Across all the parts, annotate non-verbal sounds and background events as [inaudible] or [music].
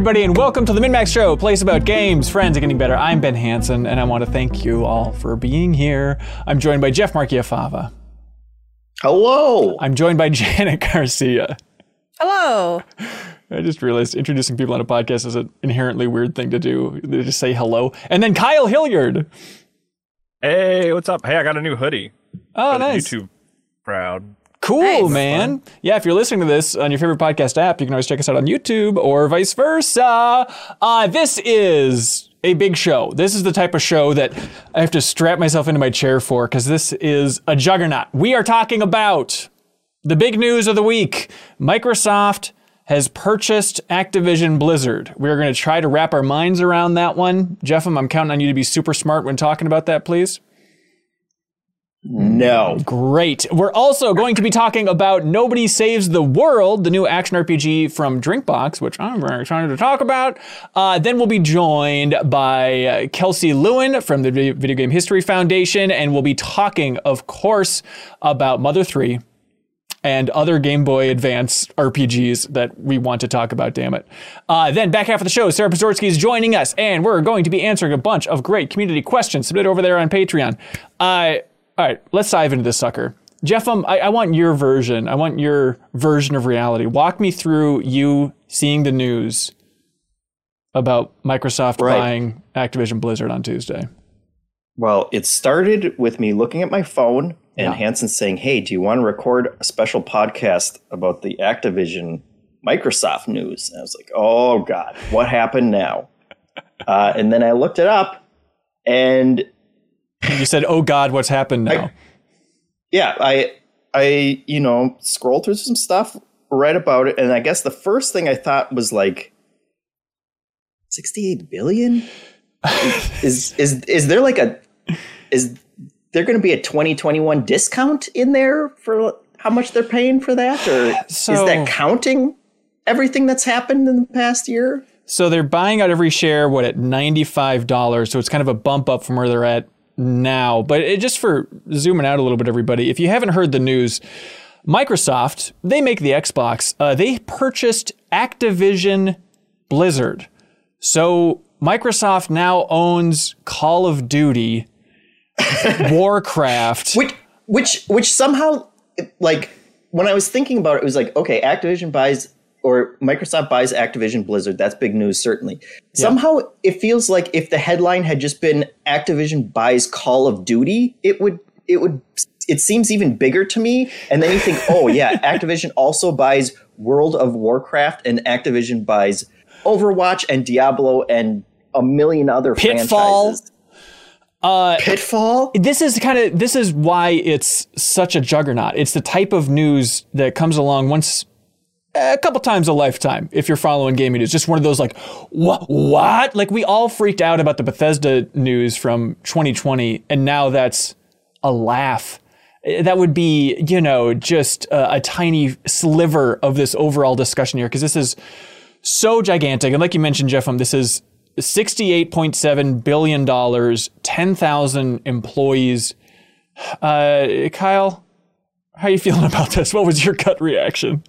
Hello, everybody, and welcome to the MinnMax Show, a place about games, friends, and getting better. I'm Ben Hanson, and I want to thank you all for being here. I'm joined by Jeff Marchiafava. Hello. I'm joined by [laughs] Janet Garcia. Hello. I just realized introducing people on a podcast is an inherently weird thing to do. They just say hello. And then Kyle Hilliard. Hey, what's up? Hey, I got a new hoodie. Oh, For the nice. YouTube crowd. Cool, Nice. man. Yeah, if you're listening to this on your favorite podcast app, you can always check us out on YouTube or vice versa. Uh, this is a big show. This is the type of show that I have to strap myself into my chair for because this is a juggernaut. We are talking about the big news of the week Microsoft has purchased Activision Blizzard. We're going to try to wrap our minds around that one. Jeffem, I'm counting on you to be super smart when talking about that, please. No. Great. We're also going to be talking about Nobody Saves the World, the new action RPG from Drinkbox, which I'm very excited to talk about. Uh, then we'll be joined by uh, Kelsey Lewin from the Video Game History Foundation, and we'll be talking, of course, about Mother 3 and other Game Boy Advance RPGs that we want to talk about, damn it. Uh, then, back half of the show, Sarah Podzorski is joining us, and we're going to be answering a bunch of great community questions submitted over there on Patreon. Uh, all right, let's dive into this sucker. Jeff, um, I, I want your version. I want your version of reality. Walk me through you seeing the news about Microsoft Right. buying Activision Blizzard on Tuesday. Well, it started with me looking at my phone and Yeah. Hanson saying, Hey, do you want to record a special podcast about the Activision Microsoft news? And I was like, Oh, God, what happened now? [laughs] uh, and then I looked it up and You said, "Oh God, what's happened now?" I- yeah, I, I, you know, scrolled through some stuff, read about it, and I guess the first thing I thought was like, 68 billion? [laughs] is is is there like a is there going to be a 2021 discount in there for how much they're paying for that or So- is that counting everything that's happened in the past year So they're buying out every share, what, at $95. So it's kind of a bump up from where they're at now. But it, just for zooming out a little bit, everybody, if you haven't heard the news, Microsoft, they make the Xbox, uh, they purchased Activision Blizzard. So Microsoft now owns Call of Duty, [laughs] Warcraft. which which which somehow like when i was thinking about it it was like okay activision buys or microsoft buys activision blizzard that's big news certainly. Somehow it feels like if the headline had just been activision buys call of duty it would it would it seems even bigger to me. And then you think [laughs] oh yeah activision also buys world of warcraft and activision buys overwatch and diablo and a million other Pitfall. franchises. Uh pitfall? this is kind of this is why it's such a juggernaut. It's the type of news that comes along once a couple times a lifetime if you're following gaming news. Just one of those like what? Like we all freaked out about the Bethesda news from 2020 and now that's a laugh. Eh, That would be, you know, just a, a tiny sliver of this overall discussion here because this is so gigantic. And like you mentioned, Jeff, um, this is $68.7 billion, 10,000 employees. Uh, Kyle, how are you feeling about this? What was your gut reaction?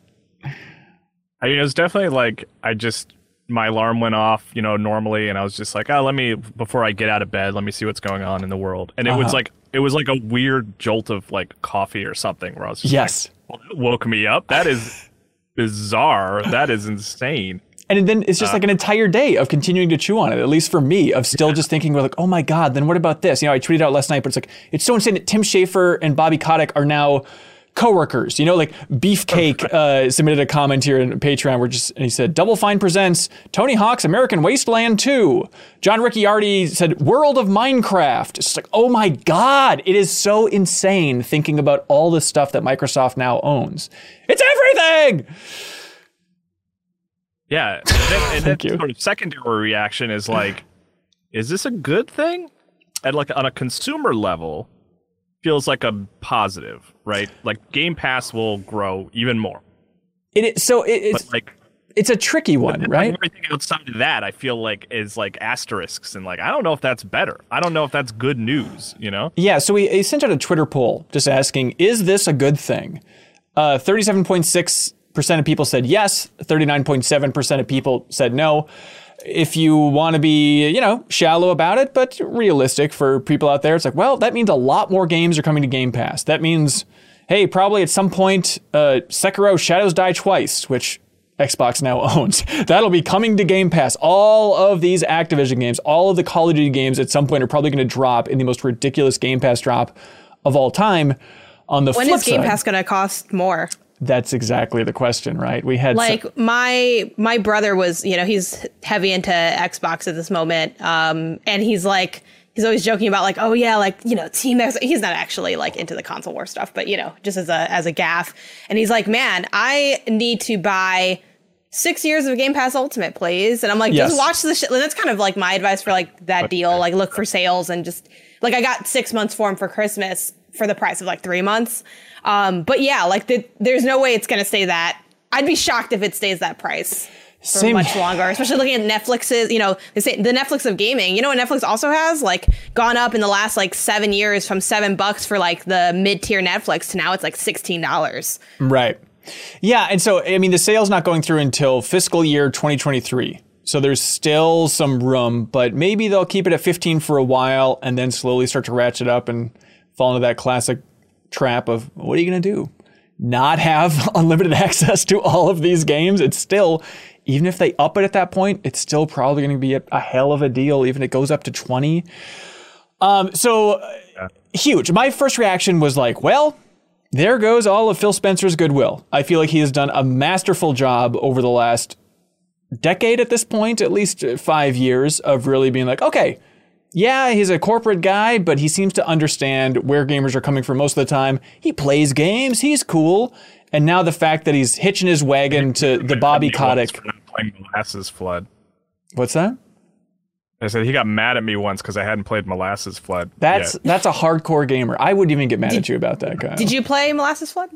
I mean, it was definitely like I just my alarm went off, you know, normally, and I was just like, oh, let me before I get out of bed, let me see what's going on in the world. And it was Uh-huh. like it was like a weird jolt of like coffee or something where I was just Yes. like, woke me up. That is [laughs] bizarre. That is insane. And then it's just like an entire day of continuing to chew on it, at least for me, of still just thinking, we're like, oh my God, then what about this? You know, I tweeted out last night, but it's like, it's so insane that Tim Schafer and Bobby Kotick are now coworkers. You know, like Beefcake [laughs] uh, submitted a comment here in Patreon where just, and he said, Double Fine presents Tony Hawk's American Wasteland 2. John Ricciardi said, World of Minecraft. It's like, oh my God, it is so insane thinking about all the stuff that Microsoft now owns. It's everything! Yeah. And then, and [laughs] then sort of secondary reaction is like, is this a good thing? And like on a consumer level, feels like a positive, right? Like Game Pass will grow even more. It is, so it, it's, But like it's a tricky one, right? everything outside of that, I feel like is like asterisks and like I don't know if that's better. I don't know if that's good news, you know? Yeah, so we sent out a Twitter poll just asking, is this a good thing? Uh, 37.6 of people said yes, 39.7% of people said no. If you want to be, you know, shallow about it, but realistic for people out there, it's like, well, that means a lot more games are coming to Game Pass. That means, hey, probably at some point, uh, Sekiro Shadows Die Twice, which Xbox now [laughs] owns. That'll be coming to Game Pass. All of these Activision games, all of the Call of Duty games at some point are probably going to drop in the most ridiculous Game Pass drop of all time. On the when flip is Game side, Pass going to cost more? That's exactly the question, right? We had like some- my my brother was you know he's heavy into xbox at this moment um and he's like he's always joking about like oh yeah like you know team X. he's not actually like into the console war stuff but you know just as a as a gaff and he's like man i need to buy six years of game pass ultimate please and i'm like Yes. just watch the shit and that's kind of like my advice for like that deal like look for sales and just like i got six months for him for christmas for the price of like three months um but yeah like the, there's no way it's gonna stay that I'd be shocked if it stays that price for Same- much longer, especially looking at Netflix's, you know, they say the Netflix of gaming. You know what Netflix also has? Like gone up in the last like seven years from seven bucks for like the mid tier Netflix to now it's like sixteen dollars. Right. Yeah, and so I mean the sale's not going through until fiscal year 2023. So there's still some room, but maybe they'll keep it at 15 for a while and then slowly start to ratchet up and fall into that classic trap of what are you going to do? Not have [laughs] unlimited access to all of these games? It's still even if they up it at that point, it's still probably going to be a, a hell of a deal even if it goes up to 20. Um so uh, huge. My first reaction was like, well, there goes all of Phil Spencer's goodwill. I feel like he has done a masterful job over the last decade at this point, at least five years, of really being like, okay, yeah, he's a corporate guy, but he seems to understand where gamers are coming from most of the time. He plays games, he's cool. And now the fact that he's hitching his wagon to the Bobby He Kotick. Playing Molasses Flood. What's that? I said he got mad at me once because I hadn't played Molasses Flood. That's yet. that's a hardcore gamer. I wouldn't even get mad at you about that, Kyle. Did you play Molasses Flood?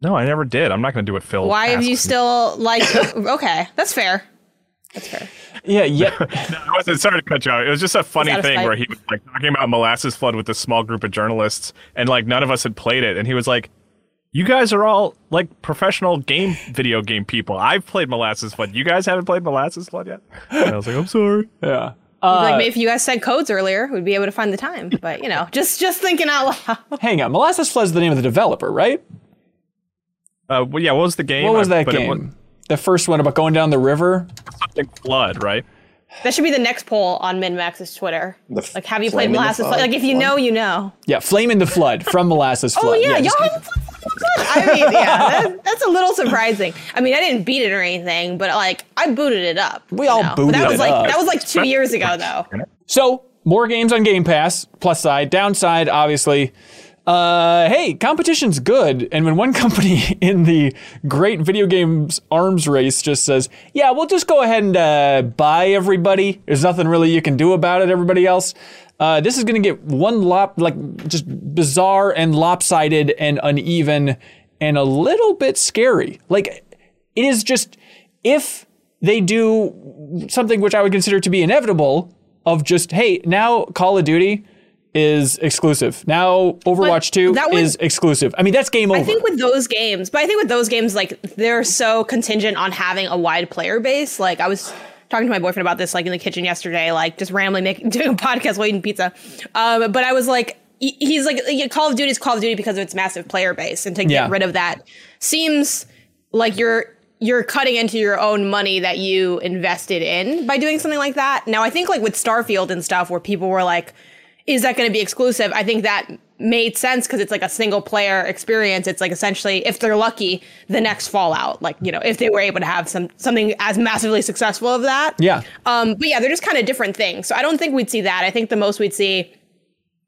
no, I never did. I'm not going to do it, Phil. Why have you me. still like? [coughs] okay, that's fair. That's fair. Yeah, yeah. [laughs] No, I wasn't sorry to cut you off. It was just a funny thing spite. where he was like talking about Molasses Flood with this small group of journalists, and like none of us had played it, and he was like. You guys are all like professional game video game people. I've played Molasses Flood. You guys haven't played Molasses Flood yet? And I was like, I'm sorry. yeah. like maybe if you guys said codes earlier, we'd be able to find the time. But you know, [laughs] just just thinking out loud. Hang on. Molasses Flood is the name of the developer, right? Uh, well, yeah, what was the game? What was I- that but it was game? The first one about going down the river. something Flood, right? That should be the next poll on MinnMax's Twitter. The f- Like, have you played Flame in the Molasses Flood? Flood? Like, if you know, you know. Yeah, Flame in the Flood from Molasses oh, Flood. Oh yeah, just- y'all haven't played Molasses Flood. I mean, yeah, that, that's a little surprising. I mean, I didn't beat it or anything, but like, I booted it up. We all know? But booted that was it like up. that was like two years ago, though. So more games on Game Pass. Plus side, downside, obviously. Uh, hey, competition's good, and when one [laughs] company in the great video games arms race just says, "Yeah, we'll just go ahead and uh, buy everybody," there's nothing really you can do about it. Everybody else, uh, this is going to get one lop like just bizarre and lopsided and uneven and a little bit scary. Like it is just if they do something which I would consider to be inevitable of just hey now Call of Duty is exclusive now Overwatch 2 that would- is exclusive I mean that's game over I think with those games, but I think with those games, like they're so contingent on having a wide player base. Like I was talking to my boyfriend about this, like in the kitchen yesterday, like just randomly making [laughs] doing a podcast while eating pizza. Um, but I was like, he's like, Call of Duty is Call of Duty because of its massive player base, and to get Yeah. rid of that seems like you're you're cutting into your own money that you invested in by doing something like that. Now I think like with Starfield and stuff, where people were like is that going to be exclusive? I think that made sense because it's like a single player experience. It's like essentially, if they're lucky, the next Fallout. Like you know, if they were able to have some something as massively successful of that. Yeah. Um. But yeah, they're just kind of different things. So I don't think we'd see that. I think the most we'd see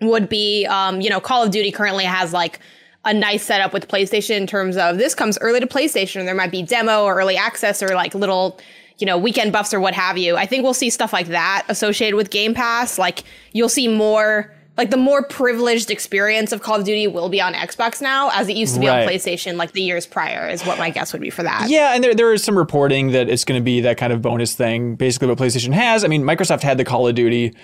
would be, um, you know, Call of Duty currently has like a nice setup with PlayStation in terms of this comes early to PlayStation. and There might be demo or early access or like little, you know, weekend buffs or what have you. I think we'll see stuff like that associated with Game Pass. Like you'll see more. Like the more privileged experience of Call of Duty will be on Xbox now, as it used to be Right. on PlayStation like the years prior, is what my guess would be for that. Yeah, and there, there is some reporting that it's going to be that kind of bonus thing, basically what PlayStation has. I mean, Microsoft had the Call of Duty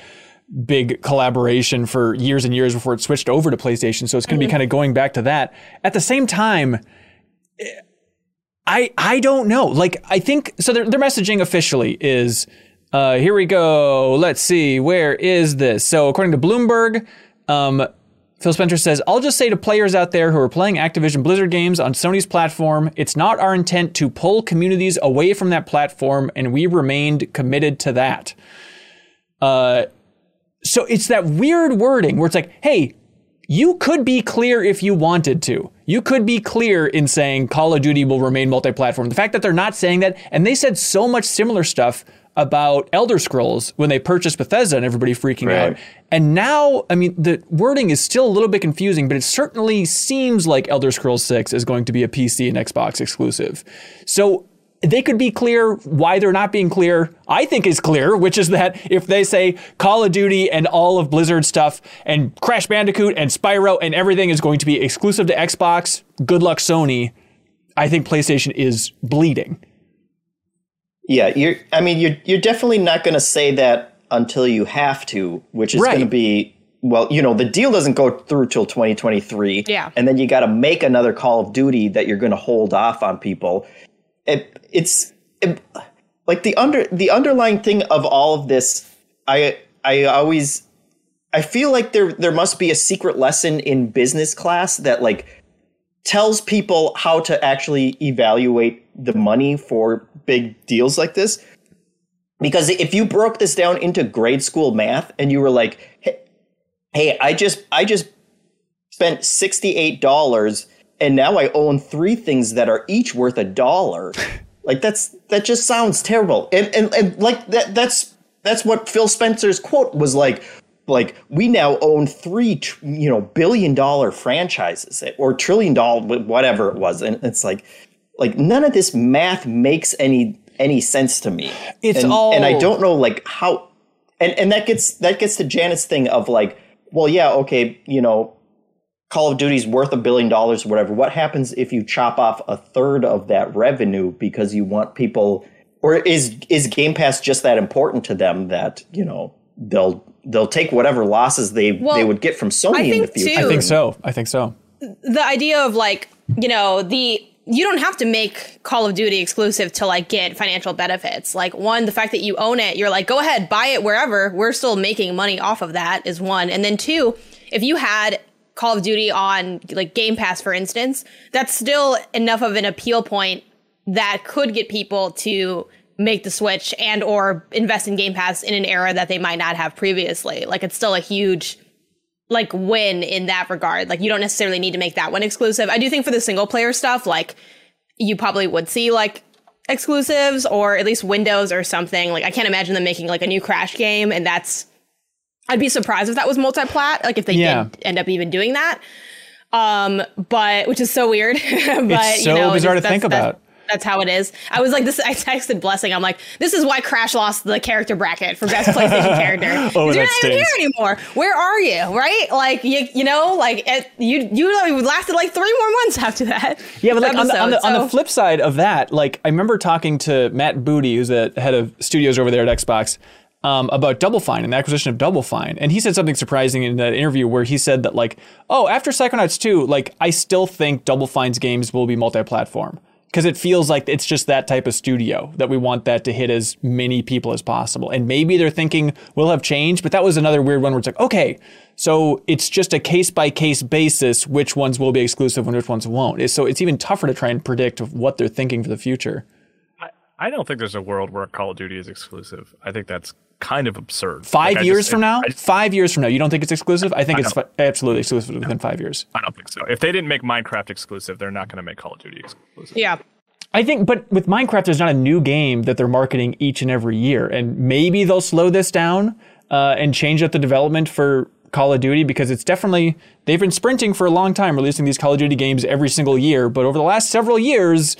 big collaboration for years and years before it switched over to PlayStation, so it's going to be kind of going back to that. At the same time, eh, I I don't know. Like I think so. Their, their messaging officially is uh, here we go. Let's see where is this. So according to Bloomberg, um, Phil Spencer says, I'll just say to players out there who are playing Activision Blizzard games on Sony's platform, it's not our intent to pull communities away from that platform, and we remained committed to that. Uh, so it's that weird wording where it's like, hey, you could be clear if you wanted to. You could be clear in saying Call of Duty will remain multi platform. The fact that they're not saying that, and they said so much similar stuff about Elder Scrolls when they purchased Bethesda and everybody freaking Right. out. And now, I mean, the wording is still a little bit confusing, but it certainly seems like Elder Scrolls 6 is going to be a PC and Xbox exclusive. So they could be clear why they're not being clear. I think is clear, which is that if they say Call of Duty and all of Blizzard stuff and Crash Bandicoot and Spyro and everything is going to be exclusive to Xbox, good luck Sony. I think PlayStation is bleeding. Yeah, you're. I mean, you're you're definitely not going to say that until you have to, which is Right. going to be well. You know, the deal doesn't go through till 2023. Yeah. and then you got to make another Call of Duty that you're going to hold off on people. It, it's it- like the under the underlying thing of all of this. I I always I feel like there there must be a secret lesson in business class that like tells people how to actually evaluate the money for big deals like this. Because if you broke this down into grade school math and you were like, hey, I just I just spent $68 and now I own three things that are each worth a dollar. [laughs] like that's that just sounds terrible. And and, and like that that's that's what Phil Spencer's quote was like like we now own three tr- you know billion dollar franchises or trillion dollar whatever it was and it's like like none of this math makes any any sense to me It's and, all- and i don't know like how and and that gets that gets to janet's thing of like well yeah okay you know call of duty's worth a billion dollars or whatever what happens if you chop off a third of that revenue because you want people or is is game pass just that important to them that you know they'll they'll take whatever losses they Well, they would get from sony in the future too- I think so. I think so. the idea of like you know the you don't have to make Call of Duty exclusive to like get financial benefits. Like one, the fact that you own it, you're like, go ahead, buy it wherever. We're still making money off of that is one. And then two, if you had Call of Duty on like Game Pass, for instance, that's still enough of an appeal point that could get people to make the switch and or invest in Game Pass in an era that they might not have previously. Like it's still a huge like win in that regard. Like you don't necessarily need to make that one exclusive. I do think for the single player stuff, like you probably would see like exclusives or at least Windows or something. Like I can't imagine them making like a new Crash game, and that's I'd be surprised if that was multi-plat. Like if they Yeah. did end up even doing that. Um, but which is so weird. [laughs] but It's so you know, bizarre to think about. That's how it is. I was like, this. I texted Blessing. I'm like, this is why Crash lost the character bracket for best PlayStation [laughs] character. Oh, you're not even here anymore. Where are you? Right? Like you, you know, like it, you, you lasted like three more months after that. [laughs] Yeah, but like on the, on, the, episode, on the flip side of that, like I remember talking to Matt Booty, who's the head of studios over there at Xbox, um, about Double Fine and the acquisition of Double Fine, and he said something surprising in that interview where he said that like, oh, after Psychonauts 2, like I still think Double Fine's games will be multi-platform because it feels like it's just that type of studio that we want that to hit as many people as possible. And maybe they're thinking we'll have change, but that was another weird one where it's like, okay, so it's just a case by case basis which ones will be exclusive and which ones won't. So it's even tougher to try and predict what they're thinking for the future. I don't think there's a world where Call of Duty is exclusive. I think that's kind of absurd. Five Like, years just- from now, just- five years from now, you don't think it's exclusive? I think I it's fi- absolutely exclusive within five years. I don't think so. If they didn't make Minecraft exclusive, they're not going to make Call of Duty exclusive. yeah. I think, but with Minecraft, there's not a new game that they're marketing each and every year, and maybe they'll slow this down uh, and change up the development for Call of Duty because it's definitely they've been sprinting for a long time, releasing these Call of Duty games every single year. But over the last several years,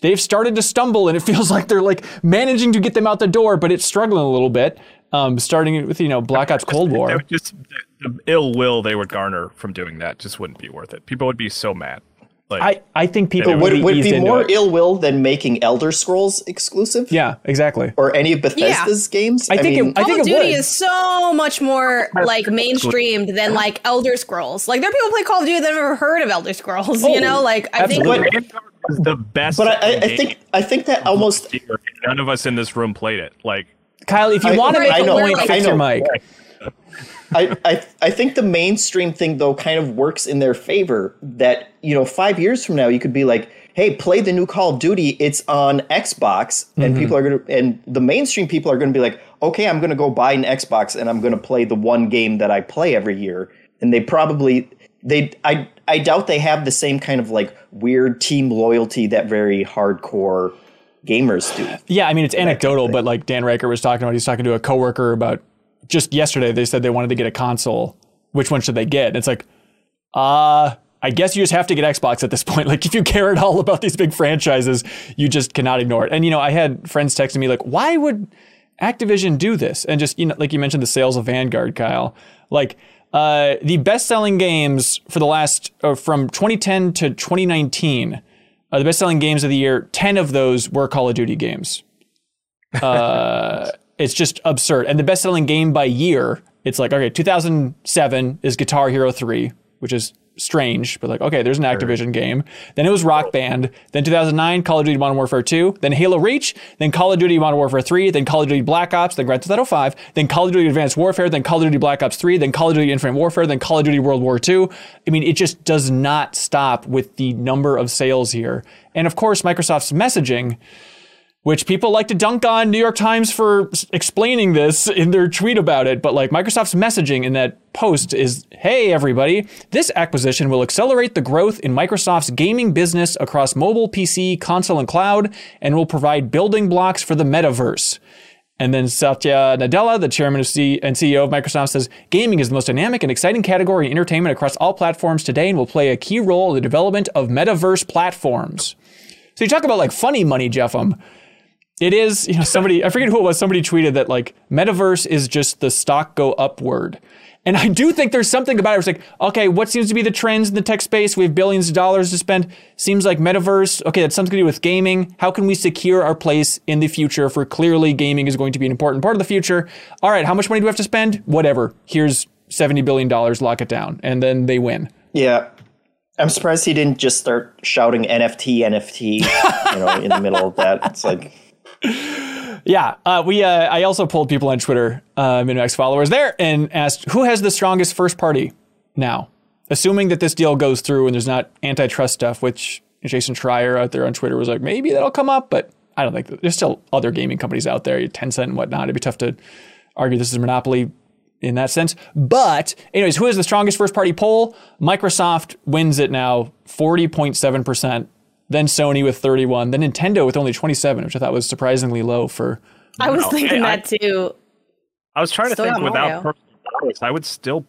they've started to stumble, and it feels [laughs] like they're like managing to get them out the door, but it's struggling a little bit. Um, starting with you know Black Ops Cold War. just the, the ill will they would garner from doing that just wouldn't be worth it. People would be so mad. Like I, I think people Would- would, would, would be it be more it. ill will than making elder scrolls exclusive Yeah, exactly. or any of bethesda's games I think it- mean, I Call think of it Duty would. is so much more like mainstreamed than like Elder Scrolls. Like there are people who play Call of Duty that have never heard of Elder Scrolls. you oh, know, like I absolutely. think But- They didn't cover was the best. But I, I, I think I think that almost. None of us in this room played it. Like Kyle, if you I- want to make a know, point, I fix your know. mic. I, I I think the mainstream thing though kind of works in their favor. That you know, five years from now, you could be like, "Hey, play the new Call of Duty. It's on Xbox," and Mm-hmm. people are gonna and the mainstream people are gonna be like, "Okay, I'm gonna go buy an Xbox and I'm gonna play the one game that I play every year." And they probably they I I doubt they have the same kind of like weird team loyalty that very hardcore gamers do. Yeah, I mean it's anecdotal, but like Dan Ryckert was talking about, he's talking to a coworker about just yesterday. They said they wanted to get a console. Which one should they get? And it's like, uh, I guess you just have to get Xbox at this [laughs] point. Like if you care at all about these big franchises, you just cannot ignore it. And you know, I had friends texting me like, why would Activision do this? And just you know, like you mentioned the sales of Vanguard, Kyle. Like uh, the best-selling games for the last uh, from 2010 to 2019, uh, the best-selling games of the year, 10 of those were Call of Duty games. [laughs] Uh, it's just absurd. And the best-selling game by year, it's like okay, 2007 is Guitar Hero 3, which is strange, but like okay, there's an Activision game. Then it was Rock Band. Then 2009, Call of Duty Modern Warfare 2. Then Halo Reach. Then Call of Duty Modern Warfare 3. Then Call of Duty Black Ops. Then Grand Theft Auto 5. Then Call of Duty Advanced Warfare. Then Call of Duty Black Ops 3. Then Call of Duty Infinite Warfare. Then Call of Duty World War 2. I mean, it just does not stop with the number of sales here. And of course, Microsoft's messaging which people like to dunk on New York Times for explaining this in their tweet about it. But like Microsoft's messaging in that post is Hey, everybody, this acquisition will accelerate the growth in Microsoft's gaming business across mobile, PC, console, and cloud, and will provide building blocks for the metaverse. And then Satya Nadella, the chairman of C- and CEO of Microsoft, says gaming is the most dynamic and exciting category in entertainment across all platforms today and will play a key role in the development of metaverse platforms. So you talk about like funny money, Jeffem um, it is, you know, somebody, I forget who it was, somebody tweeted that like metaverse is just the stock go upward. And I do think there's something about it. It's like, okay, what seems to be the trends in the tech space? We have billions of dollars to spend. Seems like metaverse. Okay, that's something to do with gaming. How can we secure our place in the future? For clearly, gaming is going to be an important part of the future. All right, how much money do we have to spend? Whatever. Here's $70 billion, lock it down. And then they win. Yeah. I'm surprised he didn't just start shouting NFT, NFT, you know, in the middle of that. It's like, [laughs] Yeah, uh, we. Uh, I also pulled people on Twitter, uh, MinnMax followers there, and asked who has the strongest first party now, assuming that this deal goes through and there's not antitrust stuff. Which Jason Schreier out there on Twitter was like, maybe that'll come up, but I don't think there's still other gaming companies out there, Tencent and whatnot. It'd be tough to argue this is a monopoly in that sense. But anyways, who has the strongest first party poll? Microsoft wins it now, forty point seven percent then Sony with 31, then Nintendo with only 27, which I thought was surprisingly low for. I was Wow. thinking Hey, I- that too. I was trying to think without Mario. bias, I would still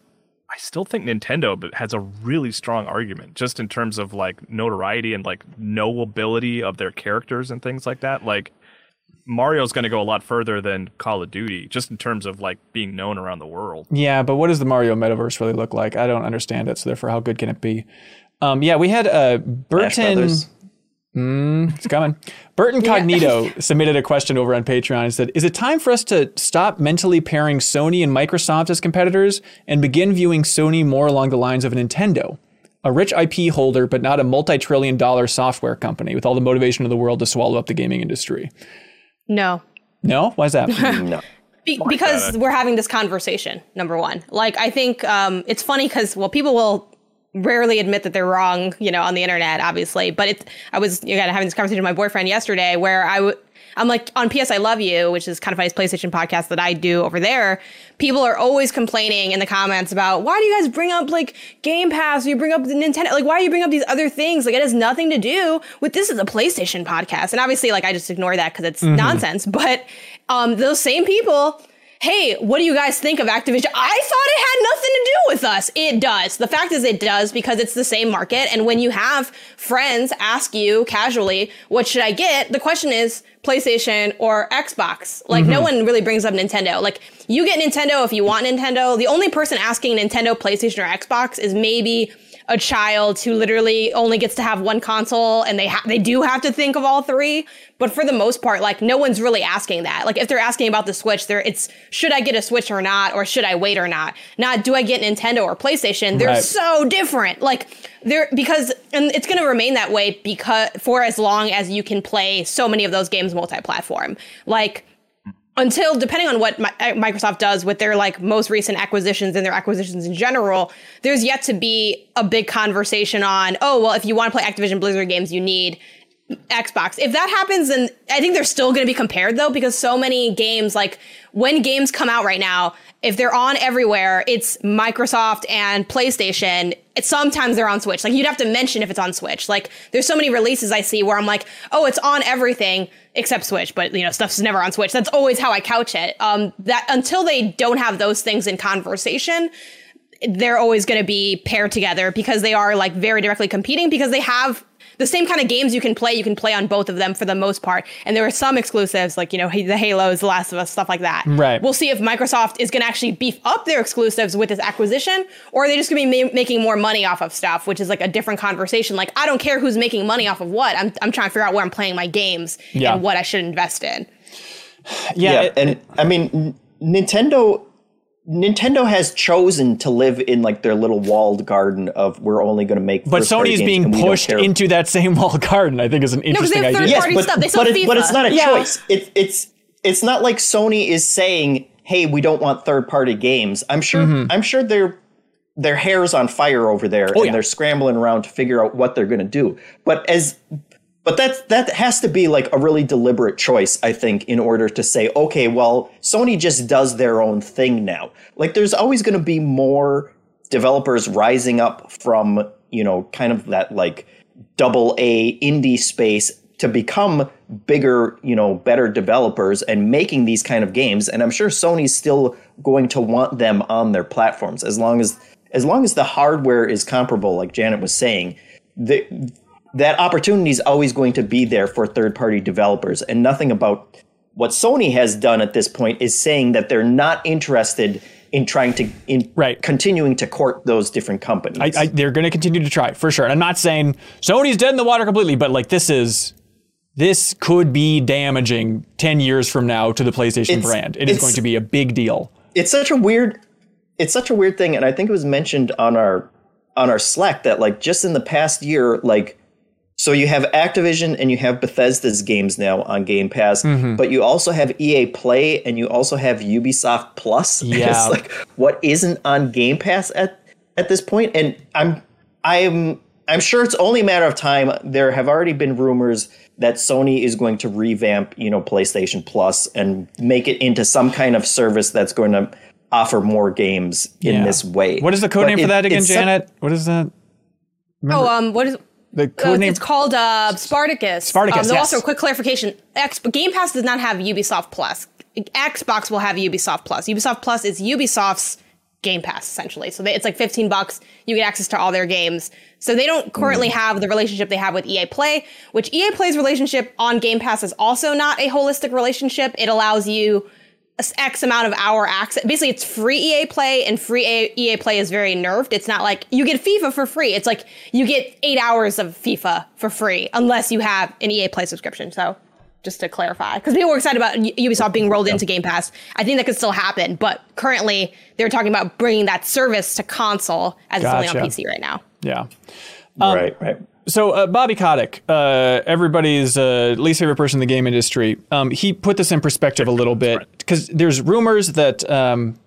I still think Nintendo but has a really strong argument just in terms of like notoriety and like knowability of their characters and things like that. Like Mario's going to go a lot further than Call of Duty just in terms of like being known around the world. Yeah, but what does the Mario metaverse really look like? I don't understand it, so therefore, how good can it be? Um, yeah, we had uh, Smash Burton. Brothers. It's coming. Burton Cognito [laughs] submitted a question over on Patreon and said, Is it time for us to stop mentally pairing Sony and Microsoft as competitors and begin viewing Sony more along the lines of Nintendo? A rich IP holder, but not a multi trillion dollar software company with all the motivation of the world to swallow up the gaming industry. No. No? Why is that? [laughs] no. Be- because we're having this conversation, number one. Like, I think um, it's funny because, well, people will rarely admit that they're wrong, you know, on the internet, obviously. But it's, I was, you know, having this conversation with my boyfriend yesterday where I would, I'm like, on PS I Love You, which is kind of funny PlayStation podcast that I do over there. People are always complaining in the comments about why do you guys bring up like Game Pass? Or you bring up the Nintendo? Like, why do you bring up these other things? Like, it has nothing to do with this is a PlayStation podcast. And obviously, like, I just ignore that because it's nonsense. But um, those same people hey, what do you guys think of Activision? I thought it had nothing to do with us. It does. The fact is, it does because it's the same market. And when you have friends ask you casually, what should I get? The question is PlayStation or Xbox. Like, no mm-hmm. one really brings up Nintendo. Like, you get Nintendo if you want Nintendo. The only person asking Nintendo, PlayStation, or Xbox is maybe a child who literally only gets to have one console and they ha- they do have to think of all three. But for the most part, like no one's really asking that. Like if they're asking about the Switch, there it's should I get a Switch or not, or should I wait or not? Not do I get Nintendo or PlayStation? They're Right. so different. Like they're because and it's going to remain that way because for as long as you can play so many of those games multi-platform. Like until depending on what uh, Microsoft does with their like most recent acquisitions and their acquisitions in general, there's yet to be a big conversation on, oh, well, if you want to play Activision Blizzard games, you need Xbox. If that happens, then I think they're still going to be compared though, because so many games, like when games come out right now, if they're on everywhere, it's Microsoft and PlayStation. It's sometimes they're on Switch. Like you'd have to mention if it's on Switch. Like there's so many releases I see where I'm like, oh, it's on everything except Switch, but you know, stuff's never on Switch. That's always how I couch it. Um, that until they don't have those things in conversation, they're always going to be paired together because they are like very directly competing because they have the same kind of games you can play. You can play on both of them for the most part. And there are some exclusives like, you know, the Halos, The Last of Us, stuff like that. Right. We'll see if Microsoft is going to actually beef up their exclusives with this acquisition or are they just going to be ma- making more money off of stuff, which is like a different conversation. Like, I don't care who's making money off of what. I'm, I'm trying to figure out where I'm playing my games Yeah. and what I should invest in. Yeah, yeah, it- and I mean Nintendo Nintendo has chosen to live in like their little walled garden of we're only going to make but first-party Sony is being and we don't pushed into that same walled garden. I think is an interesting they have idea. third yes, party but, stuff. They sell but, it, but it's not a Yeah. choice. It, it's it's not like Sony is saying, "Hey, we don't want third party games." I'm sure I'm sure their their hair's on fire over there, and Mm-hmm. Oh, yeah. they're scrambling around to figure out what they're going to do. But as but that that has to be like a really deliberate choice, I think, in order to say, okay, well, Sony just does their own thing now. Like, there's always going to be more developers rising up from you know kind of that like double A indie space to become bigger, you know, better developers and making these kind of games. And I'm sure Sony's still going to want them on their platforms as long as as long as the hardware is comparable, like Janet was saying. The, that opportunity is always going to be there for third party developers and nothing about what Sony has done at this point is saying that they're not interested in trying to in Right. continuing to court those different companies. I, I, they're going to continue to try for sure. And I'm not saying Sony's dead in the water completely, but like this is this could be damaging 10 years from now to the PlayStation It's- brand. It is going to be a big deal. it's such a weird it's such a weird thing and i think it was mentioned on our on our slack that like just in the past year like so you have activision and you have bethesda's games now on game pass Mm-hmm. but you also have ea play and you also have ubisoft plus [laughs] Yeah. it's like what isn't on game pass at at this point? point and i'm i'm i'm sure it's only a matter of time there have already been rumors that sony is going to revamp you know playstation plus and make it into some kind of service that's going to offer more games in Yeah. this way What is the code But name for that again, it's su- Janet? What is that? Oh, um, what is The Uh, code name? it's called uh, Spartacus. Spartacus, Um, yes. Also, quick clarification: X, Game Pass does not have Ubisoft Plus. Xbox will have Ubisoft Plus. Ubisoft Plus is Ubisoft's Game Pass essentially. So they, it's like fifteen bucks. You get access to all their games. So they don't currently have the relationship they have with EA Play, which EA Play's relationship on Game Pass is also not a holistic relationship. It allows you X amount of hour access. Basically, it's free EA Play, and free EA, EA Play is very nerfed. It's not like you get FIFA for free. It's like you get eight hours of FIFA for free, unless you have an EA Play subscription. So, just to clarify, because people were excited about Ubisoft being rolled into Game Pass. I think that could still happen, but currently they're talking about bringing that service to console as it's only on PC right now. yeah. right um, right So uh, Bobby Kotick, uh, everybody's uh, least favorite person in the game industry, um, he put this in perspective a little bit because there's rumors that um,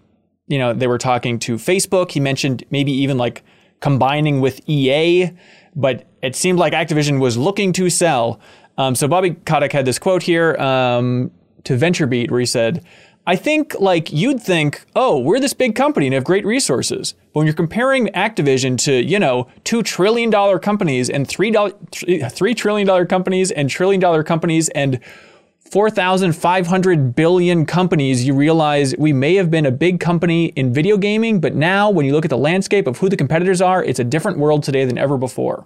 you know they were talking to Facebook. He mentioned maybe even like combining with EA, but it seemed like Activision was looking to sell. Um, so Bobby Kotick had this quote here um, to VentureBeat where he said. I think like you'd think, oh, we're this big company and have great resources. But when you're comparing Activision to, you know, two trillion dollar companies and three dollar three trillion dollar companies and trillion dollar companies and 4,500 billion companies, you realize we may have been a big company in video gaming, but now when you look at the landscape of who the competitors are, it's a different world today than ever before.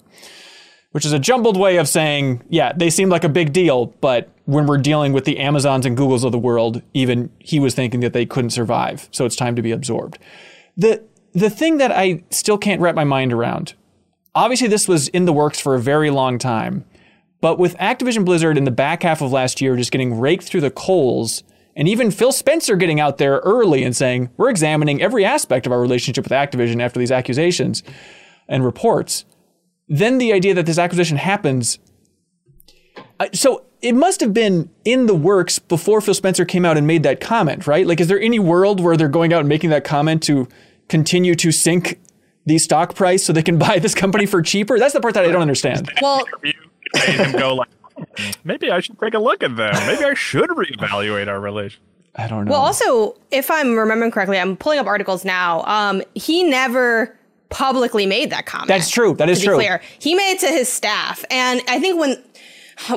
Which is a jumbled way of saying, yeah, they seem like a big deal, but when we're dealing with the Amazons and Googles of the world, even he was thinking that they couldn't survive. So it's time to be absorbed. The the thing that I still can't wrap my mind around, obviously this was in the works for a very long time. But with Activision Blizzard in the back half of last year just getting raked through the coals, and even Phil Spencer getting out there early and saying, we're examining every aspect of our relationship with Activision after these accusations and reports, then the idea that this acquisition happens. uh, So it must have been in the works before Phil Spencer came out and made that comment, right? Like, is there any world where they're going out and making that comment to continue to sink the stock price so they can [laughs] buy this company for cheaper? That's the part that I don't understand. Well, You made him go like, "Hmm, maybe I should take a look at them. Maybe I should reevaluate our relation. I don't know. Well, also, if I'm remembering correctly, I'm pulling up articles now. Um, he never publicly made that comment. That's true. That is to be true. clear, he made it to his staff, and I think when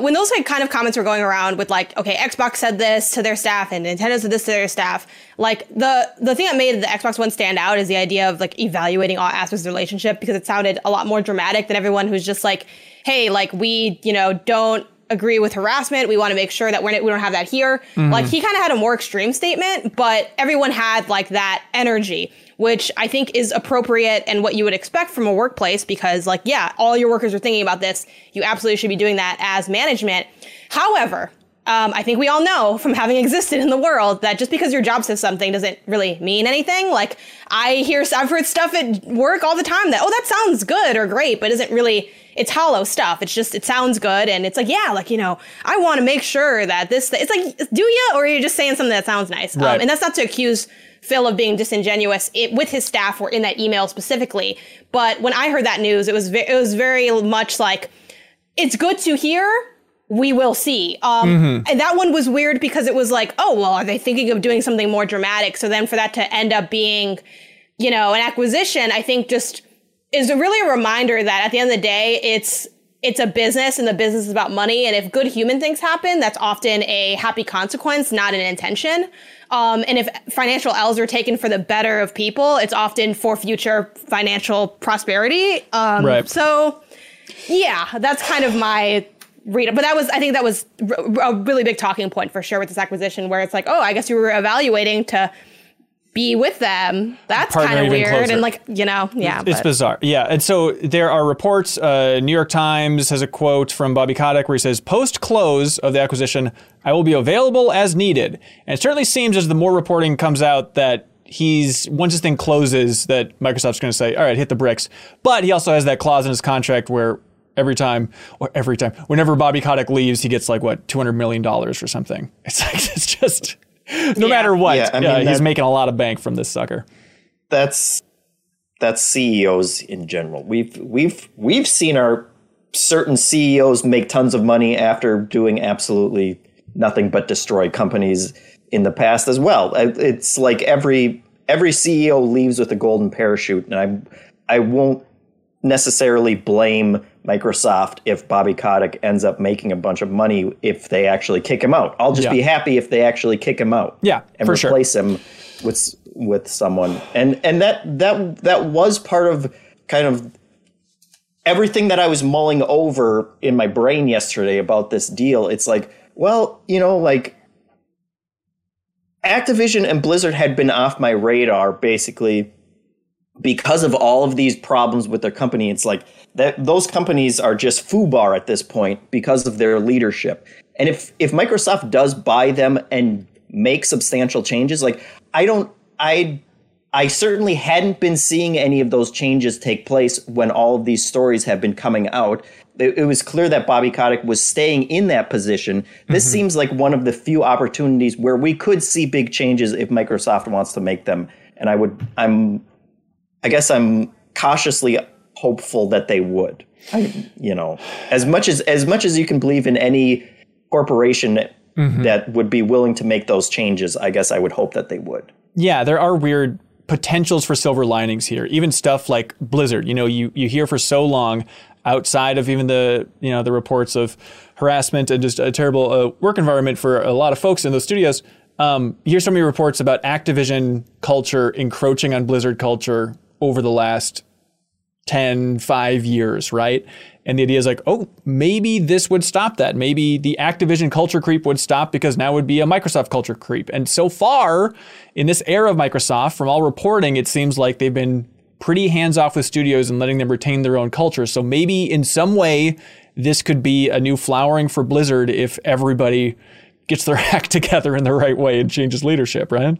when those like kind of comments were going around with like, okay, Xbox said this to their staff and Nintendo said this to their staff, like the the thing that made the Xbox One stand out is the idea of like evaluating all aspects of the relationship because it sounded a lot more dramatic than everyone who's just like, hey, like we, you know, don't agree with harassment. We want to make sure that we're, we don't have that here. Mm-hmm. Like he kind of had a more extreme statement, but everyone had like that energy, which I think is appropriate and what you would expect from a workplace because like, yeah, all your workers are thinking about this. You absolutely should be doing that as management. However, um, I think we all know from having [laughs] existed in the world that just because your job says something doesn't really mean anything. Like I hear, I've heard stuff at work all the time that, oh, that sounds good or great, but isn't really, it's hollow stuff. It's just, it sounds good. And it's like, yeah, like, you know, I want to make sure that this, it's like, do you? Or are you just saying something that sounds nice? Right. Um, and that's not to accuse Phil of being disingenuous it, with his staff or in that email specifically. But when I heard that news, it was, ve- it was very much like, it's good to hear. We will see. Um, And that one was weird because it was like, oh, well, are they thinking of doing something more dramatic? So then for that to end up being, you know, an acquisition, I think just is really a reminder that at the end of the day, it's it's a business and the business is about money. And if good human things happen, that's often a happy consequence, not an intention. Um, and if financial L's are taken for the better of people, it's often for future financial prosperity. Um, Right. So, yeah, that's kind of my read. But that was, I think that was r- a really big talking point for sure with this acquisition, where it's like, oh, I guess you were evaluating to be with them. That's kind of weird. closer. And like, you know, yeah. It's but- bizarre. Yeah. And so there are reports. Uh, New York Times has a quote from Bobby Kotick where he says, Post close of the acquisition, I will be available as needed. And it certainly seems as the more reporting comes out that he's, once this thing closes, that Microsoft's going to say, all right, hit the bricks. But he also has that clause in his contract where every time, or every time, whenever Bobby Kotick leaves, he gets like, what, $200 million or something. [laughs] It's like, it's just, no Yeah. matter what, Yeah, I mean, uh, he's making a lot of bank from this sucker. that's that's CEOs in general. We've we've we've seen our certain CEOs make tons of money after doing absolutely nothing but destroy companies in the past as well. It's like every every CEO leaves with a golden parachute, and I I won't necessarily blame Microsoft if Bobby Kotick ends up making a bunch of money if they actually kick him out. I'll just Yeah. be happy if they actually kick him out. Yeah, and for sure. replace him with with someone. And and that that that was part of kind of everything that I was mulling over in my brain yesterday about this deal. It's like, well, you know, like Activision and Blizzard had been off my radar basically because of all of these problems with their company. It's like that those companies are just foobar at this point because of their leadership. And if if Microsoft does buy them and make substantial changes, like I don't I I certainly hadn't been seeing any of those changes take place when all of these stories have been coming out. It, it was clear that Bobby Kotick was staying in that position. This mm-hmm. seems like one of the few opportunities where we could see big changes if Microsoft wants to make them. And I would, I'm, I guess I'm cautiously hopeful that they would. I, you know, as much as as much as you can believe in any corporation that would be willing to make those changes, I guess I would hope that they would. yeah, there are weird potentials for silver linings here. Even stuff like Blizzard, you know, you you hear for so long outside of even the you know the reports of harassment and just a terrible uh, work environment for a lot of folks in those studios. Um, hear so many reports about Activision culture encroaching on Blizzard culture over the last 10, 5 years, right? And the idea is like, oh, maybe this would stop that. Maybe the Activision culture creep would stop because now would be a Microsoft culture creep. And so far, in this era of Microsoft, from all reporting, it seems like they've been pretty hands off with studios and letting them retain their own culture. So maybe in some way, this could be a new flowering for Blizzard if everybody gets their [laughs] act together in the right way and changes leadership, right?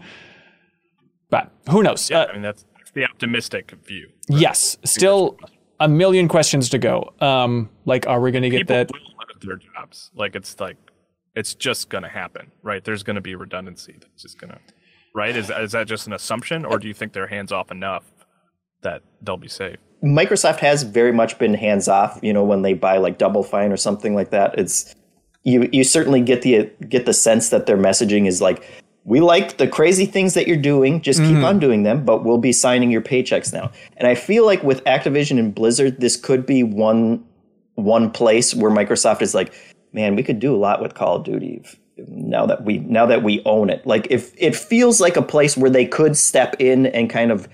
But who knows? Yeah, Uh, I mean that's, that's the optimistic view. yes, still a million questions to go. Um, like, are we going to get People that? will lose their jobs. Like it's like it's just gonna happen, right? There's gonna be redundancy. That's just gonna, right? Is is that just an assumption, or do you think they're hands off enough that they'll be safe? Microsoft has very much been hands off. You know, when they buy like Double Fine or something like that, it's you. You certainly get the get the sense that their messaging is like, we like the crazy things that you're doing. Just keep mm-hmm. on doing them, but we'll be signing your paychecks now. And I feel like with Activision and Blizzard, this could be one one place where Microsoft is like, man, we could do a lot with Call of Duty now that we now that we own it. Like if it feels like a place where they could step in and kind of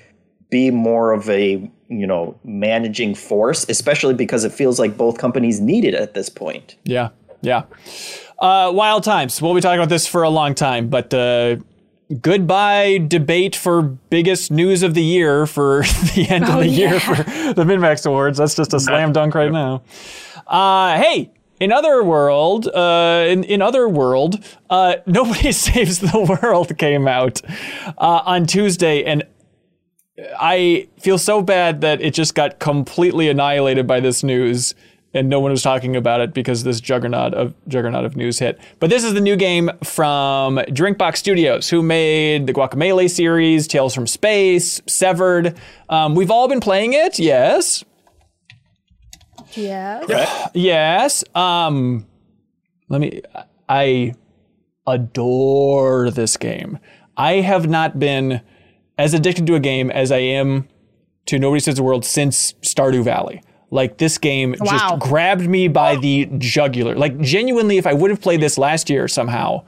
be more of a you know managing force, especially because it feels like both companies need it at this point. Yeah, yeah. Uh, wild times. We'll be talking about this for a long time, but uh, goodbye debate for biggest news of the year for [laughs] the end of Oh, the year for the MinnMax Awards. That's just a slam dunk right now. Uh, hey, in other world, uh, in, in other world, uh, [laughs] Nobody Saves the World came out uh, on Tuesday, and I feel so bad that it just got completely annihilated by this news and no one was talking about it because this juggernaut of juggernaut of news hit. But this is the new game from Drinkbox Studios, who made the Guacamelee series, Tales from Space, Severed. Um, we've all been playing it, yes, Yeah. yes. Um, let me. I adore this game. I have not been as addicted to a game as I am to Nobody Saves the World since Stardew Valley. Like this game Wow. just grabbed me by the jugular. Like genuinely, if I would have played this last year somehow,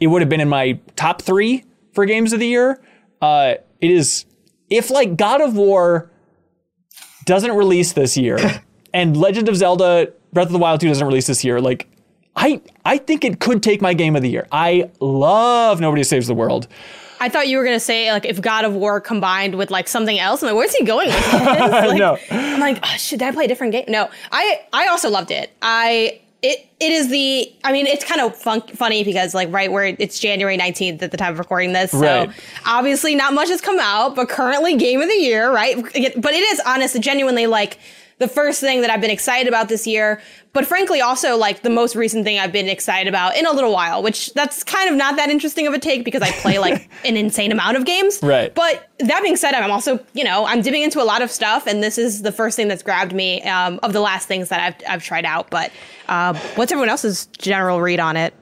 it would have been in my top three for games of the year. Uh, it is if like God of War doesn't release this year [laughs] and Legend of Zelda Breath of the Wild 2 doesn't release this year, like I I think it could take my game of the year. I love Nobody Saves the World. I thought you were gonna say like if God of War combined with like something else. I'm like, where's he going with [laughs] this? Like, No. I'm like, oh, should I play a different game? No, I I also loved it. I it it is the. I mean, it's kind of fun, funny because like right where it's January 19th at the time of recording this. So Right. obviously not much has come out, but currently game of the year, right? But it is honest, genuinely like the first thing that I've been excited about this year, but frankly also like the most recent thing I've been excited about in a little while, which that's kind of not that interesting of a take because I play like [laughs] an insane amount of games. Right. But that being said, I'm also, you know, I'm dipping into a lot of stuff and this is the first thing that's grabbed me um, of the last things that I've, I've tried out. But uh, what's everyone else's general read on it?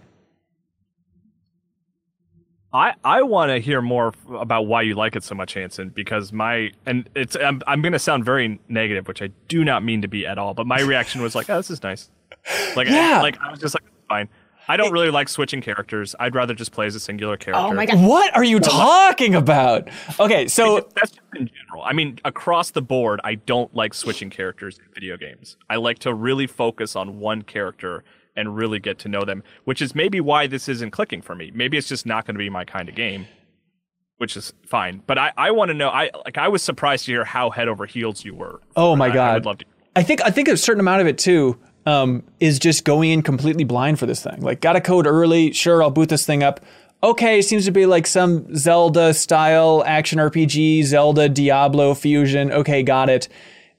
I, I want to hear more about why you like it so much, Hanson, because my and it's I'm, I'm going to sound very negative, which I do not mean to be at all. But my reaction was like, oh, this is nice. Like, Yeah. I, like I was just like, fine. I don't really like switching characters. I'd rather just play as a singular character. Oh my God. What are you talking about? Okay, so That's just in general. I mean, across the board, I don't like switching characters in video games. I like to really focus on one character and really get to know them, which is maybe why this isn't clicking for me. Maybe it's just not going to be my kind of game, which is fine. But I, I want to know. I like. I was surprised to hear how head over heels you were. Oh my I- I would love to. I think I think a certain amount of it too um, is just going in completely blind for this thing. Like, got a code early. Sure, I'll boot this thing up. Okay, seems to be like some Zelda style action RPG, Zelda Diablo fusion. Okay, got it.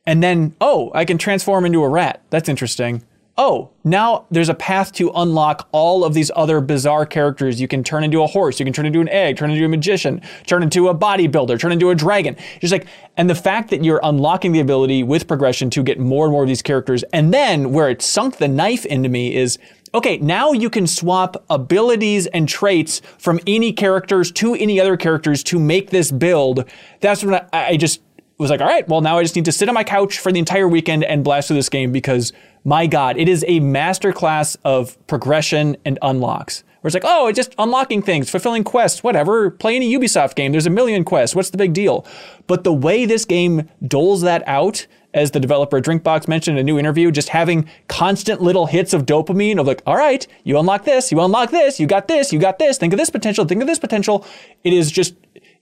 And then, oh, I can transform into a rat. That's interesting. Oh, now there's a path to unlock all of these other bizarre characters. You can turn into a horse, you can turn into an egg, turn into a magician, turn into a bodybuilder, turn into a dragon. Just like, and the fact that you're unlocking the ability with progression to get more and more of these characters, and then where it sunk the knife into me is okay, now you can swap abilities and traits from any characters to any other characters to make this build. That's when I, I just was like, all right, well, now I just need to sit on my couch for the entire weekend and blast through this game because my God, it is a masterclass of progression and unlocks. Where it's like, oh, it's just unlocking things, fulfilling quests, whatever. Play any Ubisoft game. There's a million quests. What's the big deal? But the way this game doles that out, as the developer Drinkbox mentioned in a new interview, just having constant little hits of dopamine of like, all right, you unlock this, you unlock this, you got this, you got this, think of this potential, think of this potential. It is just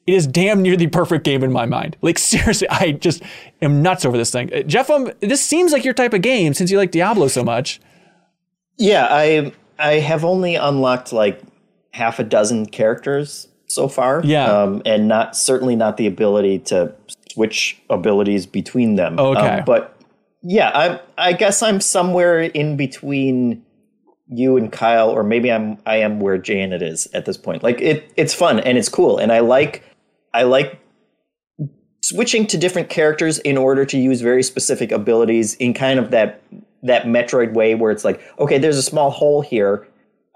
it is damn near the perfect game in my mind. Like [laughs] seriously, I just am nuts over this thing. Uh, Jeff, um, this seems like your type of game since you like Diablo so much. Yeah, I I have only unlocked like half a dozen characters so far. Yeah. um, and not certainly not the ability to switch abilities between them. Okay. Um, but yeah, I I guess I'm somewhere in between you and Kyle, or maybe I'm I am where Janet is at this point. Like it, it's fun and it's cool, and I like I like switching to different characters in order to use very specific abilities in kind of that that Metroid way where it's like, okay, there's a small hole here.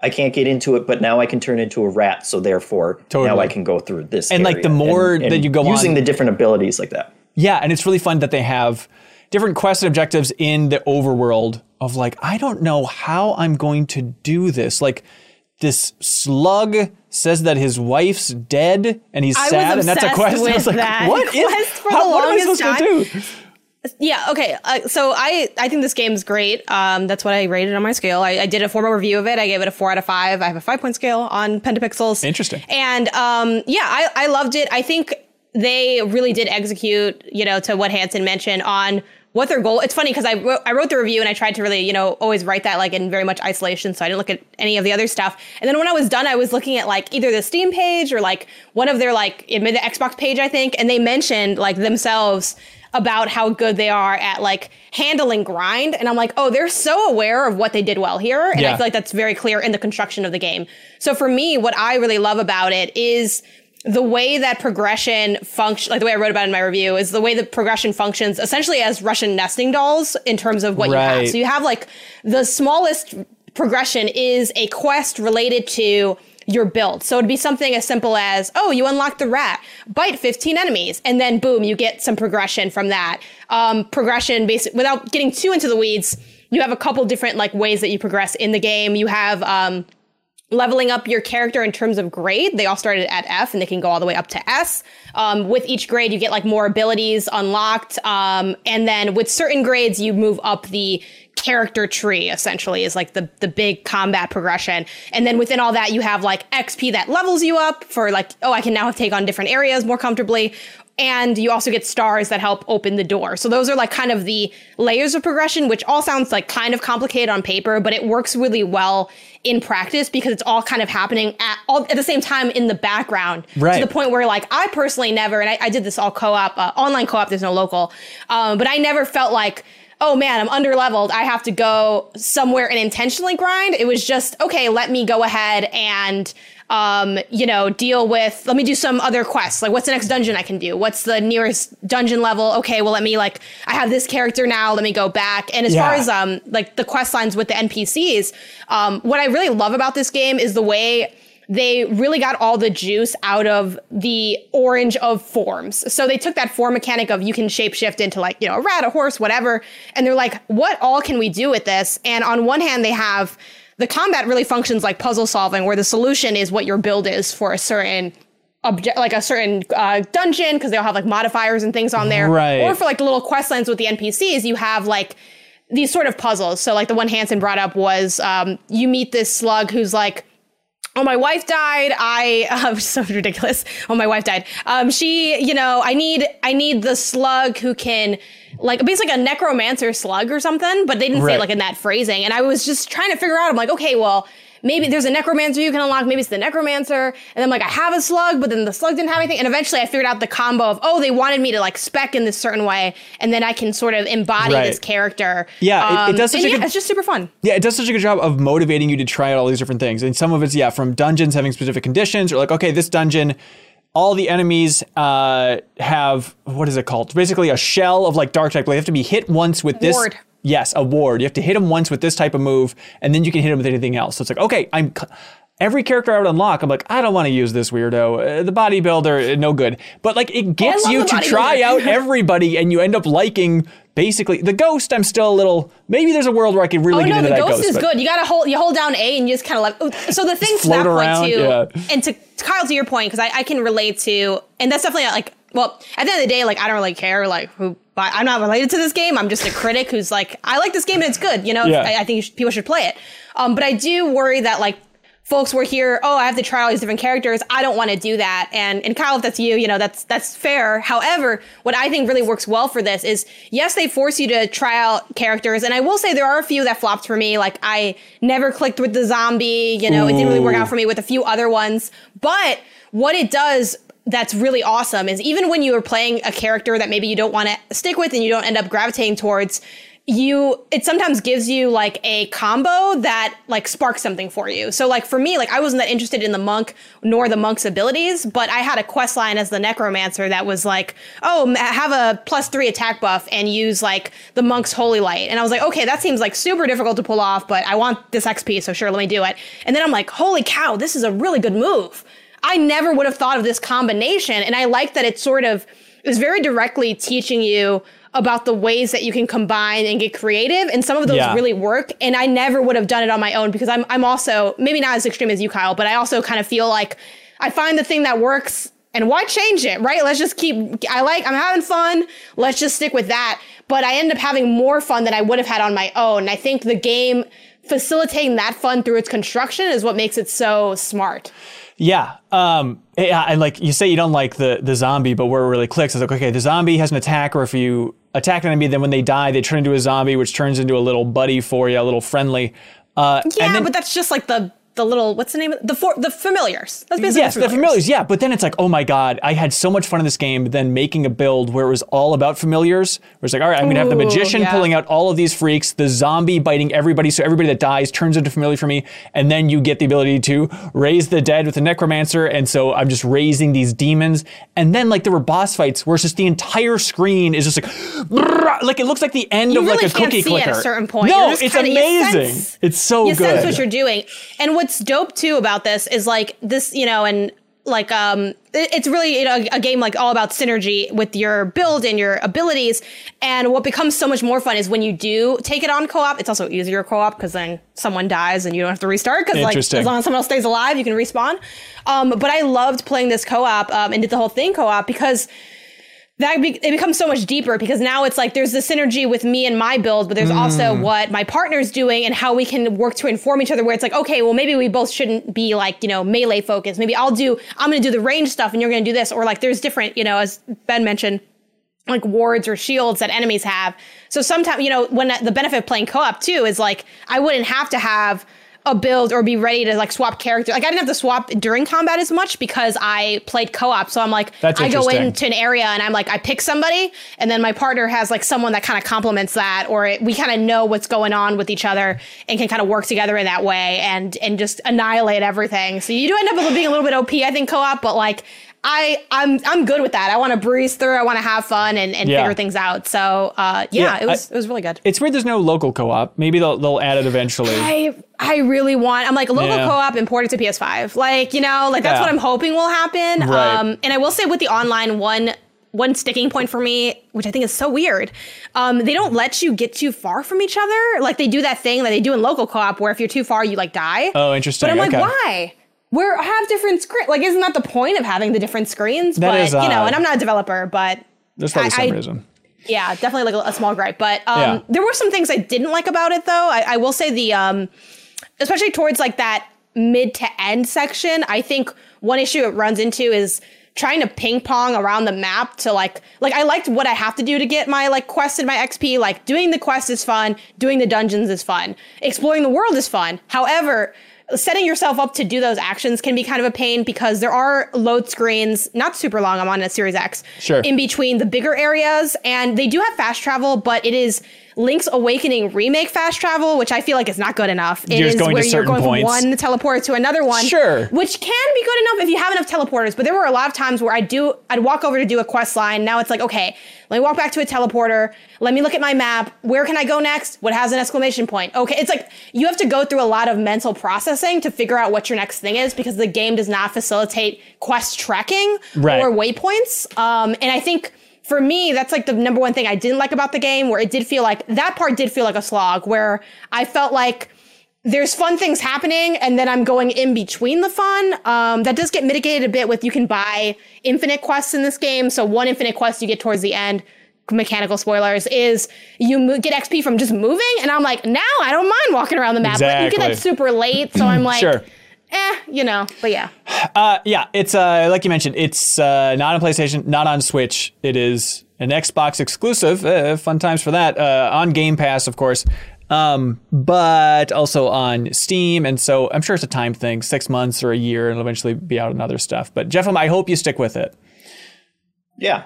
I can't get into it, but now I can turn into a rat, so therefore now I can go through this. And, like, the more And- that you go on. using on- the different abilities like that. Yeah, and it's really fun that they have different quests and objectives in the overworld of like, I don't know how I'm going to do this. Like this slug says that his wife's dead and he's I sad, and that's a quest. I was like, that what [laughs] is quest for how, the what am I supposed to do? Yeah. Okay. Uh, so I I think this game's great. Um, that's what I rated on my scale. I, I did a formal review of it. I gave it a four out of five. I have a five point scale on Pentapixels. Interesting. And um, yeah, I I loved it. I think they really did execute. You know, to what Hanson mentioned on what their goal. It's funny because I wrote, I wrote the review and I tried to really you know always write that like in very much isolation, so I didn't look at any of the other stuff. And then when I was done, I was looking at like either the Steam page or like one of their like it made the Xbox page, I think, and they mentioned like themselves about how good they are at like handling grind. And I'm like, oh, they're so aware of what they did well here. And Yeah. I feel like that's very clear in the construction of the game. So for me, what I really love about it is the way that progression function, like the way I wrote about it in my review, is the way the progression functions essentially as Russian nesting dolls in terms of what you have. So you have like the smallest progression is a quest related to your build. So it'd be something as simple as, oh, you unlock the rat, bite 15 enemies, and then boom, you get some progression from that. Um, progression, basic, without getting too into the weeds, you have a couple different like ways that you progress in the game. You have um, leveling up your character in terms of grade. They all started at F and they can go all the way up to S. Um, with each grade, you get like more abilities unlocked. Um, and then with certain grades, you move up the character tree essentially is like the, the big combat progression. And then within all that, you have like XP that levels you up for like, oh, I can now take on different areas more comfortably. And you also get stars that help open the door. So those are like kind of the layers of progression, which all sounds like kind of complicated on paper, but it works really well in practice because it's all kind of happening at all at the same time in the background. Right. To the point where like I personally never, and I, I did this all co-op, uh, online co-op, there's no local, um, but I never felt like, oh man, I'm under leveled. I have to go somewhere and intentionally grind. It was just, okay, let me go ahead and um, you know, deal with, let me do some other quests. Like, what's the next dungeon I can do? What's the nearest dungeon level? Okay, well, let me, like, I have this character now. Let me go back. And as far as, um, like, the quest lines with the NPCs, um, what I really love about this game is the way they really got all the juice out of the orange of forms. So they took that form mechanic of you can shapeshift into like, you know, a rat, a horse, whatever. And they're like, what all can we do with this? And on one hand, they have the combat really functions like puzzle solving, where the solution is what your build is for a certain object, like a certain uh, dungeon, because they all have like modifiers and things on there. Right. Or for like the little quest lines with the NPCs, you have like these sort of puzzles. So like the one Hanson brought up was um, you meet this slug who's like, oh my wife died. I [laughs] uh, so ridiculous. Oh my wife died. Um she you know i need i need the slug who can like basically a necromancer slug or something but they didn't say Right. it like in that phrasing. And i was just trying to figure out. I'm like okay well maybe there's a necromancer you can unlock maybe it's the necromancer and then I'm like i have a slug but then the slug didn't have anything and eventually i figured out the combo of oh they wanted me to like spec in this certain way and then i can sort of embody Right. this character Yeah, it- it Um, does such a yeah, good- it's just super fun Yeah, it does such a good job of motivating you to try out all these different things. And some of it's, yeah, from dungeons having specific conditions, or like, okay, this dungeon, all the enemies uh, have, what is it called? Basically a shell of like dark type. They have to be hit once with this. Ward. Yes, a ward. You have to hit him once with this type of move, and then you can hit him with anything else. So it's like, okay, I'm. Every character I would unlock, I'm like, I don't want to use this weirdo. Uh, the bodybuilder, uh, no good. But like, it gets you to try out [laughs] everybody, and you end up liking basically the ghost. I'm still a little. Maybe there's a world where I could really Oh get no, into the that ghost, is but- good. You gotta hold you hold down A and you just kind of like. So the thing to that around, point too, yeah. and to Kyle to your point because I, I can relate to, and that's definitely like. Well, at the end of the day, like I don't really care like who. I'm not related to this game. I'm just a critic who's like, I like this game and it's good. You know, Yeah. I, I think should, people should play it. Um, but I do worry that like folks were here, oh, I have to try all these different characters. I don't want to do that. And and Kyle, if that's you, you know, that's that's fair. However, what I think really works well for this is yes, they force you to try out characters. And I will say there are a few that flopped for me. Like I never clicked with the zombie, you know, Ooh. it didn't really work out for me with a few other ones. But what it does that's really awesome is even when you are playing a character that maybe you don't want to stick with and you don't end up gravitating towards, you it sometimes gives you like a combo that like sparks something for you. So like for me, like I wasn't that interested in the monk nor the monk's abilities, but I had a quest line as the necromancer that was like, oh, have a plus three attack buff and use like the monk's holy light. And I was like, okay, that seems like super difficult to pull off, but I want this XP, so sure, let me do it. And then I'm like, holy cow, this is a really good move. I never would have thought of this combination, and I like that it sort of is very directly teaching you about the ways that you can combine and get creative and some of those yeah. really work and I never would have done it on my own because I'm I'm also maybe not as extreme as you Kyle but I also kind of feel like I find the thing that works and why change it right? Let's just keep I like I'm having fun let's just stick with that. But I end up having more fun than I would have had on my own. And I think the game facilitating that fun through its construction is what makes it so smart yeah. Um, yeah, and like you say, you don't like the the zombie, but where it really clicks is like, okay, the zombie has an attack, or if you attack an enemy, then when they die, they turn into a zombie, which turns into a little buddy for you, a little friendly. Uh, yeah, then, but that's just like the the little what's the name of the for, the familiars. That's basically yes, the familiars. the familiars. Yeah, but then it's like, oh my god, I had so much fun in this game. Then making a build where it was all about familiars. Where it's like, all right, I'm gonna have the magician yeah. pulling out all of these freaks, the zombie biting everybody, so everybody that dies turns into familiar for me, and then you get the ability to raise the dead with the necromancer, and so I'm just raising these demons. And then like there were boss fights where it's just the entire screen is just like, like it looks like the end you of really like a cookie clicker. at a certain point. No, it's amazing. Sense, it's so you good. sense what you're doing, and what's dope too about this is like this, you know, and like um it's really you know, a game like all about synergy with your build and your abilities. And what becomes so much more fun is when you do take it on co-op it's also easier co-op because then someone dies and you don't have to restart because like as long as someone else stays alive you can respawn. Um but i loved playing this co-op um, and did the whole thing co-op because that be- it becomes so much deeper because now it's like there's the synergy with me and my build, but there's mm. also what my partner's doing and how we can work to inform each other. Where it's like, okay, well maybe we both shouldn't be like you know melee focused. Maybe I'll do I'm going to do the range stuff and you're going to do this, or like there's different you know as Ben mentioned like wards or shields that enemies have. So sometimes, you know, when the benefit of playing co-op too is like I wouldn't have to have a build or be ready to like swap character. Like I didn't have to swap during combat as much because I played co-op. So I'm like, That's I go into an area and I'm like, I pick somebody, and then my partner has like someone that kind of complements that, or it, we kind of know what's going on with each other and can kind of work together in that way and and just annihilate everything. So you do end up being a little bit OP, I think, co-op, but like I I'm I'm good with that. I want to breeze through. I want to have fun and, and yeah. figure things out. So uh, yeah, yeah, it was I, it was really good. It's weird. There's no local co-op. Maybe they'll they'll add it eventually. I I really want. I'm like local yeah. co-op imported to PS5. Like you know, like that's what I'm hoping will happen. Right. Um, and I will say with the online one. One sticking point for me, which I think is so weird, um, they don't let you get too far from each other. Like they do that thing that they do in local co-op, where if you're too far, you like die. Oh, interesting. But I'm okay. like, why? We're have different screen. Like, isn't that the point of having the different screens? That but is, uh, you know, and I'm not a developer, but there's probably I, some reason. Yeah, definitely like a, a small gripe. But um, yeah. there were some things I didn't like about it, though. I, I will say the, um, especially towards like that mid to end section. I think one issue it runs into is trying to ping pong around the map to like like I liked what I have to do to get my like quest and my XP. Like doing the quest is fun, doing the dungeons is fun, exploring the world is fun. However, setting yourself up to do those actions can be kind of a pain because there are load screens, not super long. I'm on a Series X. Sure. In between the bigger areas, and they do have fast travel, but it is Link's Awakening remake fast travel, which I feel like is not good enough. It you're is where you're going points. from one teleport to another one. Sure. Which can be good enough if you have enough teleporters. But there were a lot of times where I do I'd walk over to do a quest line. Now it's like, okay, let me walk back to a teleporter. Let me look at my map. Where can I go next? What has an exclamation point? Okay, it's like you have to go through a lot of mental processing to figure out what your next thing is because the game does not facilitate quest tracking right. or waypoints. Um, and I think for me, that's like the number one thing I didn't like about the game, where it did feel like that part did feel like a slog, where I felt like there's fun things happening and then I'm going in between the fun. Um, that does get mitigated a bit with you can buy infinite quests in this game. So one infinite quest you get towards the end, mechanical spoilers, is you get XP from just moving. And I'm like, now I don't mind walking around the map. Exactly. But you get that super late. So I'm [clears throat] like, sure eh, you know. But yeah, Uh, yeah, it's uh, like you mentioned, it's uh, not on PlayStation, not on Switch. It is an Xbox exclusive. Uh, fun times for that. Uh, on Game Pass, of course, um, but also on Steam. And so I'm sure it's a time thing, six months or a year, and it'll eventually be out on other stuff. But Jeff, I hope you stick with it. Yeah,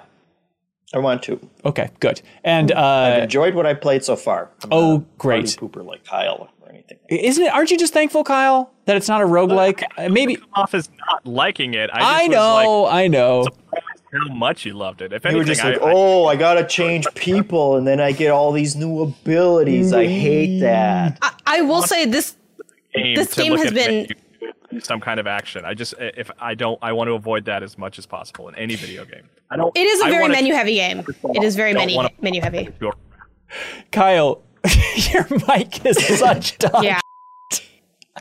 I want to. Okay, good. And uh, I've enjoyed what I played so far. I'm Oh, not great. pooper like Kyle or anything. isn't it? Aren't you just thankful, Kyle, that it's not a roguelike? Uh, Maybe. Off as not liking it. I, just I was, know, I know. Like, how much you loved it. If You were just like, I- oh, I gotta change people, and then I get all these new abilities. I hate that. I, I will say this. game this game has been- some kind of action. I just if I don't, I want to avoid that as much as possible in any video game. I don't. It is a very menu heavy game. It is very don't menu wanna- menu heavy. Kyle, [laughs] your mic is [laughs] such dog. Yeah.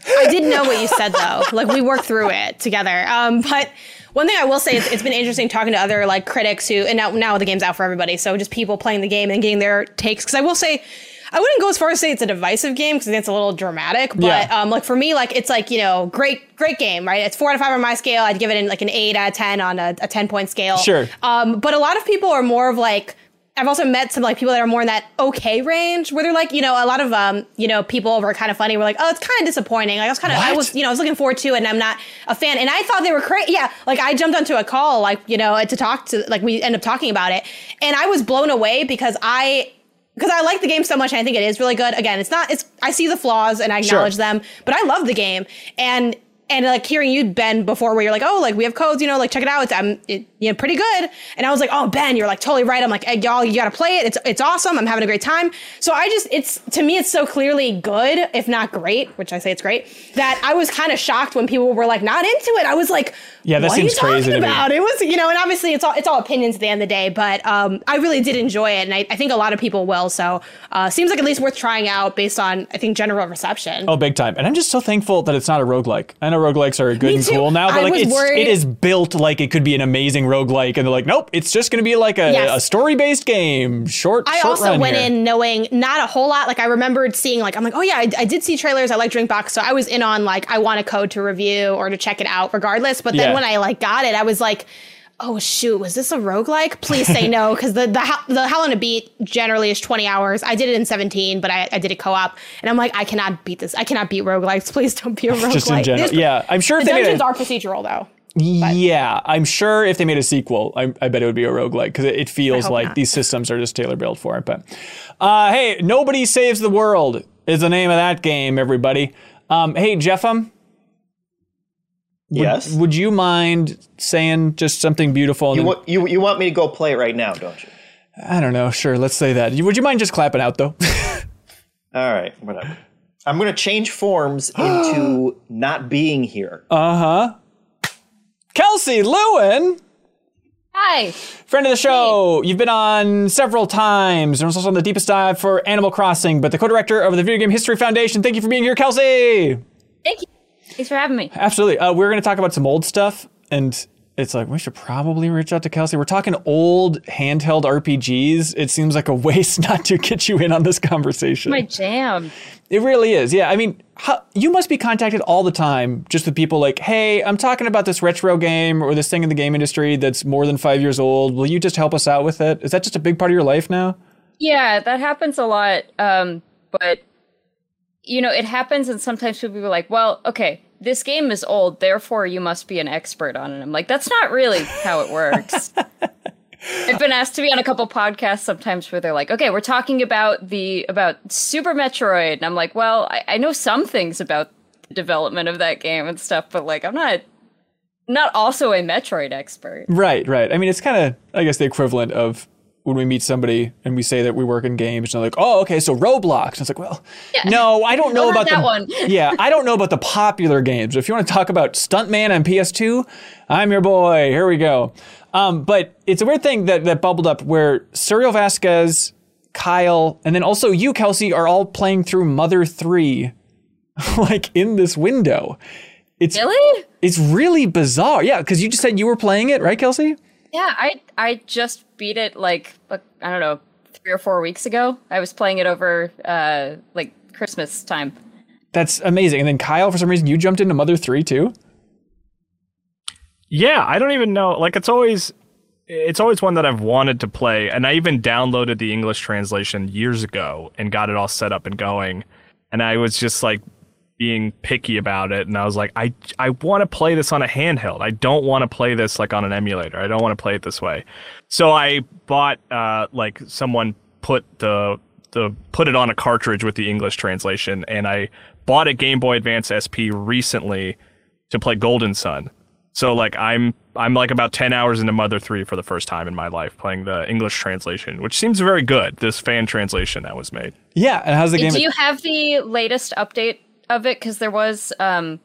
I didn't know what you said though. Like we worked through it together. Um, but one thing I will say is it's been interesting talking to other like critics who, and now now the game's out for everybody. So just people playing the game and getting their takes. Because I will say, I wouldn't go as far as say it's a divisive game because it's a little dramatic. But Yeah. um, like for me, like it's like you know, great great game, right? It's four out of five on my scale. I'd give it in like an eight out of ten on a, a ten point scale. Sure. Um, but a lot of people are more of like. I've also met some like people that are more in that okay range where they're like, you know, a lot of um, you know, people were kind of funny. We're like, oh, it's kind of disappointing. Like I was kind of, I was, you know, I was looking forward to it, and I'm not a fan. And I thought they were crazy. Yeah, like I jumped onto a call, like you know, to talk to, like we end up talking about it, and I was blown away because I. Because I like the game so much, and I think it is really good. Again, it's not. It's I see the flaws and I Sure. acknowledge them, but I love the game. And and like hearing you Ben before, where you're like, oh, like we have codes, you know, like check it out. It's um, it, you know, pretty good. And I was like, oh, Ben, you're like totally right. I'm like, hey, y'all, you got to play it. It's it's awesome. I'm having a great time. So I just, it's to me, it's so clearly good, if not great, which I say it's great. That I was kind of shocked when people were like not into it. I was like, Yeah, that what seems are you crazy to me. about? It was, you know, and obviously it's all it's all opinions at the end of the day, but um, I really did enjoy it, and I, I think a lot of people will. So uh, seems like at least worth trying out based on I think general reception. Oh, big time. And I'm just so thankful that it's not a roguelike. I know roguelikes are good and cool now, but I like it's worried- it is built like it could be an amazing roguelike and they're like, nope, it's just gonna be like a, Yes. a story-based game. Short I short also went here. in knowing not a whole lot. Like I remembered seeing like I'm like, oh yeah, I, I did see trailers. I like Drinkbox, so I was in on like I want a code to review or to check it out regardless. But then Yeah. When I like got it, I was like, oh shoot, was this a roguelike? Please say no, [laughs] because the the the How Long to Beat generally is 20 hours. I did it in 17, but I, I did it co-op, and I'm like, I cannot beat this. I cannot beat roguelikes. Please don't be a roguelike. [laughs] just in general. There's- Yeah. I'm sure if The they dungeons a, are procedural though. Yeah, I'm sure if they made a sequel, I, I bet it would be a roguelike because it, it feels like not. these systems are just tailor built for it. But uh, hey, Nobody Saves the World is the name of that game, everybody. Um, hey, Jeffem, Yes. would you mind saying just something beautiful? and You then- want you you want me to go play it right now, don't you? I don't know. Sure, let's say that. Would you mind just clapping out though? [laughs] All right, whatever. I'm gonna change forms [gasps] into not being here. uh huh. Kelsey Lewin, Hi. friend of the show. You've been on several times. and was also on the deepest dive for Animal Crossing, but the co-director of the Video Game History Foundation. Thank you for being here, Kelsey. Thank you. Thanks for having me. Absolutely. Uh, we're going to talk about some old stuff, and it's like we should probably reach out to Kelsey. We're talking old handheld RPGs. It seems like a [laughs] waste not to get you in on this conversation. My jam. It really is. Yeah. I mean, how, you must be contacted all the time just with people like, hey, I'm talking about this retro game or this thing in the game industry that's more than five years old. Will you just help us out with it? Is that just a big part of your life now? Yeah, that happens a lot. Um, but you know, it happens, and sometimes people are like, "Well, okay, this game is old, therefore you must be an expert on it." I'm like, "That's not really how it works." [laughs] I've been asked to be on a couple podcasts sometimes where they're like, "Okay, we're talking about the about Super Metroid," and I'm like, "Well, I, I know some things about the development of that game and stuff, but like, I'm not not also a Metroid expert." Right, right. I mean, it's kind of, I guess, the equivalent of when we meet somebody and we say that we work in games, and they're like, "Oh, okay, so Roblox." And it's like, well, no, I don't know about that the one. [laughs] yeah, I don't know about the popular games. If you want to talk about Stuntman on PS2, I'm your boy. Here we go. Um, but it's a weird thing that that bubbled up where Serial Vasquez, Kyle, and then also you, Kelsey, are all playing through Mother Three, [laughs] like in this window. It's Really? it's really bizarre. Yeah, because you just said you were playing it, right, Kelsey? Yeah, I I just beat it like like, I don't know three or four weeks ago. I was playing it over uh like Christmas time, That's amazing. And then Kyle, for some reason, you jumped into Mother 3 too? Yeah, I don't even know. Like it's always it's always one that I've wanted to play and I even downloaded the English translation years ago and got it all set up and going. And I was just like being picky about it and I was like I I want to play this on a handheld. I don't want to play this like on an emulator. I don't want to play it this way. So I bought uh like someone put the the put it on a cartridge with the English translation and I bought a Game Boy Advance SP recently to play Golden Sun. So like I'm I'm like about 10 hours into Mother 3 for the first time in my life playing the English translation, which seems very good. This fan translation that was made. Yeah. And how's the game? Do you have the latest update of it? Because there was, um,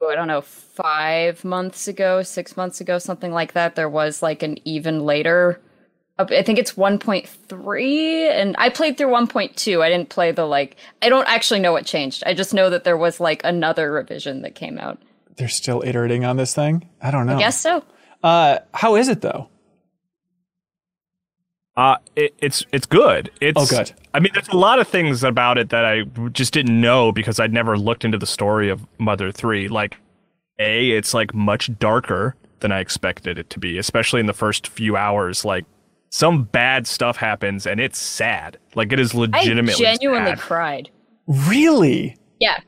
oh, I don't know, five months ago, six months ago, something like that. There was like an even later. I think it's 1.3, and I played through 1.2. I didn't play the like. I don't actually know what changed. I just know that there was like another revision that came out. They're still iterating on this thing? I don't know. I guess so. Uh, how is it though? Uh it, it's it's good. It's Oh, good. I mean there's a lot of things about it that I just didn't know because I'd never looked into the story of Mother 3. Like A, it's like much darker than I expected it to be, especially in the first few hours like some bad stuff happens and it's sad. Like it is legitimately. I legitimately genuinely sad. cried. Really? Yeah,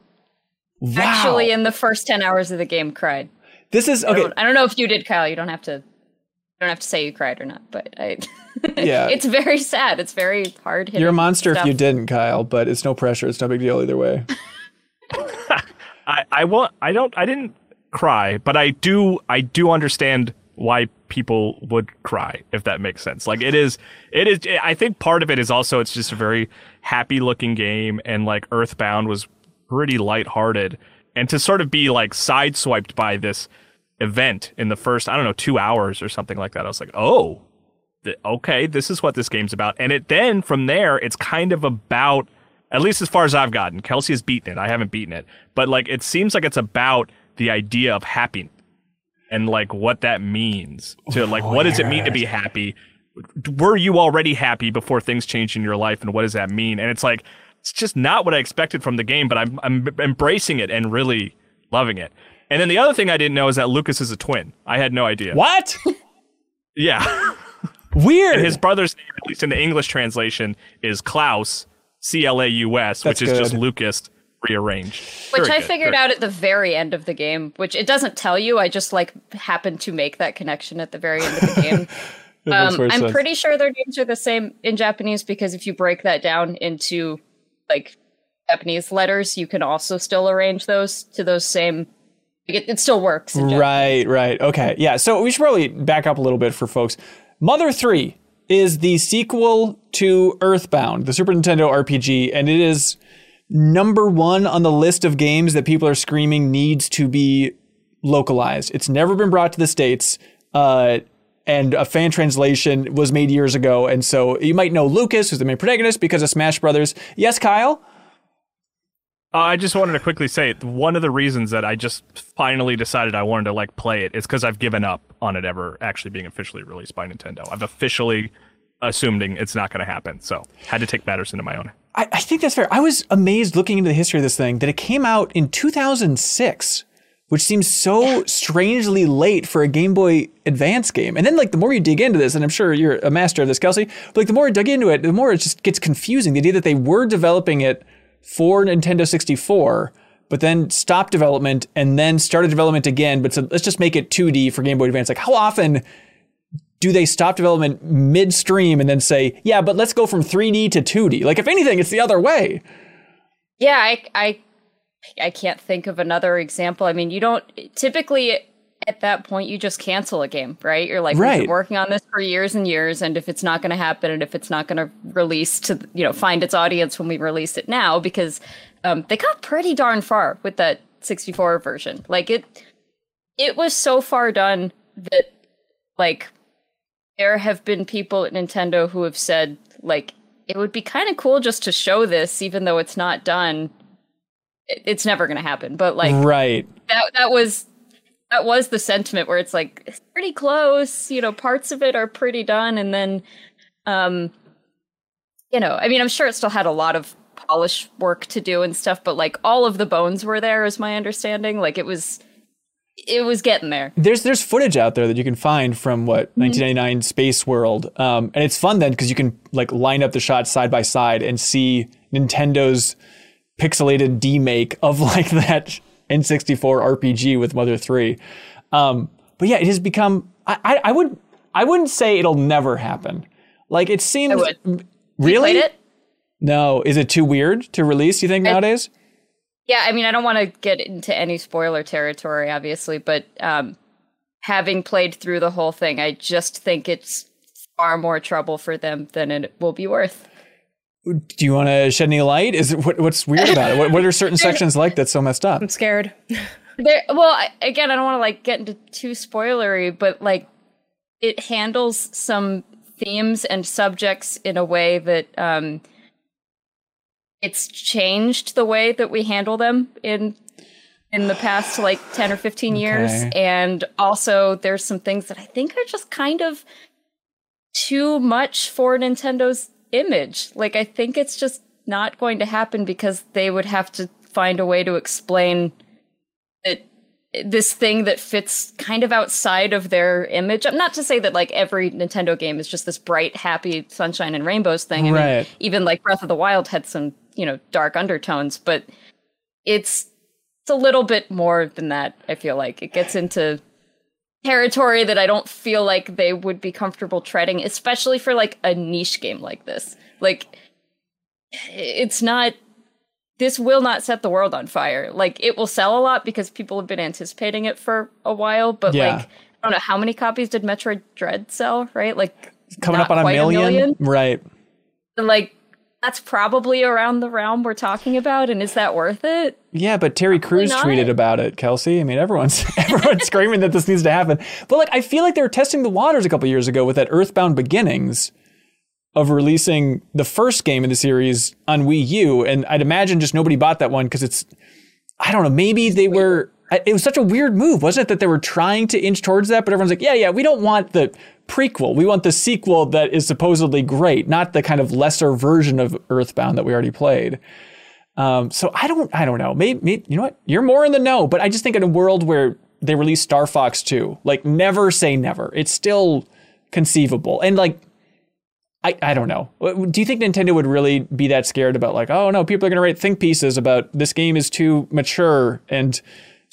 Wow. actually, in the first 10 hours of the game, cried. this is I okay. don't, I don't know if you did, Kyle. You don't have to. You don't have to say you cried or not, but I. [laughs] Yeah. it's very sad. It's very hard. You're a monster if you didn't, Kyle, but it's no pressure. It's no big deal either way. [laughs] I, I won't I don't I didn't cry, but I do I do understand why people would cry if that makes sense. Like it is it is I think part of it is also it's just a very happy looking game and like Earthbound was pretty lighthearted and to sort of be like sideswiped by this event in the first I don't know 2 hours or something like that. I was like, "Oh, th- okay, this is what this game's about." And it then from there it's kind of about at least as far as I've gotten. Kelsey has beaten it. I haven't beaten it. But like it seems like it's about the idea of happiness and like what that means to like what does it mean to be happy? Were you already happy before things changed in your life and what does that mean? And it's like it's just not what I expected from the game, but I'm I'm embracing it and really loving it. And then the other thing I didn't know is that Lucas is a twin. I had no idea. What? Yeah. [laughs] Weird. His brother's name, at least in the English translation, is Klaus, C L A U S, which That's is just. Lucas rearranged. Which Very I good, figured very out at the very end of the game, which it doesn't tell you. I just like happened to make that connection at the very end of the game. [laughs] Um, I'm sense. pretty sure their names are the same in Japanese because if you break that down into like Japanese letters, you can also still arrange those to those same. It, it still works. Right, right. Okay. Yeah. So we should probably back up a little bit for folks. Mother 3 is the sequel to Earthbound, the Super Nintendo RPG, and it is number one on the list of games that people are screaming needs to be localized. It's never been brought to the States. Uh, and a fan translation was made years ago. And so you might know Lucas, who's the main protagonist, because of Smash Brothers. Yes, Kyle? Uh, I just wanted to quickly say one of the reasons that I just finally decided I wanted to like play it is because I've given up on it ever actually being officially released by Nintendo. I've officially assuming it's not going to happen, so had to take matters into my own. I, I think that's fair. I was amazed looking into the history of this thing that it came out in 2006, which seems so strangely late for a Game Boy Advance game. And then, like, the more you dig into this, and I'm sure you're a master of this, Kelsey, but like, the more I dug into it, the more it just gets confusing. The idea that they were developing it for Nintendo 64, but then stopped development and then started development again, but said, let's just make it 2D for Game Boy Advance. Like, how often do they stop development midstream and then say, yeah, but let's go from 3D to 2D? Like, if anything, it's the other way. Yeah, I, I, I can't think of another example. I mean, you don't typically at that point you just cancel a game, right? You're like, we've Right. been working on this for years and years, and if it's not going to happen, and if it's not going to release to you know find its audience when we release it now, because um, they got pretty darn far with that 64 version. Like it, it was so far done that like there have been people at Nintendo who have said like it would be kind of cool just to show this even though it's not done it's never going to happen but like right. that that was that was the sentiment where it's like it's pretty close you know parts of it are pretty done and then um you know i mean i'm sure it still had a lot of polish work to do and stuff, but like all of the bones were there, is my understanding. Like it was, it was getting there. There's there's footage out there that you can find from what 1999 Space World, um, and it's fun then because you can like line up the shots side by side and see Nintendo's pixelated demake of like [laughs] that N64 RPG with Mother 3. Um, but yeah, it has become. I, I, I would I wouldn't say it'll never happen. Like it seems. I. Really? It? No, is it too weird to release? You think nowadays? Yeah, I mean, I don't want to get into any spoiler territory, obviously, but um, having played through the whole thing, I just think it's far more trouble for them than it will be worth. Do you want to shed any light? Is it what, what's weird about it? What, what are certain [laughs] sections like that's so messed up? I'm scared. [laughs] There, well, I, again, I don't want to like get into too spoilery, but like it handles some themes and subjects in a way that um, it's changed the way that we handle them in in the past like 10 or 15 years Okay. and also there's some things that i think are just kind of too much for nintendo's image like i think it's just not going to happen because they would have to find a way to explain that this thing that fits kind of outside of their image. I'm not to say that like every Nintendo game is just this bright, happy sunshine and rainbows thing. I mean, Right. even like Breath of the Wild had some, you know, dark undertones, but it's it's a little bit more than that, I feel like. It gets into territory that I don't feel like they would be comfortable treading, especially for like a niche game like this. Like it's not this will not set the world on fire. Like it will sell a lot because people have been anticipating it for a while, but Yeah. like I don't know how many copies did Metroid Dread sell, right? Like Coming up on a quite million? Right. And, like that's probably around the realm we're talking about and is that worth it? Yeah, but Terry Crews not. tweeted about it, Kelsey. I mean, everyone's [laughs] everyone's [laughs] screaming that this needs to happen. But like, I feel like they were testing the waters a couple years ago with that Earthbound Beginnings of releasing the first game in the series on Wii U, and I'd imagine just nobody bought that one because it's, I don't know, maybe they were. It was such a weird move, wasn't it? That they were trying to inch towards that, but everyone's like, yeah, yeah, we don't want the prequel. We want the sequel that is supposedly great, not the kind of lesser version of Earthbound that we already played. Um, so I don't, I don't know. Maybe, maybe you know what? You're more in the know, but I just think in a world where they release Star Fox 2, like never say never. It's still conceivable, and like. I, I don't know. Do you think Nintendo would really be that scared about like, oh no, people are going to write think pieces about this game is too mature and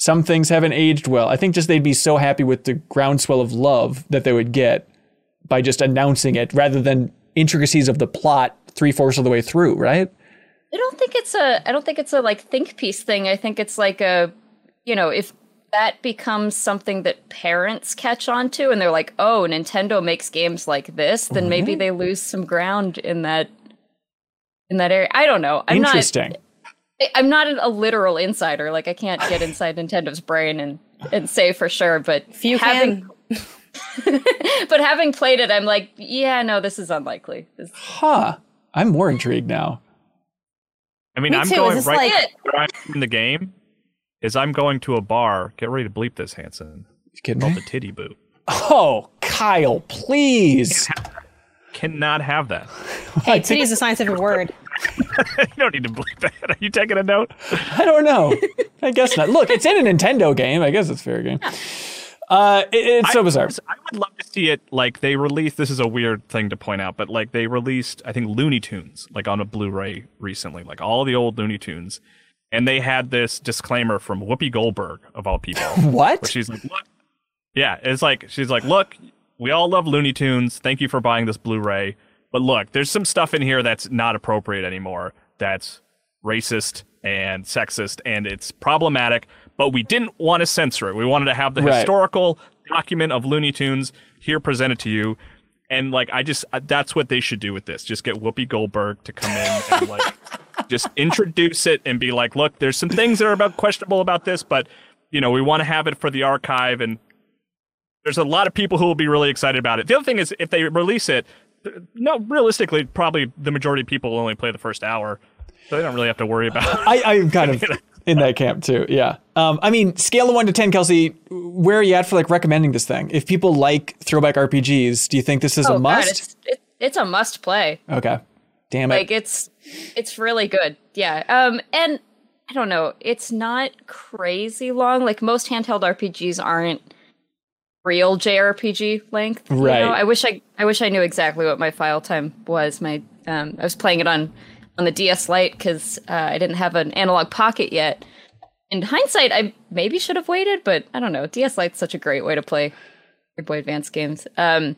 some things haven't aged well. I think just they'd be so happy with the groundswell of love that they would get by just announcing it rather than intricacies of the plot three fourths of the way through, right? I don't think it's a I don't think it's a like think piece thing. I think it's like a you know, if that becomes something that parents catch on to and they're like, "Oh, Nintendo makes games like this," then maybe they lose some ground in that in that area. I don't know. I'm not Interesting. I- I'm not a literal insider. Like I can't get inside Nintendo's brain and and say for sure, but If you having can. [laughs] but having played it, I'm like, yeah, no, this is unlikely. This, Huh. I'm more intrigued now. I mean, Me I'm too. going right like- where I'm in the game. Is I'm going to a bar. Get ready to bleep this, Hanson. You kidding Called me? the Titty Boot. Oh, Kyle, please. Cannot have that. [laughs] Hey, titty is a scientific word. [laughs] you don't need to bleep that. Are you taking a note? I don't know. I guess not. Look, it's in a Nintendo game. I guess it's fair game. Uh, it- it's so I- bizarre. I would love to see it like they released. This is a weird thing to point out, but like they released, I think Looney Tunes like on a Blu-ray recently, like all the old Looney Tunes, and they had this disclaimer from Whoopi Goldberg of all people, [laughs] where What? she's like, "Look, yeah, it's like she's like, look, we all love Looney Tunes. Thank you for buying this Blu-ray, but look, there's some stuff in here that's not appropriate anymore. That's racist and sexist, and it's problematic. But we didn't want to censor it. We wanted to have the Right. historical document of Looney Tunes here presented to you. And like, I just uh, that's what they should do with this. Just get Whoopi Goldberg to come in and like [laughs] just introduce it and be like, look, there's some things that are about questionable about this, but you know, we want to have it for the archive and there's a lot of people who will be really excited about it. The other thing is if they release it, no, realistically, probably the majority of people will only play the first hour, so they don't really have to worry about. I, I'm kind of in that camp too. Yeah. Um, I mean, scale of one to ten, Kelsey. Where are you at for like recommending this thing? If people like throwback RPGs, do you think this is oh a God, must? it's it, it's a must play. okay. Damn it. Like it's It's really good. Yeah. Um and I don't know, it's not crazy long. Like most handheld RPGs aren't real JRPG length. you Right. know? I wish I I wish I knew exactly what my file time was. My um I was playing it on on the DS Lite cuz uh, I didn't have an Analogue Pocket yet. In hindsight, I maybe should have waited, but I don't know. DS Lite's such a great way to play Game Boy Advance games. Um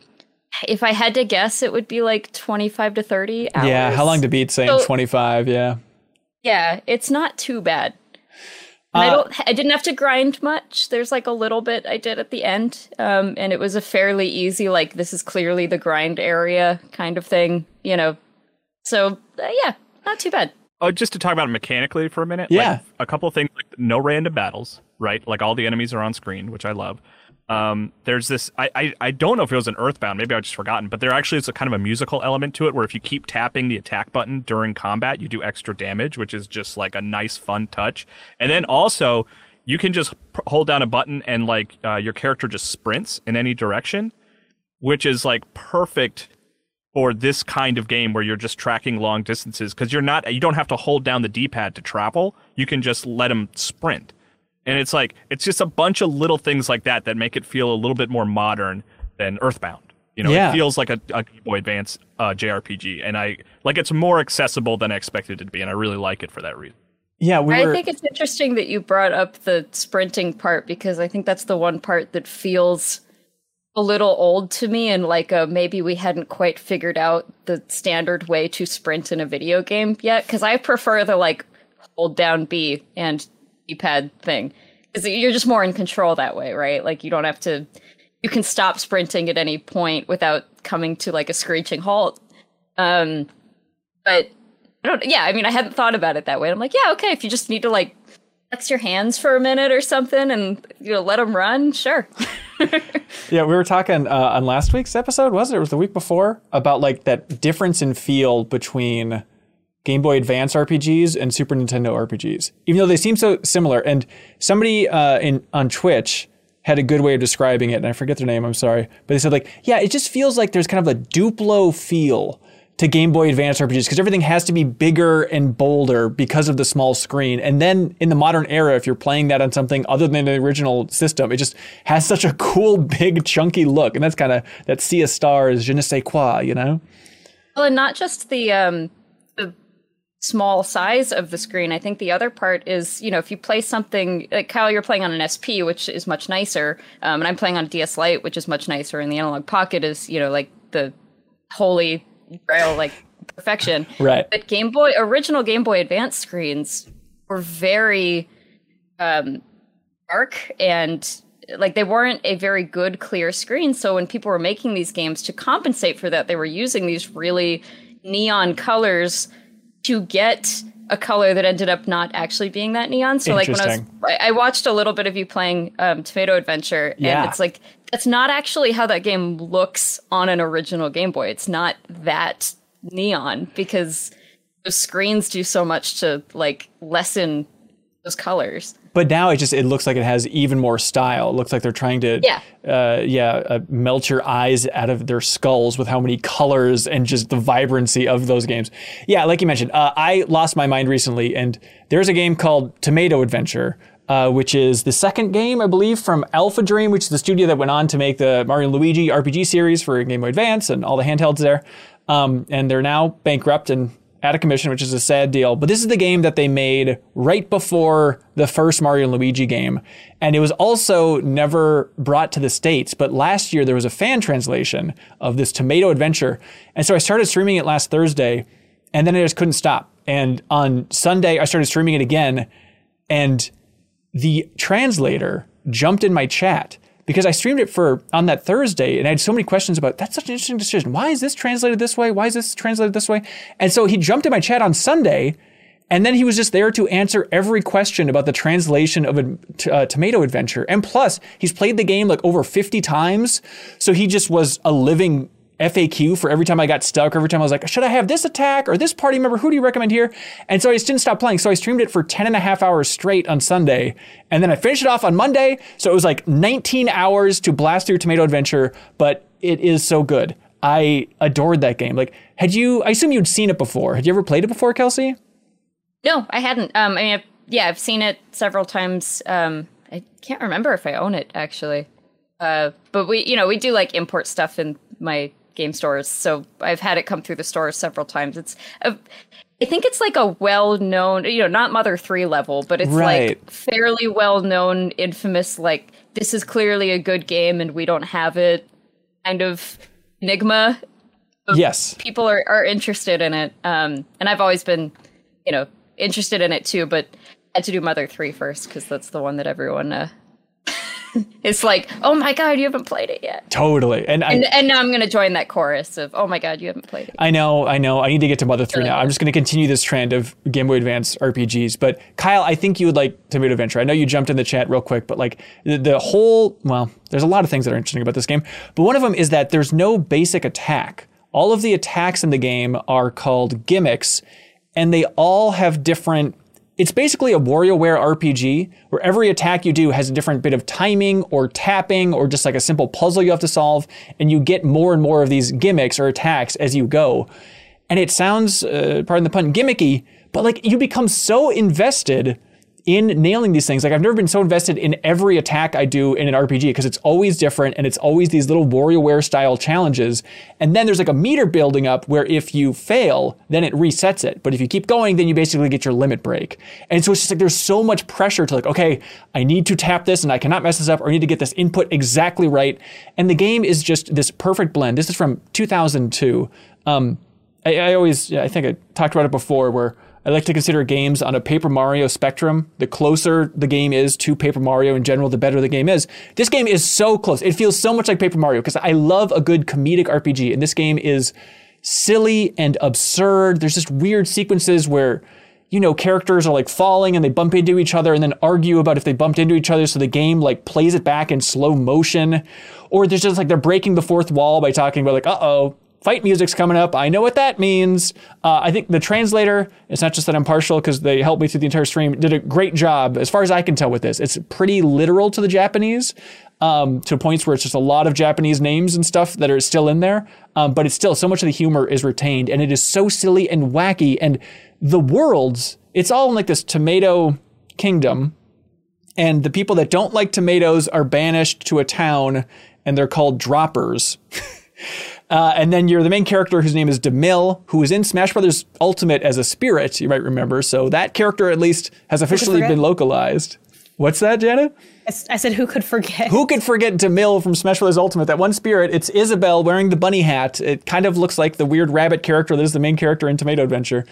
if I had to guess, it would be like 25 to 30 hours. Yeah, how long to beat saying So- 25? Yeah. Yeah, it's not too bad. And I Uh, don't. I didn't have to grind much. There's like a little bit I did at the end, um, and it was a fairly easy. Like this is clearly the grind area kind of thing, you know. So uh, yeah, not too bad. Oh, just to talk about it mechanically for a minute. Yeah. Like, a couple of things like no random battles, right? Like all the enemies are on screen, which I love. Um, there's this. I, I I don't know if it was an Earthbound. Maybe I've just forgotten. But there actually is a kind of a musical element to it, where if you keep tapping the attack button during combat, you do extra damage, which is just like a nice, fun touch. And then also, you can just hold down a button and like uh, your character just sprints in any direction, which is like perfect for this kind of game where you're just tracking long distances because you're not you don't have to hold down the d-pad to travel you can just let them sprint and it's like it's just a bunch of little things like that that make it feel a little bit more modern than earthbound. You know Yeah. it feels like a, a Game boy advance uh, jrpg and i like it's more accessible than i expected it to be and i really like it for that reason. Yeah, we I think it's interesting that you brought up the sprinting part because I think that's the one part that feels a little old to me and like uh, maybe we hadn't quite figured out the standard way to sprint in a video game yet because I prefer the like hold down B and D-pad thing because you're just more in control that way, right? Like you don't have to you can stop sprinting at any point without coming to like a screeching halt. Um but I don't yeah, I mean I hadn't thought about it that way. I'm like, yeah, okay, if you just need to like flex your hands for a minute or something and you know let them run, sure. [laughs] Yeah, we were talking uh, on last week's episode, was it? It was the week before about like that difference in feel between Game Boy Advance RPGs and Super Nintendo RPGs, even though they seem so similar. And somebody uh, in on Twitch had a good way of describing it, and I forget their name. I'm sorry, but they said like, yeah, it just feels like there's kind of a Duplo feel to Game Boy Advance RPGs because everything has to be bigger and bolder because of the small screen. And then in the modern era, if you're playing that on something other than the original system, it just has such a cool, [laughs] big, chunky look. And that's kind of that sea of stars, je ne sais quoi, you know? Well, and not just the um small size of the screen. I think the other part is, you know, if you play something like Kyle, you're playing on an SP, which is much nicer, um, and I'm playing on a DS Lite, which is much nicer, and the Analogue Pocket is, you know, like the holy grail, like perfection. [laughs] Right. But Game Boy, original Game Boy Advance screens were very um, dark and like they weren't a very good clear screen. So when people were making these games to compensate for that, they were using these really neon colors to get a color that ended up not actually being that neon. So like when I was, I watched a little bit of you playing um, Tomato Adventure, Yeah. and it's like that's not actually how that game looks on an original Game Boy. It's not that neon because those screens do so much to like lessen those colors. But now it just it looks like it has even more style. It looks like they're trying to Yeah. uh, yeah uh, melt your eyes out of their skulls with how many colors and just the vibrancy of those games. Yeah, like you mentioned, uh, I lost my mind recently, and there's a game called Tomato Adventure. Uh, which is the second game, I believe, from AlphaDream, which is the studio that went on to make the Mario Luigi RPG series for Game Boy Advance and all the handhelds there. Um, and they're now bankrupt and out of commission, which is a sad deal. But this is the game that they made right before the first Mario and Luigi game. And it was also never brought to the States. But last year there was a fan translation of this Tomato Adventure. And so I started streaming it last Thursday and then I just couldn't stop. And on Sunday I started streaming it again. And the translator jumped in my chat because I streamed it for on that Thursday and I had so many questions about that's such an interesting decision. Why is this translated this way? Why is this translated this way? And so he jumped in my chat on Sunday and then he was just there to answer every question about the translation of a uh, Tomato Adventure. And plus, he's played the game like over 50 times. So he just was a living FAQ for every time I got stuck, every time I was like, should I have this attack or this party member? Who do you recommend here? And so I just didn't stop playing. So I streamed it for 10 and a half hours straight on Sunday. And then I finished it off on Monday. So it was like 19 hours to blast through Tomato Adventure, but it is so good. I adored that game. Like Had you? I assume you'd seen it before. Had you ever played it before, Kelsey? No, I hadn't. Um, I mean, I've, yeah, I've seen it several times. Um, I can't remember if I own it actually. Uh, but we, you know, we do like import stuff in my game stores, so I've had it come through the stores several times. It's a, I think it's like a well-known, you know, not Mother 3 level, but it's Right. like fairly well-known infamous like this is clearly a good game and we don't have it kind of enigma. Yes. People are are interested in it. Um and I've always been, you know, interested in it too, but I had to do Mother 3 first cuz that's the one that everyone uh [laughs] it's like, "Oh my god, you haven't played it yet." Totally. And, And, I, and now I'm going to join that chorus of, "Oh my god, you haven't played it." I know, I know. I need to get to Mother 3 now. I'm just going to continue this trend of Game Boy Advance RPGs. But Kyle, I think you would like Tomato Adventure. I know you jumped in the chat real quick, but like the, the whole, well, there's a lot of things that are interesting about this game. But one of them is that there's no basic attack. All of the attacks in the game are called gimmicks, and they all have different it's basically a WarioWare RPG where every attack you do has a different bit of timing or tapping or just like a simple puzzle you have to solve, and you get more and more of these gimmicks or attacks as you go. And it sounds, uh, pardon the pun, gimmicky, but like you become so invested in nailing these things. Like I've never been so invested in every attack I do in an RPG because it's always different and it's always these little WarioWare style challenges. And then there's like a meter building up where if you fail, then it resets it. But if you keep going, then you basically get your limit break. And so it's just like there's so much pressure to like, okay, I need to tap this and I cannot mess this up or I need to get this input exactly right. And the game is just this perfect blend. This is from 2002. Um, I, I always, I think I talked about it before where I like to consider games on a Paper Mario spectrum. The closer the game is to Paper Mario in general, the better the game is. This game is so close. It feels so much like Paper Mario because I love a good comedic RPG, and this game is silly and absurd. There's just weird sequences where you know characters are like falling and they bump into each other and then argue about if they bumped into each other so the game like plays it back in slow motion or there's just like they're breaking the fourth wall by talking about like uh-oh fight music's coming up. I know what that means. Uh, I think the translator, it's not just that I'm partial because they helped me through the entire stream, did a great job as far as I can tell with this. It's pretty literal to the Japanese. Um, to points where it's just a lot of Japanese names and stuff that are still in there, um, but it's still so much of the humor is retained, and it is so silly and wacky. And the worlds, it's all in like this tomato kingdom, and the people that don't like tomatoes are banished to a town, and they're called droppers. [laughs] Uh, and then you're the main character whose name is DeMille, who is in Smash Brothers Ultimate as a spirit, you might remember. So that character at least has officially been localized. What's that, Janet? I said, who could forget? Who could forget DeMille from Smash Bros. Ultimate? That one spirit. It's Isabelle wearing the bunny hat. It kind of looks like the weird rabbit character that is the main character in Tomato Adventure.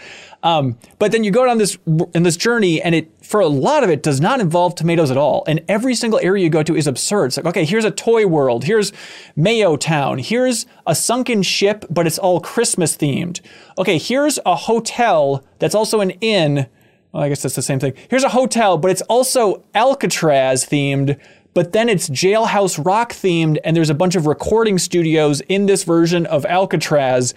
Um, but then you go down this in this journey, and it for a lot of it does not involve tomatoes at all. And every single area you go to is absurd. It's like okay, here's a toy world. Here's Mayo Town. Here's a sunken ship, but it's all Christmas themed. Okay, here's a hotel that's also an inn. Well, I guess that's the same thing. Here's a hotel, but it's also Alcatraz themed, but then it's Jailhouse Rock themed, and there's a bunch of recording studios in this version of Alcatraz.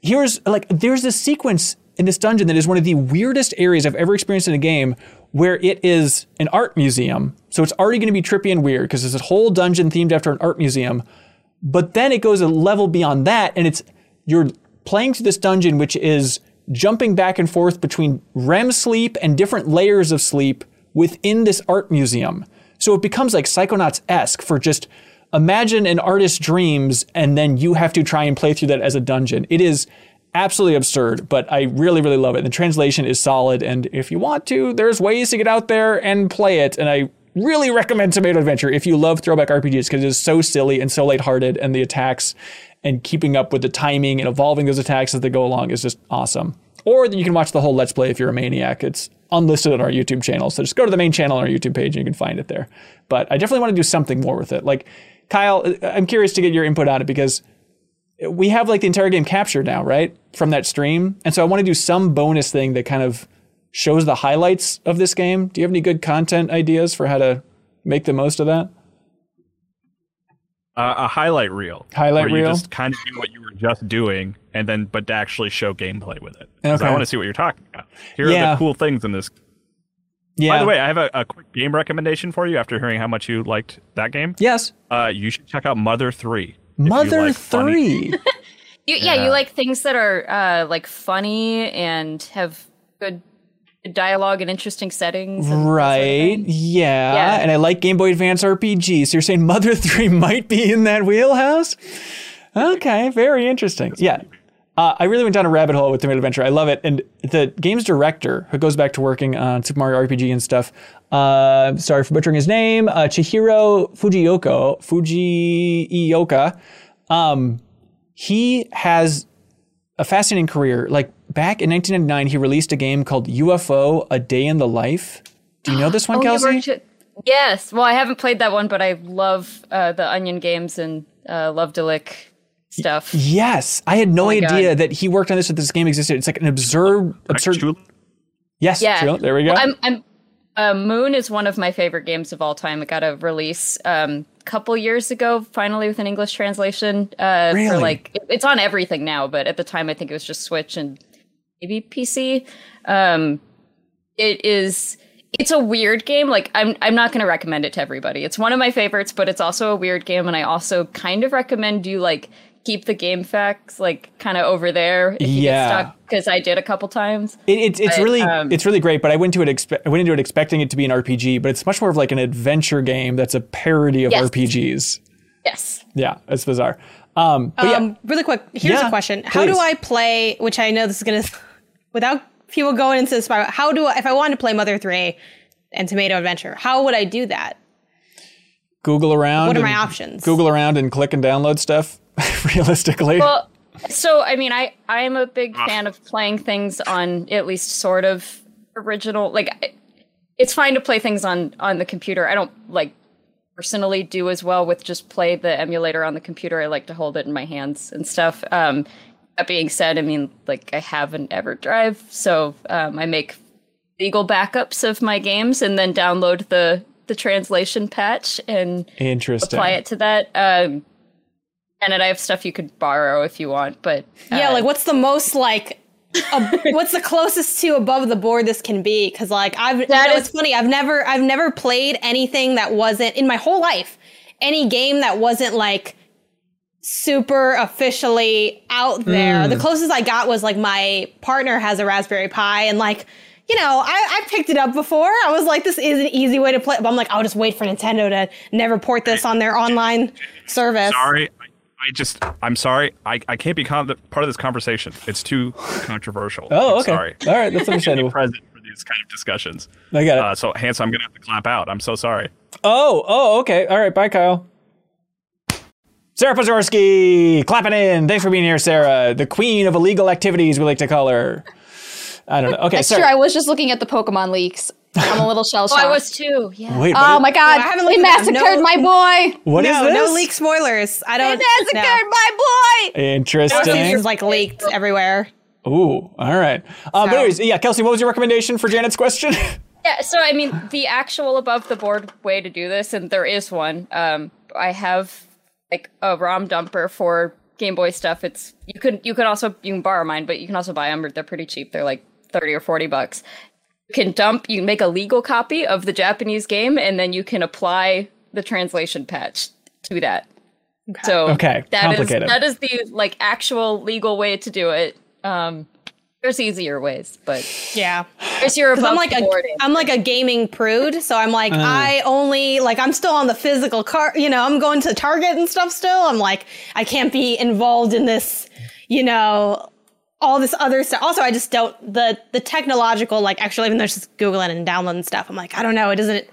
Here's like, there's this sequence in this dungeon that is one of the weirdest areas I've ever experienced in a game where it is an art museum. So it's already going to be trippy and weird because there's a whole dungeon themed after an art museum. But then it goes a level beyond that, and it's you're playing through this dungeon, which is jumping back and forth between REM sleep and different layers of sleep within this art museum. So it becomes like Psychonauts esque for just imagine an artist's dreams, and then you have to try and play through that as a dungeon. It is absolutely absurd, but I really, really love it. The translation is solid, and if you want to, there's ways to get out there and play it. And I really recommend Tomato Adventure if you love throwback RPGs because it is so silly and so lighthearted, and the attacks and keeping up with the timing and evolving those attacks as they go along is just awesome. Or you can watch the whole Let's Play if you're a maniac. It's unlisted on our YouTube channel, so just go to the main channel on our YouTube page and you can find it there. But I definitely want to do something more with it. Like Kyle, uh, I'm curious to get your input on it because we have like the entire game captured now, right? From that stream. And so I want to do some bonus thing that kind of shows the highlights of this game. Do you have any good content ideas for how to make the most of that? Uh, a highlight reel. Highlight where reel? You just kind of do what you were just doing, and then but to actually show gameplay with it. Okay. I want to see what you're talking about. Here are the cool things in this. Yeah. By the way, I have a, a quick game recommendation for you. After hearing how much you liked that game, yes. uh, you should check out Mother Three. if you Mother like 3. [laughs] You, yeah. Yeah. you like things that are uh, like funny and have good dialogue and interesting settings. and that sort of Right. yeah. Yeah. And I like Game Boy Advance RPG. So you're saying Mother [laughs] 3 might be in that wheelhouse? Okay, very interesting. Yeah. Uh, I really went down a rabbit hole with Tomato Adventure. I love it. And the game's director, who goes back to working on Super Mario RPG and stuff, uh, sorry for butchering his name, uh, Chihiro Fujioka, Fujioka, um, he has a fascinating career. Like back in 1999, he released a game called UFO: A Day in the Life. Do you know this one, [gasps] Oh, you Kelsey? worked at- Yes. Well, I haven't played that one, but I love uh, the Onion games and uh, Love-de-Lic stuff. Yes, I had no Oh idea God. that he worked on this. That this game existed. It's like an absurd, absurd. Actually, Yes, Yeah. true. there we go. I'm, I'm, uh, Moon is one of my favorite games of all time. It got a release um, a couple years ago, finally with an English translation. Uh, Really? For like, it- it's on everything now, but at the time I think it was just Switch and maybe PC. Um, it is. It's a weird game. Like I'm, I'm not going to recommend it to everybody. It's one of my favorites, but it's also a weird game, and I also kind of recommend you like keep the GameFAQs like kind of over there if you Yeah. get stuck because I did a couple times. It, it's it's But, really um, it's really great, but I went to it expe- I went into it expecting it to be an RPG, but it's much more of like an adventure game that's a parody of Yes. RPGs. Yes. Yeah, it's bizarre. Um, but yeah, Um, really quick, here's Yeah, a question: How please. do I play? Which I know this is gonna, without people going into this, spiral, how do I, if I wanted to play Mother Three and Tomato Adventure? How would I do that? Google around. What are my options? Google around and click and download stuff. [laughs] realistically, Well, so I mean, I I am a big fan of playing things on at least sort of original. Like, it's fine to play things on on the computer. I don't like personally do as well with just play the emulator on the computer. I like to hold it in my hands and stuff. Um, that being said, I mean, like I have an EverDrive, so um, I make legal backups of my games and then download the the translation patch and interesting. apply it to that. Um, and then I have stuff you could borrow if you want, but Yeah, uh, like what's the most like? ab- [laughs] what's the closest to above the board this can be? Because like I've you That know, is- it's funny. I've never I've never played anything that wasn't in my whole life. Any game that wasn't like super officially out there. The closest I got was like my partner has a Raspberry Pi and like. You know, I, I picked it up before. I was like, this is an easy way to play. But I'm like, I'll just wait for Nintendo to never port this on their online service. sorry. I, I just, I'm sorry. I, I can't be con- part of this conversation. It's too controversial. Oh, I'm okay. Sorry. All right, that's [laughs] Be understandable. present for these kind of discussions. I got it. Uh, so, Hans, I'm gonna have to clap out. I'm so sorry. Oh, oh, okay. All right. Bye, Kyle. Sarah Podzorski, clapping in. Thanks for being here, Sarah. The queen of illegal activities, we like to call her. I don't know. Okay, That's sorry. true. I was just looking at the Pokemon leaks. I'm a little [laughs] shell oh, shocked. I was too. Yeah. Wait, Oh my god! I haven't looked they massacred No- my boy. what is no, this? no leak spoilers. I don't. Know. He massacred no. my boy. Interesting. It's like leaked everywhere. Ooh, all right. But So- anyways, yeah, Kelsey, what was your recommendation for Janet's question? [laughs] Yeah, so I mean, the actual above the board way to do this, and there is one. Um, I have like a ROM dumper for Game Boy stuff. It's you can you can also you can borrow mine, but you can also buy them. They're pretty cheap. They're like thirty or forty bucks. You can dump. You can make a legal copy of the Japanese game, and then you can apply the translation patch to that. So Okay, that is complicated. that is the like actual legal way to do it. Um, there's easier ways, but Yeah. there's your above I'm like the a board. I'm like a gaming prude, so I'm Uh. like I only like I'm still on the physical car. You know, I'm going to Target and stuff still. I'm like I can't be involved in this. You know, all this other stuff. Also, I just don't the the technological like actually even though it's just googling and downloading stuff. I'm like I don't know. It doesn't.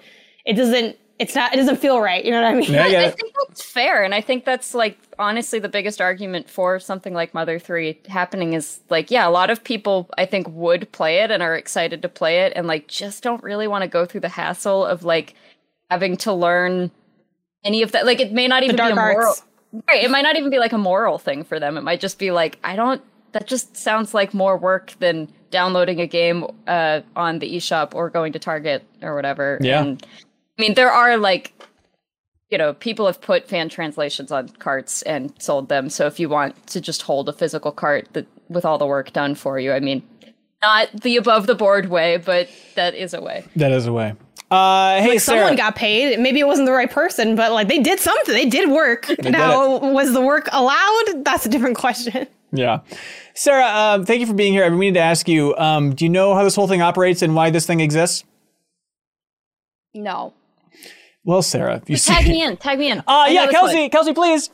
It doesn't. It's not. It doesn't feel right. You know what I mean? Yeah, I I think that's fair, and I think that's like honestly the biggest argument for something like Mother Three happening is like, yeah, a lot of people I think would play it and are excited to play it, and like just don't really want to go through the hassle of like having to learn any of that. Like, it may not even be a moral. arts. Right, it might not even be like a moral thing for them. It might just be like, I don't. That just sounds like more work than downloading a game uh, on the eShop or going to Target or whatever. Yeah. And, I mean, there are like, you know, people have put fan translations on carts and sold them. So if you want to just hold a physical cart that with all the work done for you, I mean, not the above the board way, but that is a way. That is a way. Uh, hey, Sarah. Someone got paid. Maybe it wasn't the right person, but like they did something. They did work. now, was the work allowed? That's a different question. Yeah. Sarah, um, thank you for being here. I've been meaning to ask you, um, do you know how this whole thing operates and why this thing exists? No. Well, Sarah, you Tag see. me in. Tag me in. [laughs] Uh, I yeah, Kelsey, one. Kelsey, please.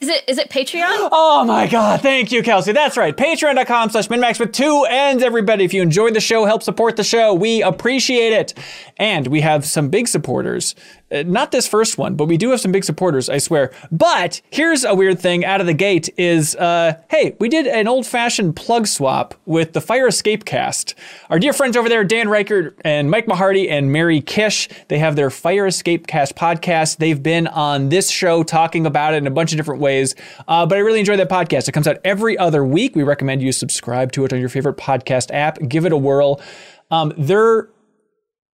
Is it is it Patreon? Oh my God. Thank you, Kelsey. That's right. Patreon.com slash minnmax with two ends, everybody. If you enjoy the show, help support the show. We appreciate it. And we have some big supporters. Uh, not this first one, but we do have some big supporters, I swear. But here's a weird thing out of the gate is, uh, hey, we did an old fashioned plug swap with the Fire Escape cast. Our dear friends over there, Dan Ryckert and Mike Mahardy and Mary Kish, they have their Fire Escape cast podcast. They've been on this show talking about it in a bunch of different ways. Uh, but I really enjoy that podcast. It comes out every other week. We recommend you subscribe to it on your favorite podcast app. Give it a whirl. Um, their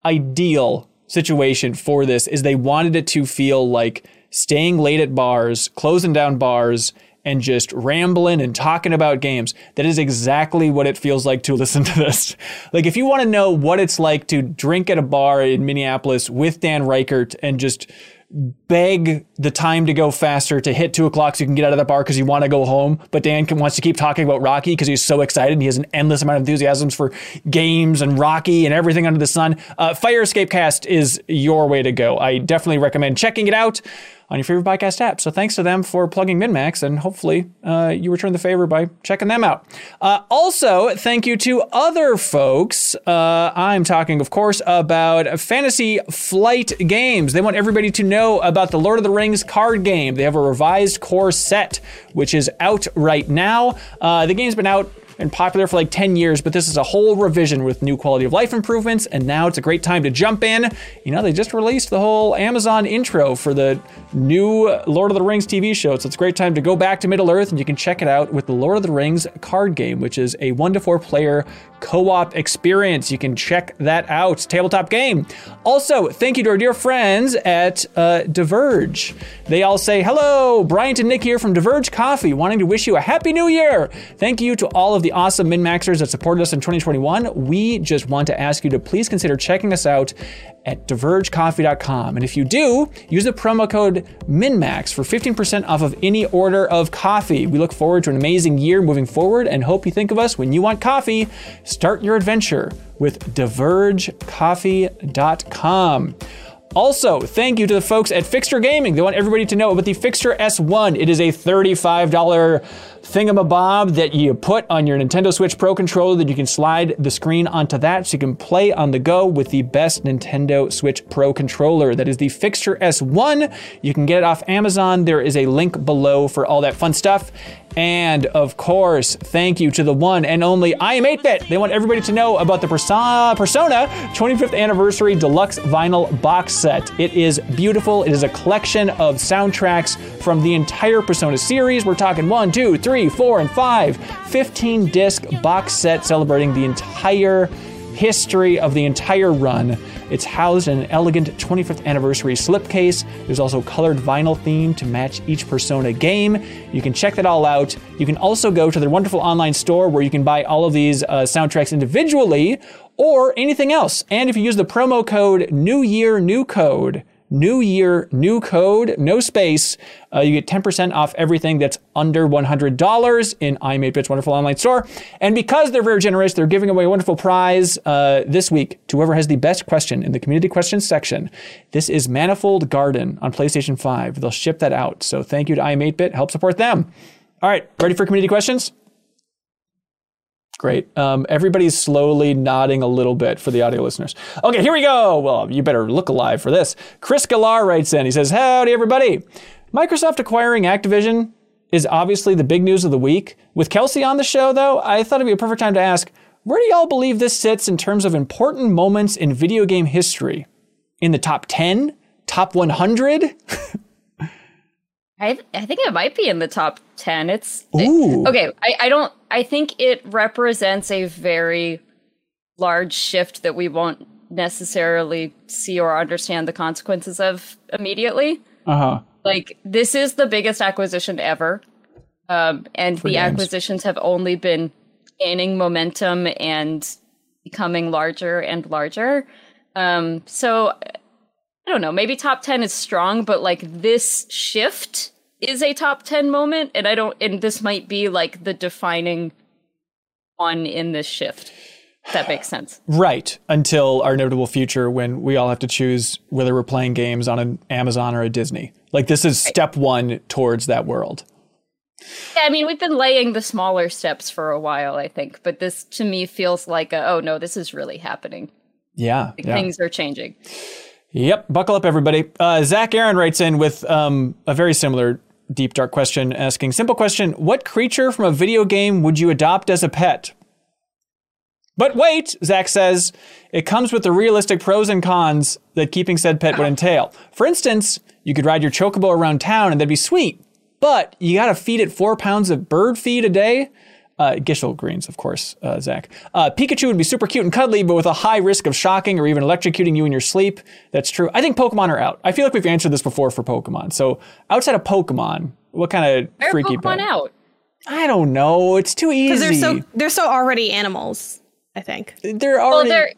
ideal situation for this is they wanted it to feel like staying late at bars, closing down bars, and just rambling and talking about games. That is exactly what it feels like to [laughs] listen to this. Like, if you want to know what it's like to drink at a bar in Minneapolis with Dan Ryckert and just beg the time to go faster to hit two o'clock so you can get out of that bar because you want to go home. But Dan can, wants to keep talking about Rocky because he's so excited. And he has an endless amount of enthusiasms for games and Rocky and everything under the sun. Uh, Fire Escape Cast is your way to go. I definitely recommend checking it out on your favorite podcast app. So thanks to them for plugging MinnMax, and hopefully uh, you return the favor by checking them out. Uh, also, thank you to other folks. Uh, I'm talking, of course, about Fantasy Flight Games. They want everybody to know about the Lord of the Rings card game. They have a revised core set, which is out right now. Uh, the game's been out and popular for like 10 years, but this is a whole revision with new quality of life improvements, and now it's a great time to jump in. You know, they just released the whole Amazon intro for the new Lord of the Rings TV show, so it's a great time to go back to Middle Earth, and you can check it out with the Lord of the Rings card game, which is a one to four player co op experience. You can check that out. Tabletop game. Also, thank you to our dear friends at uh, Diverge. They all say, Hello, Bryant and Nick here from Diverge Coffee, wanting to wish you a happy new year. Thank you to all of the awesome min maxers that supported us in 2021. We just want to ask you to please consider checking us out at divergecoffee.com. And if you do, use the promo code MINNMAX for 15% off of any order of coffee. We look forward to an amazing year moving forward and hope you think of us when you want coffee. Start your adventure with divergecoffee.com. Also, thank you to the folks at Fixture Gaming. They want everybody to know about the Fixture S1. It is a $35 thingamabob that you put on your Nintendo Switch Pro controller that you can slide the screen onto that so you can play on the go with the best Nintendo Switch Pro controller. That is the Fixture S1. You can get it off Amazon. There is a link below for all that fun stuff. And of course, thank you to the one and only iam8bit. They want everybody to know about the Persona, Persona 25th Anniversary Deluxe Vinyl Box Set. It is beautiful. It is a collection of soundtracks from the entire Persona series. We're talking one, two, three, four, and five. 15 disc box set celebrating the entire history of the entire run. It's housed in an elegant 25th anniversary slipcase. There's also colored vinyl theme to match each Persona game. You can check that all out. You can also go to their wonderful online store where you can buy all of these uh, soundtracks individually or anything else. And if you use the promo code New Year New Code, New Year, new code, no space. Uh, you get 10% off everything that's under $100 in iam8bit's wonderful online store. And because they're very generous, they're giving away a wonderful prize uh, this week to whoever has the best question in the community questions section. This is Manifold Garden on PlayStation 5. They'll ship that out. So thank you to iMadeBit. Help support them. All right, ready for community questions? Great. Um, everybody's slowly nodding a little bit for the audio listeners. Okay, here we go. Well, you better look alive for this. Chris Galar writes in. He says, Howdy, everybody. Microsoft acquiring Activision is obviously the big news of the week. With Kelsey on the show, though, I thought it'd be a perfect time to ask where do y'all believe this sits in terms of important moments in video game history? In the top 10? Top 100? [laughs] I I think it might be in the top ten. It's Ooh. okay. I, I don't. I think it represents a very large shift that we won't necessarily see or understand the consequences of immediately. Uh huh. Like this is the biggest acquisition ever, um, and the games. acquisitions have only been gaining momentum and becoming larger and larger. Um, so I don't know. Maybe top ten is strong, but like this shift is a top 10 moment and I don't and this might be like the defining one in this shift. If that makes sense. [sighs] Right. Until our inevitable future when we all have to choose whether we're playing games on an Amazon or a Disney. Like this is step one towards that world. Yeah, I mean, we've been laying the smaller steps for a while, I think, but this to me feels like a, oh no, this is really happening. Yeah. Like, yeah. Things are changing. Yep. Buckle up, everybody. Uh, Zach Aaron writes in with um, a very similar deep, dark question asking simple question What creature from a video game would you adopt as a pet? But wait, Zach says, it comes with the realistic pros and cons that keeping said pet would entail. For instance, you could ride your chocobo around town and that'd be sweet, but you gotta feed it four pounds of bird feed a day. Uh, Gysahl greens, of course, uh, Zach. Uh, Pikachu would be super cute and cuddly, but with a high risk of shocking or even electrocuting you in your sleep. That's true. I think Pokemon are out. I feel like we've answered this before for Pokemon. So outside of Pokemon, what kind of Where freaky Pokemon pet? out? I don't know. It's too easy. Because they're so they're so already animals. I think They're Well, already. there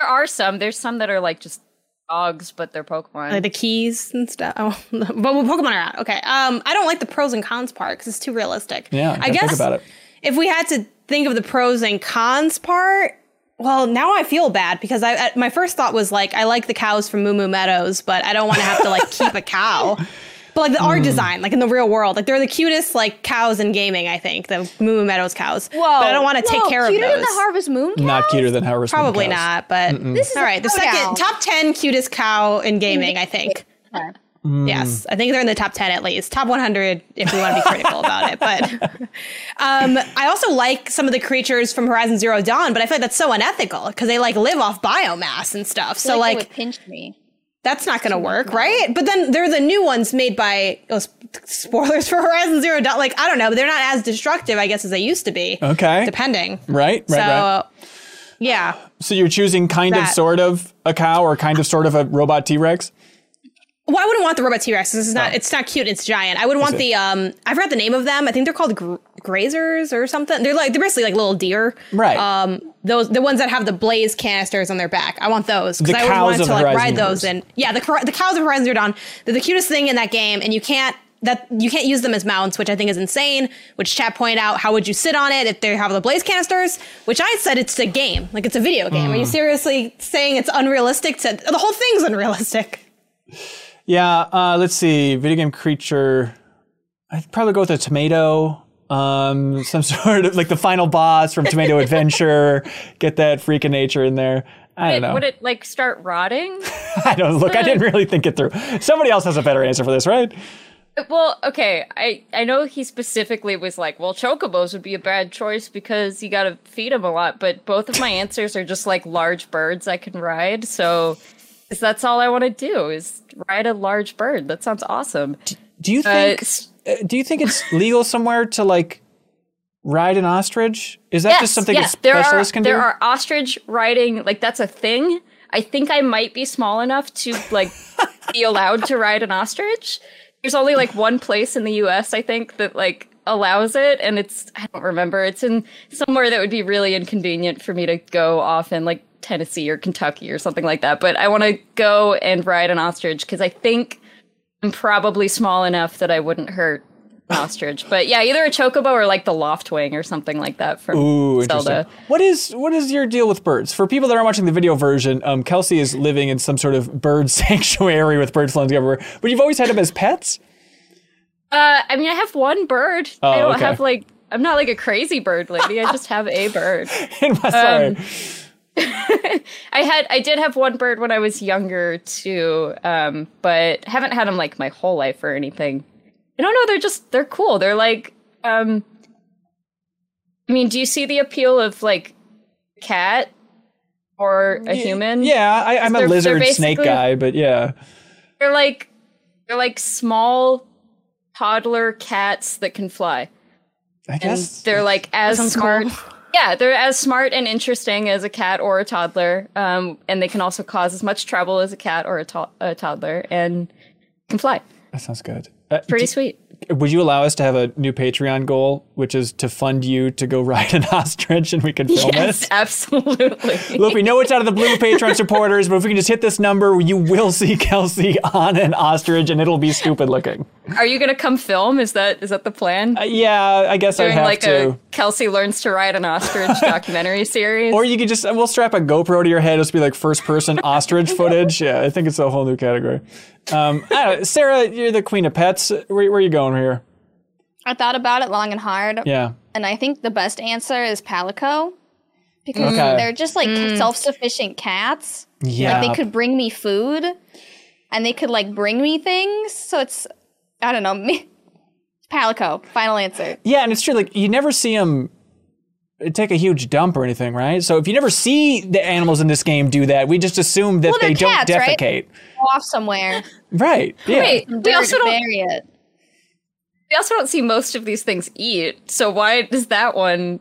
there are some. There's some that are like just dogs, but they're Pokemon. like the keys and stuff. Oh, [laughs] but Pokemon are out. Okay. Um, I don't like the pros and cons part because it's too realistic. yeah, I guess think about it. If we had to think of the pros and cons part, well, now I feel bad because I, I my first thought was like I like the cows from Moo Moo Meadows, but I don't want to have to like [laughs] keep a cow. But like the Hmm. art design, like in the real world, like they're the cutest like cows in gaming. I think the Moo Moo Meadows cows. Whoa. but I don't want to take care of them. cuter those. than the Harvest Moon cows? Not cuter than Harvest Moon Probably cows. not, but This is all a right. The throwdown. second top ten cutest cow in gaming, I think. Okay. Yes, I think they're in the top 10 at least. Top 100 if we want to be critical about it. But [laughs] um, I also like some of the creatures from Horizon Zero Dawn, but I feel like that's so unethical because they like live off biomass and stuff. So I feel like, they would pinch me. that's not going to work, right? But then they're the new ones made by oh, spoilers for [laughs] Horizon Zero Dawn. Like I don't know, but they're not as destructive, I guess, as they used to be. Okay. depending. Right, right, so right. yeah, So you're choosing kind of, sort of a cow or kind of, sort of a robot T Rex? Well, I wouldn't want the robot T Rex. This is not. Oh. It's not cute. It's giant. I would want the. Um, I forgot the name of them. I think they're called gr- grazers or something. They're like they're basically like little deer. Right. Um, those the ones that have the blaze canisters on their back. I want those because I would want to like Horizon ride those. And yeah, the the cows of Horizon Zero Dawn. They're the cutest thing in that game, and you can't. That you can't use them as mounts, which I think is insane. Which chat point out, how would you sit on it if they have the blaze canisters? Which I said it's a game, like it's a video game. Are Mm. you seriously saying it's unrealistic? To the whole thing's unrealistic. [laughs] Yeah, uh, let's see. Video game creature. I'd probably go with a tomato. Um, [laughs] some sort of like the final boss from Tomato [laughs] Adventure. Get that freak of nature in there. I don't know. Would it like start rotting? [laughs] I don't look. I didn't really think it through. Somebody else has a better answer for this, right? Well, okay. I I know he specifically was like, well, chocobos would be a bad choice because you got to feed them a lot. But both of my answers are just like large birds I can ride. So, 'cause that's all I want to do is ride a large bird. That sounds awesome. Do you Uh, think? uh, do you think it's legal somewhere to like ride an ostrich? Is that just something a there are specialist can there are ostrich riding. Like that's a thing. I think I might be small enough to like [laughs] be allowed to ride an ostrich. There's only like one place in the U.S. I think that like allows it, and it's I don't remember. It's in somewhere that would be really inconvenient for me to go often, like Tennessee or Kentucky or something like that. But I want to go and ride an ostrich because I think I'm probably small enough that I wouldn't hurt an ostrich. But yeah, either a chocobo or like the loftwing or something like that from Ooh, Zelda. What is what is your deal with birds? For people that aren't watching the video version, um, Kelsey is living in some sort of bird [laughs] sanctuary with birds flying everywhere. But you've always had them as pets. Uh, I mean, I have one bird. Oh, I don't okay. have like I'm not like a crazy bird lady. I just have a bird. [laughs] Sorry. [laughs] I had I did have one bird when I was younger too, um, but haven't had them like my whole life or anything. I don't know. They're just they're cool. They're like, um, I mean, do you see the appeal of like cat or a human? yeah, I, I'm a lizard snake guy, but yeah. they're like they're like small toddler cats that can fly. I and guess they're like as smart. cool. [laughs] Yeah, they're as smart and interesting as a cat or a toddler, um, and they can also cause as much trouble as a cat or a, to- a toddler, and can fly. that sounds good. Uh, Pretty d- sweet. Would you allow us to have a new Patreon goal, which is to fund you to go [laughs] ride an ostrich and we can film Yes, it? absolutely. [laughs] Look, we know it's out of the blue Patreon supporters, but if we can just hit this number, you will [laughs] see Kelsey on an ostrich and it'll be stupid looking. Are you gonna come film? Is that is that the plan? Uh, yeah, I guess I have like to. a Kelsey learns to ride an ostrich documentary series. Or you could just we'll strap a GoPro to your head. It'll be like first person ostrich footage. Yeah, I think it's a whole new category. Um, I don't. Sarah, you're the queen of pets. Where, where are you going here? I thought about it long and hard, Yeah. and I think the best answer is Palico because Okay. they're just like self-sufficient cats. Yeah. Like they could bring me food, and they could like bring me things. So it's I don't know. [laughs] Me, Palico. Final answer. Yeah, and it's true. Like you never see them take a huge dump or anything, right? So if you never see the animals in this game do that, we just assume that Well, they they're don't cats, right? defecate. Go off somewhere. [laughs] Right. Yeah. Wait, we also don't bury it. we also don't see most of these things eat. So why does that one?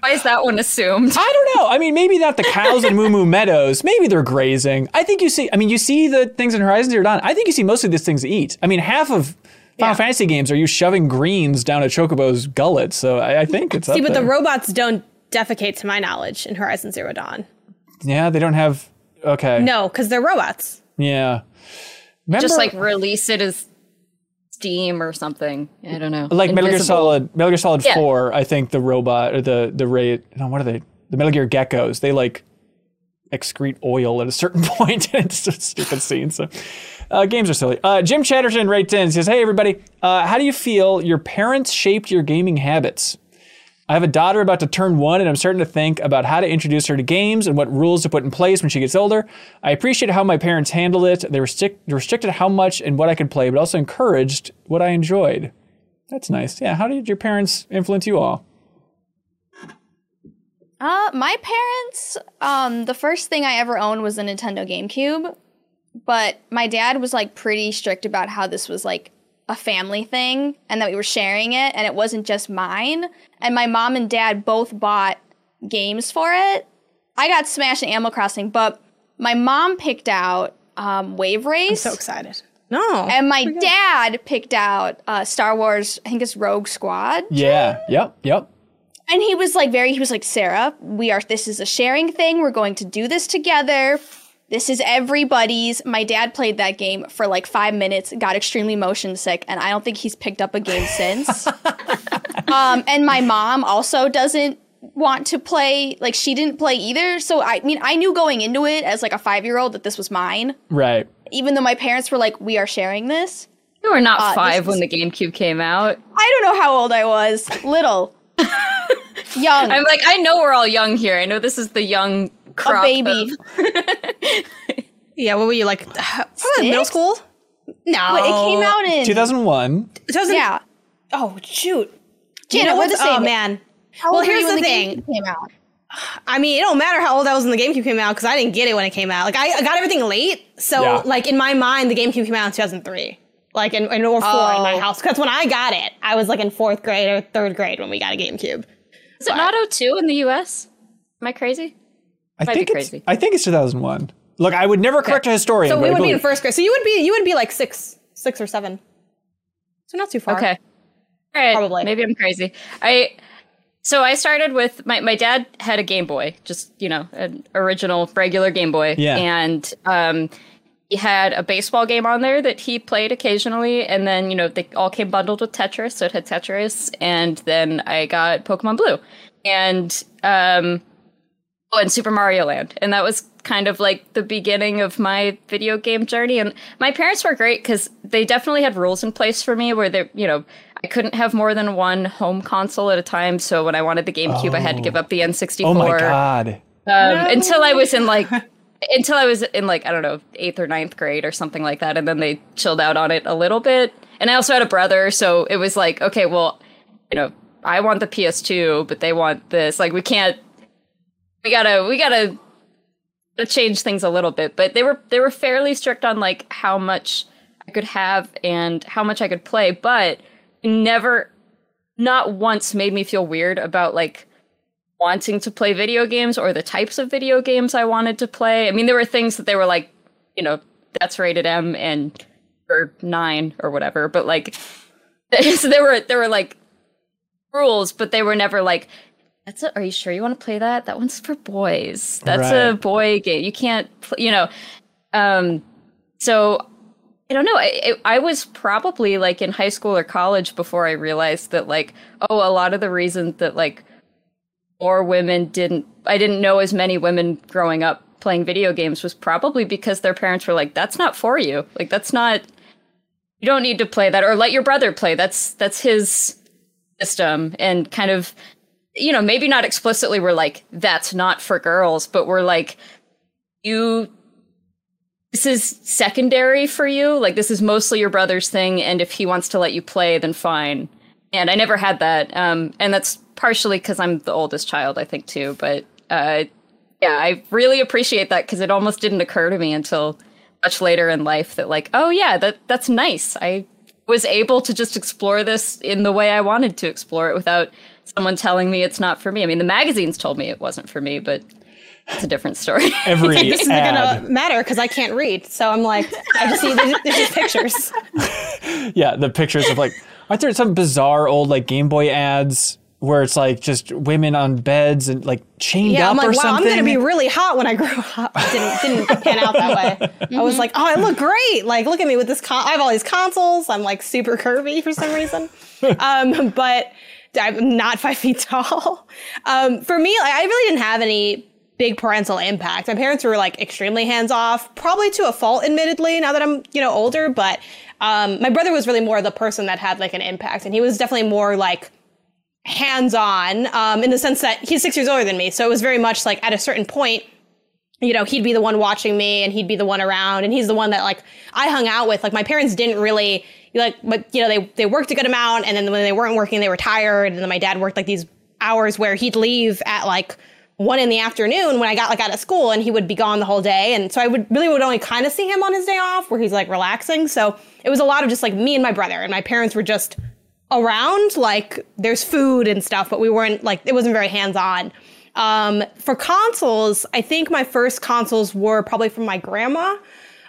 Why is that one assumed? I don't know. I mean, maybe not the cows in Moo Moo [laughs] Meadows. Maybe they're grazing. I think you see. I mean, you see the things in Horizon Zero Dawn. I think you see most of these things eat. I mean, half of Final Yeah. Fantasy games are you shoving greens down a chocobo's gullet. So I, I think it's [laughs] See, up but the robots don't defecate, to my knowledge, in Horizon Zero Dawn. yeah, they don't have. Okay. No, because they're robots. Yeah. Remember, Just like release it as Steam or something. I don't know. like Metal Gear Solid, Metal Gear Solid Yeah. Four. I think the robot or the the ray. No, what are they? The Metal Gear Gekkos. They like excrete oil at a certain [laughs] point. it's a stupid scene. So uh, games are silly. Uh, Jim Chatterton writes in says, "Hey everybody, uh, how do you feel your parents shaped your gaming habits?" I have a daughter about to turn one, and I'm starting to think about how to introduce her to games and what rules to put in place when she gets older. I appreciate how my parents handled it. They restrict, restricted how much and what I could play, but also encouraged what I enjoyed. That's nice. Yeah. How did your parents influence you all? Uh, my parents, um, the first thing I ever owned was a Nintendo GameCube, but my dad was like pretty strict about how this was like a family thing and that we were sharing it and it wasn't just mine. And my mom and dad both bought games for it. I got Smash and Animal Crossing, but my mom picked out um, Wave Race. So excited. No. and my dad picked out uh, Star Wars, I think it's Rogue Squad. Yeah. Yep. Yep. And he was like very he was like, Sarah, we are this is a sharing thing. We're going to do this together. This is everybody's. My dad played that game for like five minutes, got extremely motion sick, and I don't think he's picked up a game since. [laughs] um, and my mom also doesn't want to play, like, she didn't play either. So, I mean, I knew going into it as like a five year old that this was mine, Right. even though my parents were like, we are sharing this. You were not Uh, this five when is- the GameCube came out. I don't know how old I was. Little. [laughs] Young. I'm like, I know we're all young here. I know this is the young a baby. of- [laughs] yeah, what were you like? [sighs] Probably middle school? No. But it came out in 2001. 2000 Yeah. Oh, shoot. Janet, you know we're the oh, same. Oh, man. How Well, here's you when the thing. Came out? [sighs] I mean, it don't matter how old I was when the GameCube came out because I didn't get it when it came out. Like, I, I got everything late. So, Yeah. like, in my mind, the GameCube came out in 2003. Like, in, in or four in my Oh. house. Because when I got it, I was like in fourth grade or third grade when we got a GameCube. Is it not 02 in the US? Am I crazy? I Might think it's. crazy. I think it's 2001. Look, I would never correct a historian. So but we I would be in first grade. So you would be you would be like six, six or seven. So not too far. Okay. All right. Probably. Maybe I'm crazy. I so I started with my my dad had a Game Boy, just you know, an original regular Game Boy. Yeah. And um he had a baseball game on there that he played occasionally, and then you know they all came bundled with Tetris, so it had Tetris, and then I got Pokemon Blue, and um, and Super Mario Land, and that was kind of like the beginning of my video game journey. And my parents were great because they definitely had rules in place for me where they, you know, I couldn't have more than one home console at a time. So when I wanted the GameCube, I had to give up the N64 Oh my god. um, until I was in like [laughs] until I was in like I don't know eighth or ninth grade or something like that, and then they chilled out on it a little bit. And I also had a brother, so it was like okay, well, you know, I want the PS2, but they want this. Like we can't. We gotta. We gotta. change things a little bit, but they were they were fairly strict on like how much I could have and how much I could play, but never, not once made me feel weird about like wanting to play video games or the types of video games I wanted to play. I mean, there were things that they were like, you know, that's rated M and or nine or whatever, but like, [laughs] so there were there were like rules, but they were never like. That's a, are you sure you want to play that? That one's for boys. That's a boy game. You can't, you know. Um, so I don't know. I, I was probably like in high school or college before I realized that like, oh, a lot of the reason that like more women didn't, I didn't know as many women growing up playing video games was probably because their parents were like, that's not for you. Like, that's not, you don't need to play that or let your brother play. That's, that's his system and kind of, you know, maybe not explicitly we're like, that's not for girls, but we're like, you this is secondary for you. Like this is mostly your brother's thing, and if he wants to let you play, then fine. And I never had that, um, and that's partially because I'm the oldest child, I think too. But uh, yeah, I really appreciate that because it almost didn't occur to me until much later in life that like, oh yeah, that that's nice. I was able to just explore this in the way I wanted to explore it without someone telling me it's not for me. I mean, the magazines told me it wasn't for me, but it's a different story. [laughs] Every this isn't ad. gonna matter because I can't read. So I'm like, I just see there's, there's just pictures. Yeah, the pictures of like, aren't there some bizarre old like Game Boy ads where it's like just women on beds and like chained Yeah, up I'm like, or wow, something? I'm gonna be really hot when I grow up. It didn't didn't pan out that way. I was like, oh, I look great. Like, look at me with this. Con- I have all these consoles. I'm like super curvy for some reason. [laughs] um, but I'm not five feet [laughs] tall. Um, for me, like, I really didn't have any big parental impact. My parents were like extremely hands off, probably to a fault, admittedly. Now that I'm you know older, but um, my brother was really more the person that had like an impact, and he was definitely more like hands on um, in the sense that he's six years older than me. So it was very much like at a certain point, you know, he'd be the one watching me and he'd be the one around and he's the one that like I hung out with. Like my parents didn't really like, but you know, they, they worked a good amount and then when they weren't working, they were tired. And then my dad worked like these hours where he'd leave at like one in the afternoon when I got like out of school and he would be gone the whole day. And so I would really would only kind of see him on his day off where he's like relaxing. So it was a lot of just like me and my brother and my parents were just around like there's food and stuff but we weren't like it wasn't very hands on um, for consoles i think my first consoles were probably from my grandma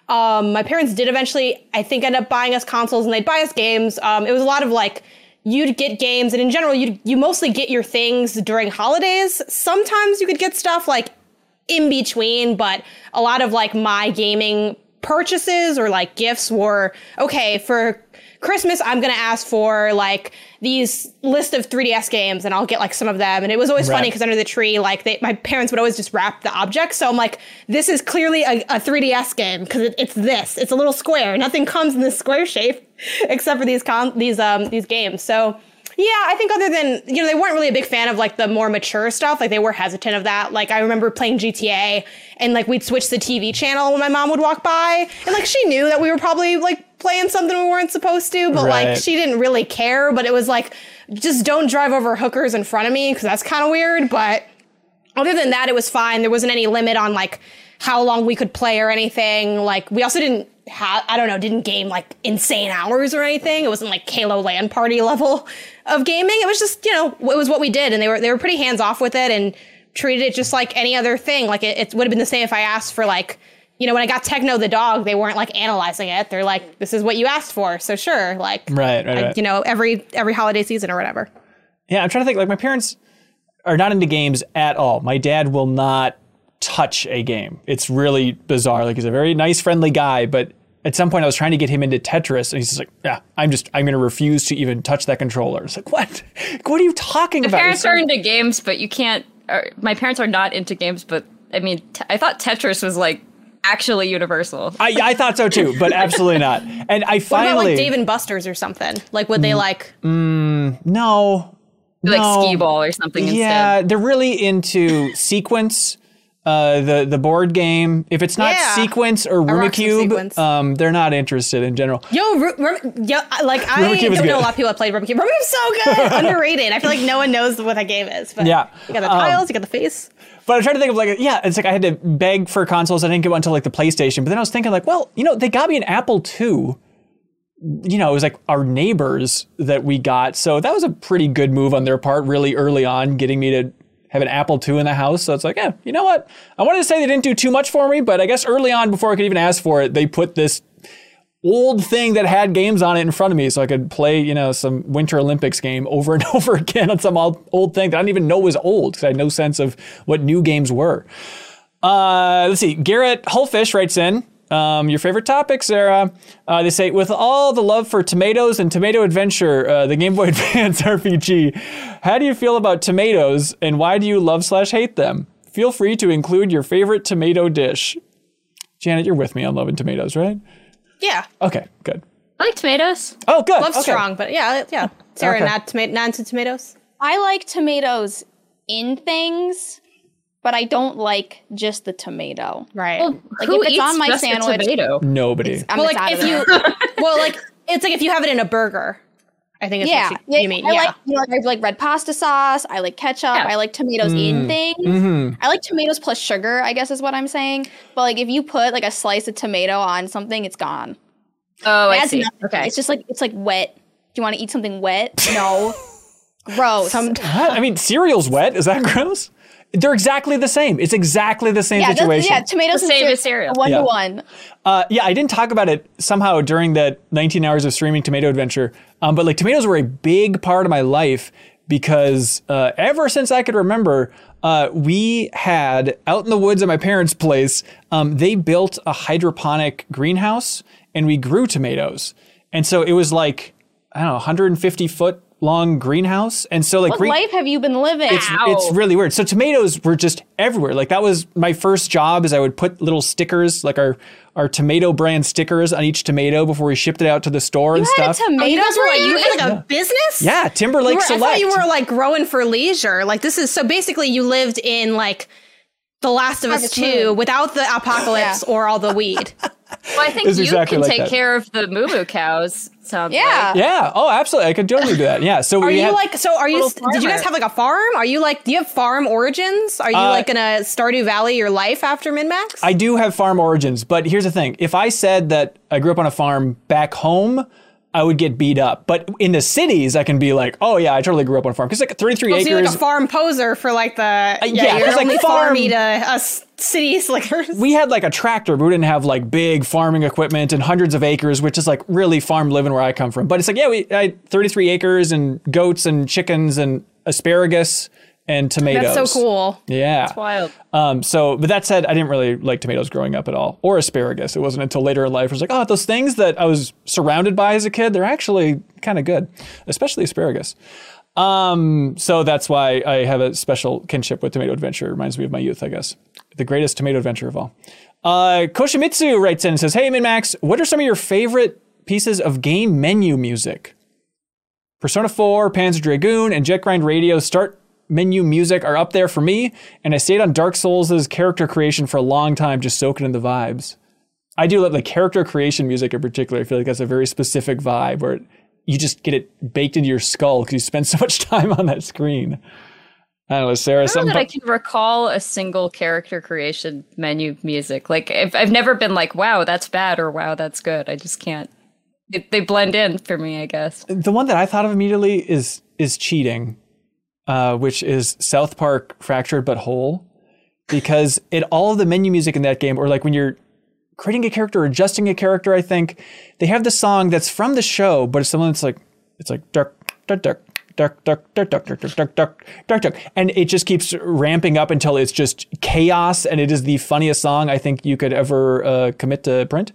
um, my parents did eventually i think end up buying us consoles and they'd buy us games. Um, it was a lot of like you'd get games and in general you you mostly get your things during holidays. Sometimes you could get stuff like in between but a lot of like my gaming purchases or like gifts were okay for Christmas, I'm gonna ask for like these list of 3DS games, and I'll get like some of them. And it was always Right. funny because under the tree, like they, my parents would always just wrap the objects. So I'm like, this is clearly a, a 3DS game because it, it's this. It's a little square. Nothing comes in this square shape [laughs] except for these con- these um these games. So. Yeah, I think other than, you know, they weren't really a big fan of like the more mature stuff. Like they were hesitant of that. Like I remember playing GTA and like we'd switch the TV channel when my mom would walk by. And like she knew that we were probably like playing something we weren't supposed to, but Right. like she didn't really care. But it was like, just don't drive over hookers in front of me because that's kind of weird. But other than that, it was fine. There wasn't any limit on like how long we could play or anything. Like we also didn't have, I don't know, didn't game like insane hours or anything. It wasn't like Halo LAN party [laughs] level of gaming. It was just, you know, it was what we did, and they were they were pretty hands off with it and treated it just like any other thing. Like it, it would have been the same if I asked for like. You know, when I got Techno the dog, they weren't like analyzing it. They're like, "This is what you asked for, so sure." Like, Right, right, I- right. you know, every every holiday season or whatever. Yeah, I'm trying to think. Like my parents are not into games at all. My dad will not touch a game. It's really bizarre. Like he's a very nice, friendly guy, but at some point I was trying to get him into Tetris, and he's just like, "Yeah, I'm just, I'm going to refuse to even touch that controller." It's like, what? [laughs] What are you talking about? parents You're are into games, but you can't. Or, my parents are not into games, but I mean, t- I thought Tetris was like actually universal. I, I thought so too, but [laughs] absolutely not. And I What about finally like Dave and Buster's or something? Like, would they like? no, like no. skee ball or something Yeah, instead. they're really into sequence. Uh, the the board game. If it's not Yeah. sequence or rock some Rummikub, Sequence. um, they're not interested in general. Yo, Ru- Rum- yo, like I Rummy don't know good. a lot of people that played Rummikub. Rummy so good, [laughs] underrated. I feel like no one knows what that game is. But Yeah. you got the Um, tiles, you got the face. But I'm trying to think of like, yeah, it's like I had to beg for consoles. I didn't get one until like the PlayStation. But then I was thinking like, well, you know, they got me an Apple II. You know, it was like our neighbors that we got. So that was a pretty good move on their part really early on, getting me to have an Apple II in the house. So it's like, yeah, you know what? I wanted to say they didn't do too much for me, but I guess early on, before I could even ask for it, they put this old thing that had games on it in front of me so I could play, you know, some Winter Olympics game over and [laughs] over again on some old, thing that I didn't even know was old because I had no sense of what new games were. Uh, let's see. Garrett Hullfish writes in Um, your favorite topic, Sarah? Uh, they say, with all the love for tomatoes and Tomato Adventure, uh, the Game Boy [laughs] Advance RPG, how do you feel about tomatoes and why do you love slash hate them? Feel free to include your favorite tomato dish. Janet, you're with me on loving tomatoes, right? Yeah, Okay, good. I like tomatoes. Oh, good. love okay. strong, but yeah, yeah. Sarah, Okay. not tomato, not into tomatoes. I like tomatoes in things, but I don't like just the tomato. Right. Well, Like, who if it's eats on my just a sandwich- tomato? Nobody. I'm well, like if you, [laughs] well, like it's like if you have it in a burger. I think it's yeah, what you, you mean. I yeah. like you know, like, I like red pasta sauce. I like ketchup. Yeah. I like tomatoes Mm. in things. Mm-hmm. I like tomatoes plus sugar. I guess is what I'm saying. But like if you put like a slice of tomato on something, it's gone. Oh, It I see. nothing. Okay. It's just like it's like wet. Do you want to eat something wet? No. [laughs] Gross. Some, What? I mean, cereal's wet. Is that [laughs] gross? They're exactly the same. It's exactly the same yeah, situation. yeah, tomatoes The and same cereal, as cereal. One Yeah. to one. Uh, yeah, I didn't talk about it somehow during that 19 hours of streaming Tomato Adventure. Um, but like tomatoes were a big part of my life because uh, ever since I could remember, uh, we had out in the woods at my parents' place, um, they built a hydroponic greenhouse and we grew tomatoes. And so it was like, I don't know, 150 foot long greenhouse. And so like What green- life have you been living? it's, it's really weird. So tomatoes were just everywhere. Like that was my first job is I would put little stickers, like our our tomato brand stickers on each tomato before we shipped it out to the store and you had a stuff. tomato oh, you were like you brand? had like a business. yeah, You Timberlake were, I Select. thought you were like growing for leisure. Like this is so basically you lived in like The Last of Us 2 without the apocalypse or all the weed. [laughs] Well, I think It's you exactly can like take that. care of the moo moo cows. Sounds Yeah. like. yeah. Oh, absolutely. I could totally do that. Yeah. So Are we you had, like so are you Little did you guys have like a farm? Are you like do you have farm origins? Are you Uh, like gonna Stardew Valley your life after MinnMax? I do have farm origins, but here's the thing. If I said that I grew up on a farm back home, I would get beat up. But in the cities, I can be like, oh yeah, I totally grew up on a farm. Because like 33 Oh, so you're like a farm poser for like the uh, yeah, yeah, you're like, only farm- farmy to us city slickers. [laughs] we had like a tractor, but we didn't have like big farming equipment and hundreds of acres, which is like really farm living where I come from. But it's like, yeah, we I had 33 acres and goats and chickens and asparagus and tomatoes. That's so cool. Yeah. That's wild. Um, so, but that said, I didn't really like tomatoes growing up at all, or asparagus. It wasn't until later in life I was like, oh, those things that I was surrounded by as a kid, they're actually kind of good, especially asparagus. Um, so that's why I have a special kinship with Tomato Adventure. It reminds me of my youth, I guess. The greatest tomato adventure of all. Uh, Koshimitsu writes in and says, Hey, MinnMax, what are some of your favorite pieces of game menu music? Persona 4, Panzer Dragoon, and Jet Grind Radio start menu music are up there for me, and I stayed on Dark Souls' character creation for a long time, just soaking in the vibes. I do love the character creation music in particular. I feel like that's a very specific vibe where you just get it baked into your skull because you spend [laughs] so much time on that screen. I don't know, Sarah. I don't know that I can recall a single character creation menu music. Like I've, I've never been like, wow, that's bad or wow, that's good. I just can't. They, they blend in for me, I guess. the one that I thought of immediately is is cheating, uh, which is South Park Fractured But Whole, because it all of the menu music in that game, or like when you're creating a character or adjusting a character, I think they have the song that's from the show, but it's the one that's like it's like dark, dark. Dark, dark, dark, dark, dark, dark, dark, dark, dark, dark, and it just keeps ramping up until it's just chaos, and it is the funniest song I think you could ever uh, commit to print.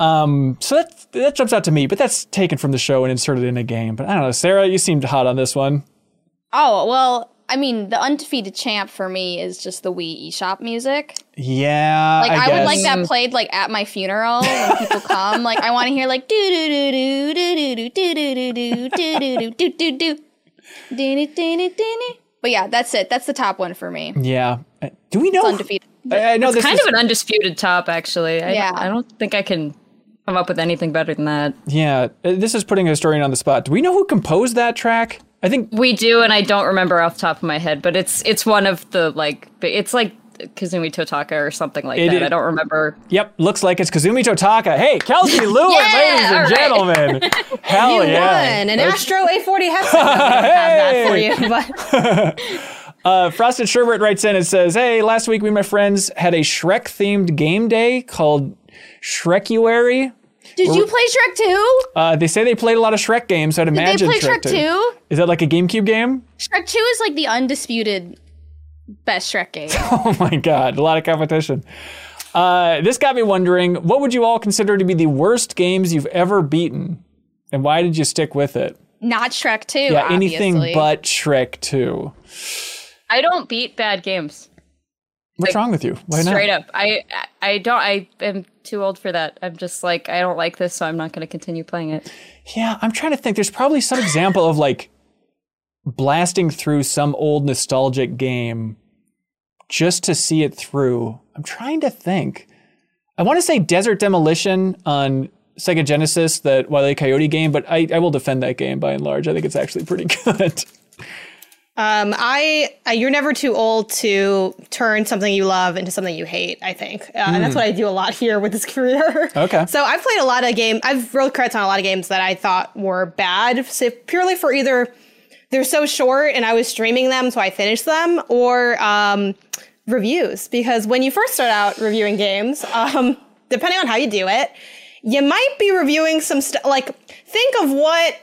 Um, so that that jumps out to me, but that's taken from the show and inserted in a game. But I don't know, Sarah, you seemed hot on this one. Oh well, I mean, the undefeated champ for me is just the Wii eShop music. Yeah, Like I, I, guess. would like that played like at my funeral when people come. Like I want to hear like do do do do do do do do do do do do do do do do do do do. But yeah, that's it. That's the top one for me. Yeah. Uh, Do we know? Undefeated. I, I know It's this kind is, of an undisputed top, actually. I, Yeah. I don't think I can come up with anything better than that. Yeah, uh, this is putting a historian on the spot. Do we know who composed that track? I think We do, and I don't remember off the top of my head, but it's it's one of the like it's like Kazumi Totaka or something like It that. is- I don't remember. Yep, looks like it's Kazumi Totaka. Hey, Kelsey [laughs] Lewin, ladies and all right. gentlemen. [laughs] Hell you yeah. won an Astro A40 headset. I don't have that for you, [laughs] but Uh, Frosted Sherbert writes in and says, Hey, last week we and my friends had a Shrek themed game day called Shrekuary. Did you play Shrek 2? Uh, they say they played a lot of Shrek games, so I'd Did they imagine play Shrek 2? Is that like a GameCube game? Shrek 2 is like the undisputed best Shrek game. [laughs] Oh my god, a lot of competition. Uh, this got me wondering what would you all consider to be the worst games you've ever beaten? And why did you stick with it? Not Shrek 2. Yeah, anything but Shrek 2. I don't beat bad games. What's Like, wrong with you? Why not? Straight up. I I don't I am too old for that. I'm just like I don't like this, so I'm not gonna continue playing it. Yeah, I'm trying to think. There's probably some example of like blasting through some old nostalgic game just to see it through. I'm trying to think. I want to say Desert Demolition on Sega Genesis, that Wile E. Coyote game, but I, I will defend that game by and large. I think it's actually pretty [laughs] good. Um, I, uh, you're never too old to turn something you love into something you hate. I think, uh, and that's what I do a lot [laughs] here with this career. Okay. So I've played a lot of games. I've rolled credits on a lot of games that I thought were bad, so purely for either they're so short and I was streaming them, so I finished them, or um, reviews. Because when you first start out reviewing games, [laughs] um, depending on how you do it, you might be reviewing some stuff. Like, think of what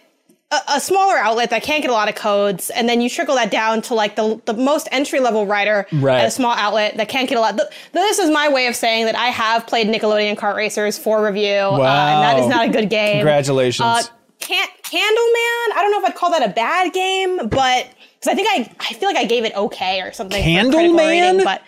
a, smaller outlet that can't get a lot of codes, and then you trickle that down to like the the most entry level writer Right. at a small outlet that can't get a lot. Th- this is my way of saying that I have played Nickelodeon Kart Racers for review, uh, and that Wow. is not a good game. Congratulations. Uh, can't Candleman? I don't know if I'd call that a bad game, but because I think I I feel like I gave it okay or something. Candleman? rating, but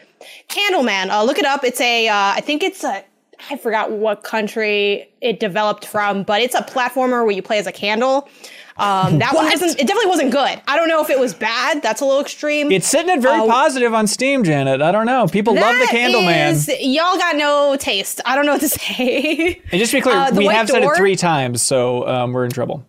Candleman, uh, look it up. It's a uh, I think it's a I forgot what country it developed from, but it's a platformer where you play as a candle. Um, that one What? wasn't. It definitely wasn't good. I don't know if it was bad. That's a little extreme. it's sitting at very Uh, positive on Steam, Janet. I don't know. People love the Candleman. is- y'all got no taste. I don't know what to [laughs] say. And just to be clear, Uh, we White have said it three times, so um, we're in trouble.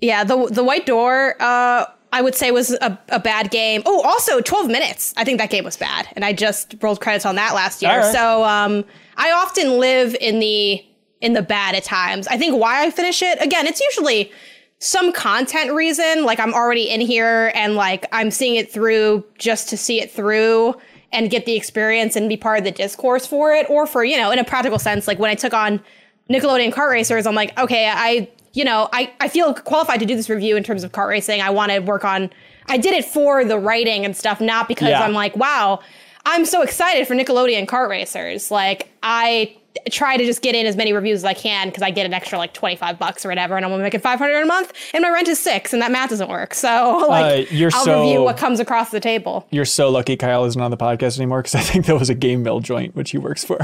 Yeah, the the White Door, uh, I would say was a, a bad game. Oh, also 12 minutes. I think that game was bad, and I just rolled credits on that last year. Right. So um, I often live in the in the bad at times. I think why I finish it again, it's usually some content reason. Like I'm already in here and like I'm seeing it through just to see it through and get the experience and be part of the discourse for it, or for you know, in a practical sense, like when I took on Nickelodeon kart racers, I'm like, okay, I, you know, I, I feel qualified to do this review in terms of kart racing. I want to work on, I did it for the writing and stuff, not because Yeah. I'm like, wow, I'm so excited for Nickelodeon kart racers. Like, I try to just get in as many reviews as I can because I get an extra like 25 bucks or whatever, and I'm only making 500 a month, and my rent is six, and that math doesn't work. So, [laughs] like, Uh, you're I'll so- review what comes across the table. You're so lucky Kyle isn't on the podcast anymore because I think that was a GameMill joint which he works for.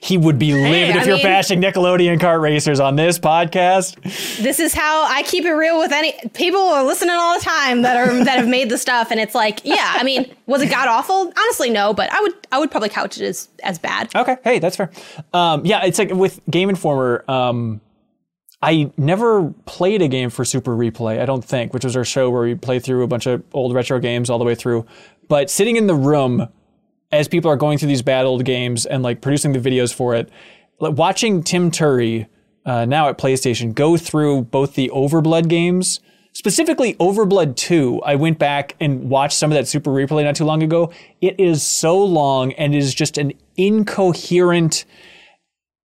He would be livid if I you're mean- bashing Nickelodeon kart racers on this podcast. this is how I keep it real with any people are listening all the time that are that have made the stuff and it's like yeah I mean was it god awful honestly no but I would I would probably couch it as as bad Okay, hey, that's fair. Um, yeah, it's like with Game Informer. Um, I never played a game for Super Replay. I don't think, which was our show where we play through a bunch of old retro games all the way through. But sitting in the room as people are going through these bad old games and like producing the videos for it, like, watching Tim Turi uh, now at PlayStation go through both the Overblood games. Specifically, Overblood 2, I went back and watched some of that Super Replay not too long ago. It is so long and is just an incoherent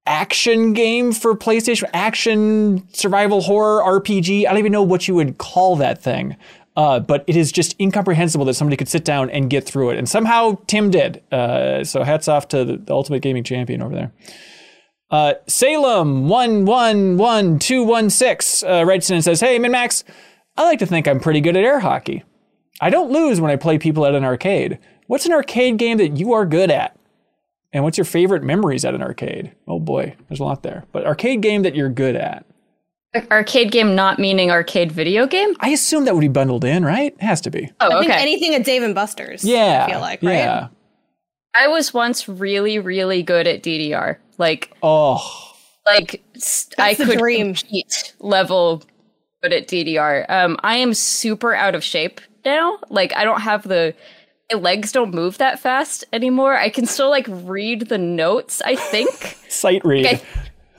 action game for PlayStation, action survival horror RPG. I don't even know what you would call that thing. Uh, but it is just incomprehensible that somebody could sit down and get through it. And somehow Tim did. Uh, so hats off to the, the Ultimate Gaming Champion over there. Uh, Salem one one one two one six uh, writes in and says, "Hey, MinnMax, I like to think I'm pretty good at air hockey. I don't lose when I play people at an arcade. What's an arcade game that you are good at? And what's your favorite memories at an arcade? Oh boy, there's a lot there. But arcade game that you're good at. Arcade game not meaning arcade video game? I assume that would be bundled in, right? It has to be. Oh, I think okay. anything at Dave and Buster's Yeah. I feel like right Yeah. I was once really, really good at DDR. Like, Oh, like s- I the could dream. compete level good at DDR. Um, I am super out of shape now. Like, I don't have the my legs don't move that fast anymore. I can still like read the notes. I think. [laughs] sight read. I,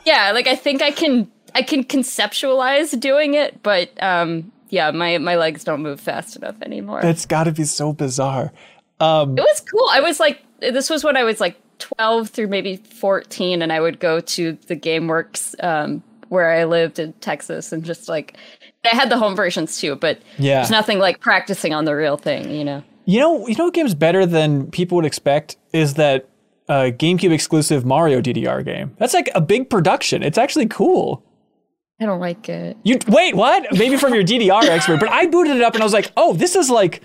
yeah, like I think I can. I can conceptualize doing it, but um, yeah, my my legs don't move fast enough anymore. That's got to be so bizarre. Um, It was cool. I was like, this was when I was like 12 through maybe 14, and I would go to the GameWorks um, where I lived in Texas and just like, I had the home versions too, but Yeah. there's nothing like practicing on the real thing, you know? You know, you know what game's better than people would expect is that a GameCube exclusive Mario DDR game. That's like a big production. It's actually cool. I don't like it. You wait, what? Maybe from your DDR expert, but I booted it up and I was like, oh, this is like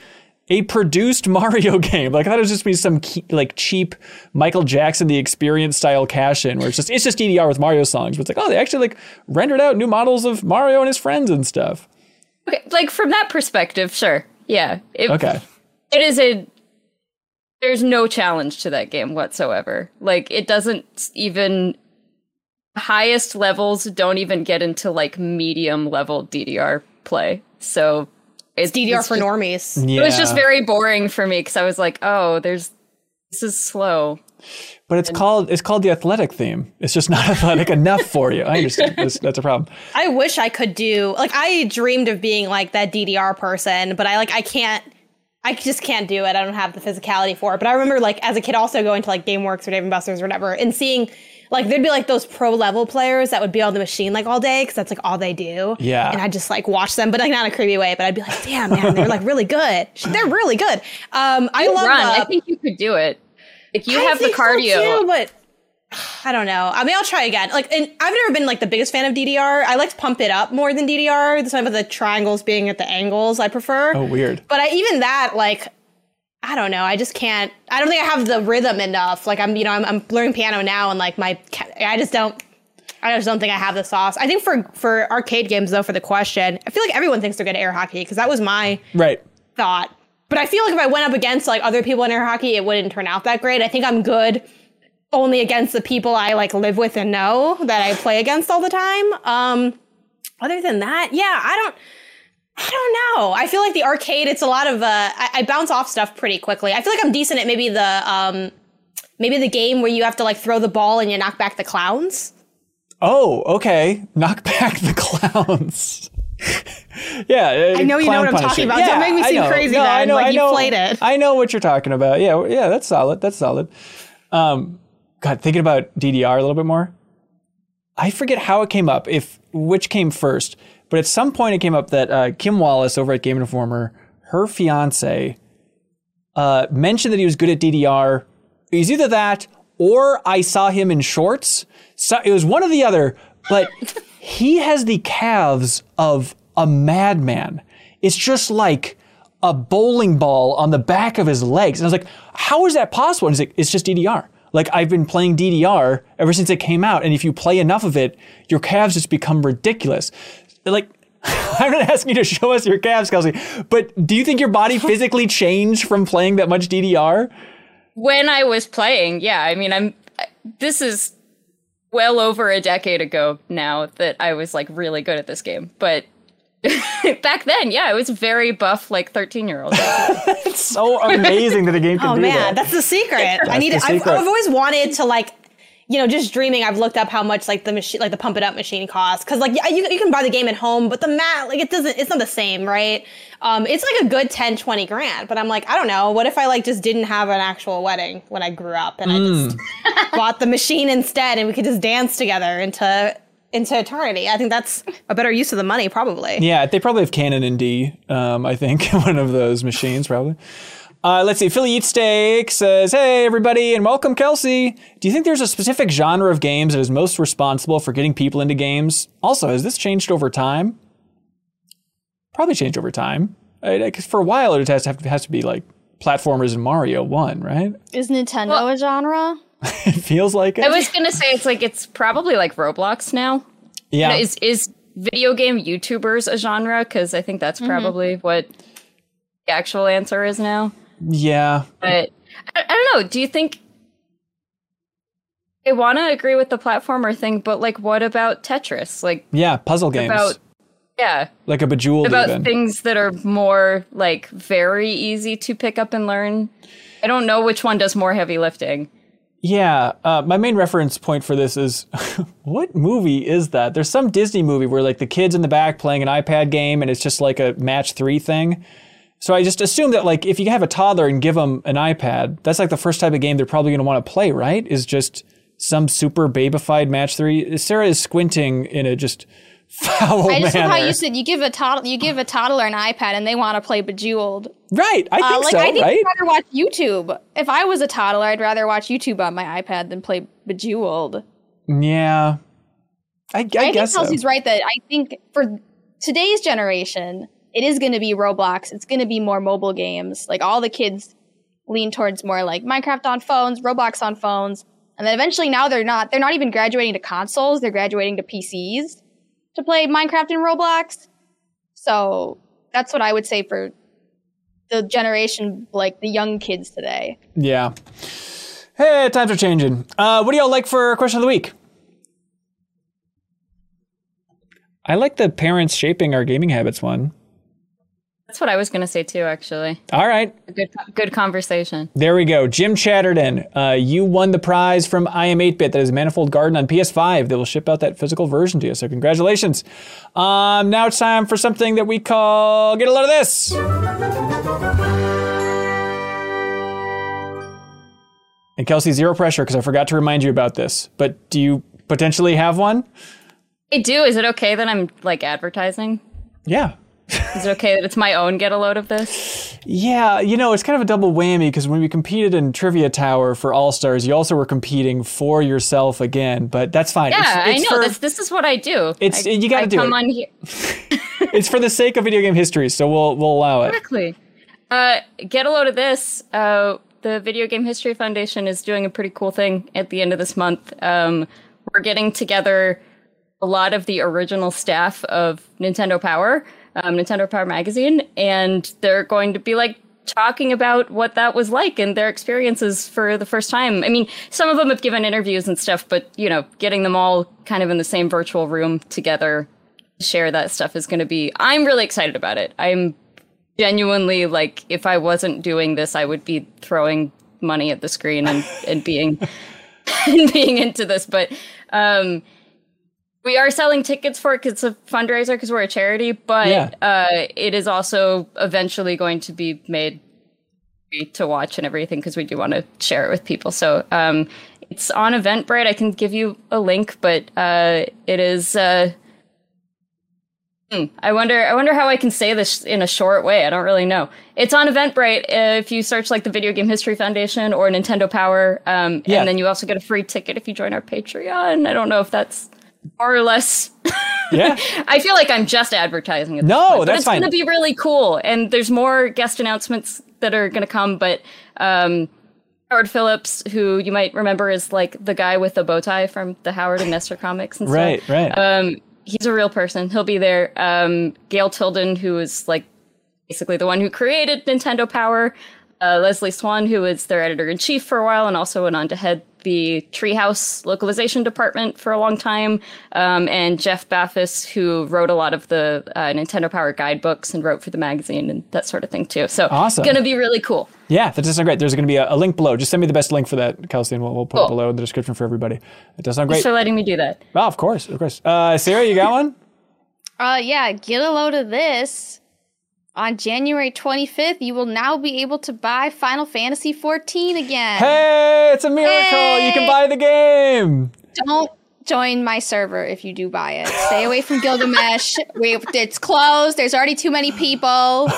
a produced [laughs] Mario game. Like I thought it was just be some ke- like cheap Michael Jackson the Experience style cash in, where it's just it's just DDR with Mario songs. But it's like, oh, they actually like rendered out new models of Mario and his friends and stuff. Okay, like from that perspective, sure. Yeah. It, Okay, It is a. There's no challenge to that game whatsoever. Like it doesn't even. Highest levels don't even get into like medium level DDR play. So it's DDR it's for just- normies. yeah, It was just very boring for me because I was like, oh, there's. This is slow. but it's called it's called the athletic theme. It's just not [laughs] athletic enough for you. I understand. That's, that's a problem. I wish I could do like I dreamed of being like that DDR person, but I like I can't. I just can't do it. I don't have the physicality for it. But I remember like as a kid also going to like GameWorks or Dave and Buster's or whatever, and seeing like there'd be like those pro level players that would be on the machine like all day because that's like all they do. Yeah. and I just like watch them, but like not in a creepy way. But I'd be like, damn man, they're like really good. They're really good. Um, I love Run. uh, I think you could do it. Like you I have the think so, cardio. too, but I don't know. I mean, I'll try again. Like, and I've never been like the biggest fan of DDR. I like to pump it up more than DDR. The time of the triangles being at the angles, I prefer. Oh, weird. But I, even that, like, I don't know. I just can't. I don't think I have the rhythm enough. Like, I'm, you know, I'm, I'm learning piano now, and like my, I just don't. I just don't think I have the sauce. I think for for arcade games though, for the question, I feel like everyone thinks they're good at air hockey because that was my Right. thought. But I feel like if I went up against like other people in air hockey, it wouldn't turn out that great. I think I'm good only against the people I like live with and know that I play against all the time. Um, other than that, yeah, I don't. I don't know. I feel like the arcade, it's a lot of. Uh, I, I bounce off stuff pretty quickly. I feel like I'm decent at maybe the um, maybe the game where you have to like throw the ball and you knock back the clowns. Oh, okay. [laughs] Knock back the clowns. [laughs] yeah, I know you know what I'm talking about. Don't make me seem crazy then, like you played it. I know what you're talking about. Yeah, yeah, that's solid. That's solid. Um, God, thinking about DDR a little bit more. I forget how it came up, if which came first, but at some point it came up that uh, Kim Wallace over at Game Informer, her fiance, uh, mentioned that he was good at DDR. It was either that or I saw him in shorts. So it was one or the other, but [laughs] he has the calves of a madman. It's just like a bowling ball on the back of his legs. And I was like, how is that possible? And he's like, it's just DDR. Like I've been playing DDR ever since it came out. And if you play enough of it, your calves just become ridiculous. Like, [laughs] I'm not asking you to show us your calves, Kelsey, but do you think your body [laughs] physically changed from playing that much DDR? when I was playing, yeah, I mean, I'm. This is well over a decade ago now that I was like really good at this game, but [laughs] back then, yeah, I was very buff, like thirteen year old. [laughs] It's so amazing that a game can Oh do man, that. that's the secret. I need. the To, I've, secret. I've always wanted to like, you know, just dreaming. I've looked up how much like the machine, like the pump it up machine costs, because like yeah, you you can buy the game at home, but the mat like it doesn't. It's not the same, right? Um, it's like a good 10, 20 grand. But I'm like, I don't know. What if I like just didn't have an actual wedding when I grew up, and I just [laughs] bought the machine instead, and we could just dance together into into eternity? I think that's a better use of the money, probably. Yeah, they probably have Canon and D. Um, I think [laughs] one of those machines probably. Uh, let's see. Philly Eat Steak says, "Hey everybody, and welcome, Kelsey. Do you think there's a specific genre of games that is most responsible for getting people into games? Also, has this changed over time? Probably changed over time. Because for a while, it has to have has to be like platformers and Mario One, right? Is Nintendo a genre? [laughs] It feels like it. I was gonna say it's like it's probably like Roblox now. yeah. Is is video game YouTubers a genre? Because I think that's mm-hmm. probably what the actual answer is now. yeah. But I, I don't know. Do you think? I want to agree with the platformer thing, but like, what about Tetris? Like, Yeah. Puzzle games. about yeah, like a Bejeweled about even. things that are more like very easy to pick up and learn. I don't know which one does more heavy lifting. Yeah, uh, my main reference point for this is [laughs] what movie is that? There's some Disney movie where like the kids in the back playing an iPad game and it's just like a match three thing. So I just assume that like if you have a toddler and give them an iPad, that's like the first type of game they're probably going to want to play, right? Is just some super babified match three. Sarah is squinting in a just foul I just love how you said you give a toddler you give a toddler an iPad and they want to play Bejeweled. right, I think Uh, like so. I think right? I'd rather watch YouTube. If I was a toddler, I'd rather watch YouTube on my iPad than play Bejeweled. Yeah, I, I, I, guess think so. Right that I think for today's generation, it is going to be Roblox. It's going to be more mobile games. Like all the kids lean towards more like Minecraft on phones, Roblox on phones, and then eventually now they're not. They're not even graduating to consoles. They're graduating to PCs to play Minecraft and Roblox. So that's what I would say for the generation, like the young kids today. Yeah. Hey, times are changing. Uh, what do y'all like for question of the week? I like the parents shaping our gaming habits one. That's what I was gonna say too. Actually, All right, good good conversation. there we go. Jim Chatterton, uh, you won the prize from iam8bit. That is Manifold Garden on PS5. They will ship out that physical version to you. So congratulations. Um, now it's time for something that we call Get a Load of This. And Kelsey, zero pressure because I forgot to remind you about this. But do you potentially have one? I do. Is it okay that I'm like advertising? Yeah. Is it okay that it's my own get a load of this? Yeah, you know, it's kind of a double whammy because when we competed in Trivia Tower for All Stars, you also were competing for yourself again, but that's fine. Yeah, It's- it's I know. for- this this is what I do. It's- I, you gotta I do come it. on here [laughs] it's for the sake of video game history, so we'll we'll allow it. exactly. Uh, get a load of this. Uh, the Video Game History Foundation is doing a pretty cool thing at the end of this month. Um, we're getting together a lot of the original staff of Nintendo Power, um, Nintendo Power Magazine, and they're going to be like talking about what that was like and their experiences for the first time. I mean, some of them have given interviews and stuff, but you know, getting them all kind of in the same virtual room together to share that stuff is going to be I'm really excited about it. I'm genuinely like if I wasn't doing this, I would be throwing money at the screen and and being [laughs] and being into this, but um we are selling tickets for it because it's a fundraiser because we're a charity, but Yeah. uh, it is also eventually going to be made to watch and everything because we do want to share it with people. So um, it's on Eventbrite. I can give you a link, but uh, it is. Uh, hmm, I wonder. I wonder how I can say this in a short way. I don't really know. It's on Eventbrite. Uh, if you search like the Video Game History Foundation or Nintendo Power, um, Yeah. and then you also get a free ticket if you join our Patreon. I don't know if that's more or less Yeah. [laughs] I feel like I'm just advertising. At No, point, but that's it's fine. going to be really cool, and there's more guest announcements that are going to come. But um, Howard Phillips, who you might remember is like the guy with the bow tie from the Howard and Nestor comics and Right, stuff. right. Um, he's a real person. He'll be there. Um, Gail Tilden, who is like basically the one who created Nintendo Power. Uh, Leslie Swan, who was their editor in chief for a while and also went on to head the Treehouse localization department for a long time. Um, and Jeff Bafus, who wrote a lot of the uh, Nintendo Power guidebooks and wrote for the magazine and that sort of thing too. So Awesome. gonna be really cool. Yeah, that does sound great. There's going to be a, a link below. Just send me the best link for that, Kelsey, and we'll, we'll put it below in the description for everybody. It does sound great. Thanks for letting me do that. Oh, of course, of course. Uh, Sarah, you got one? [laughs] Uh, yeah, get a load of this. On January 25th, you will now be able to buy Final Fantasy 14 again. Hey, it's a miracle! You can buy the game. Don't join my server if you do buy it. Stay away from Gilgamesh. [laughs] we, it's closed. There's already too many people.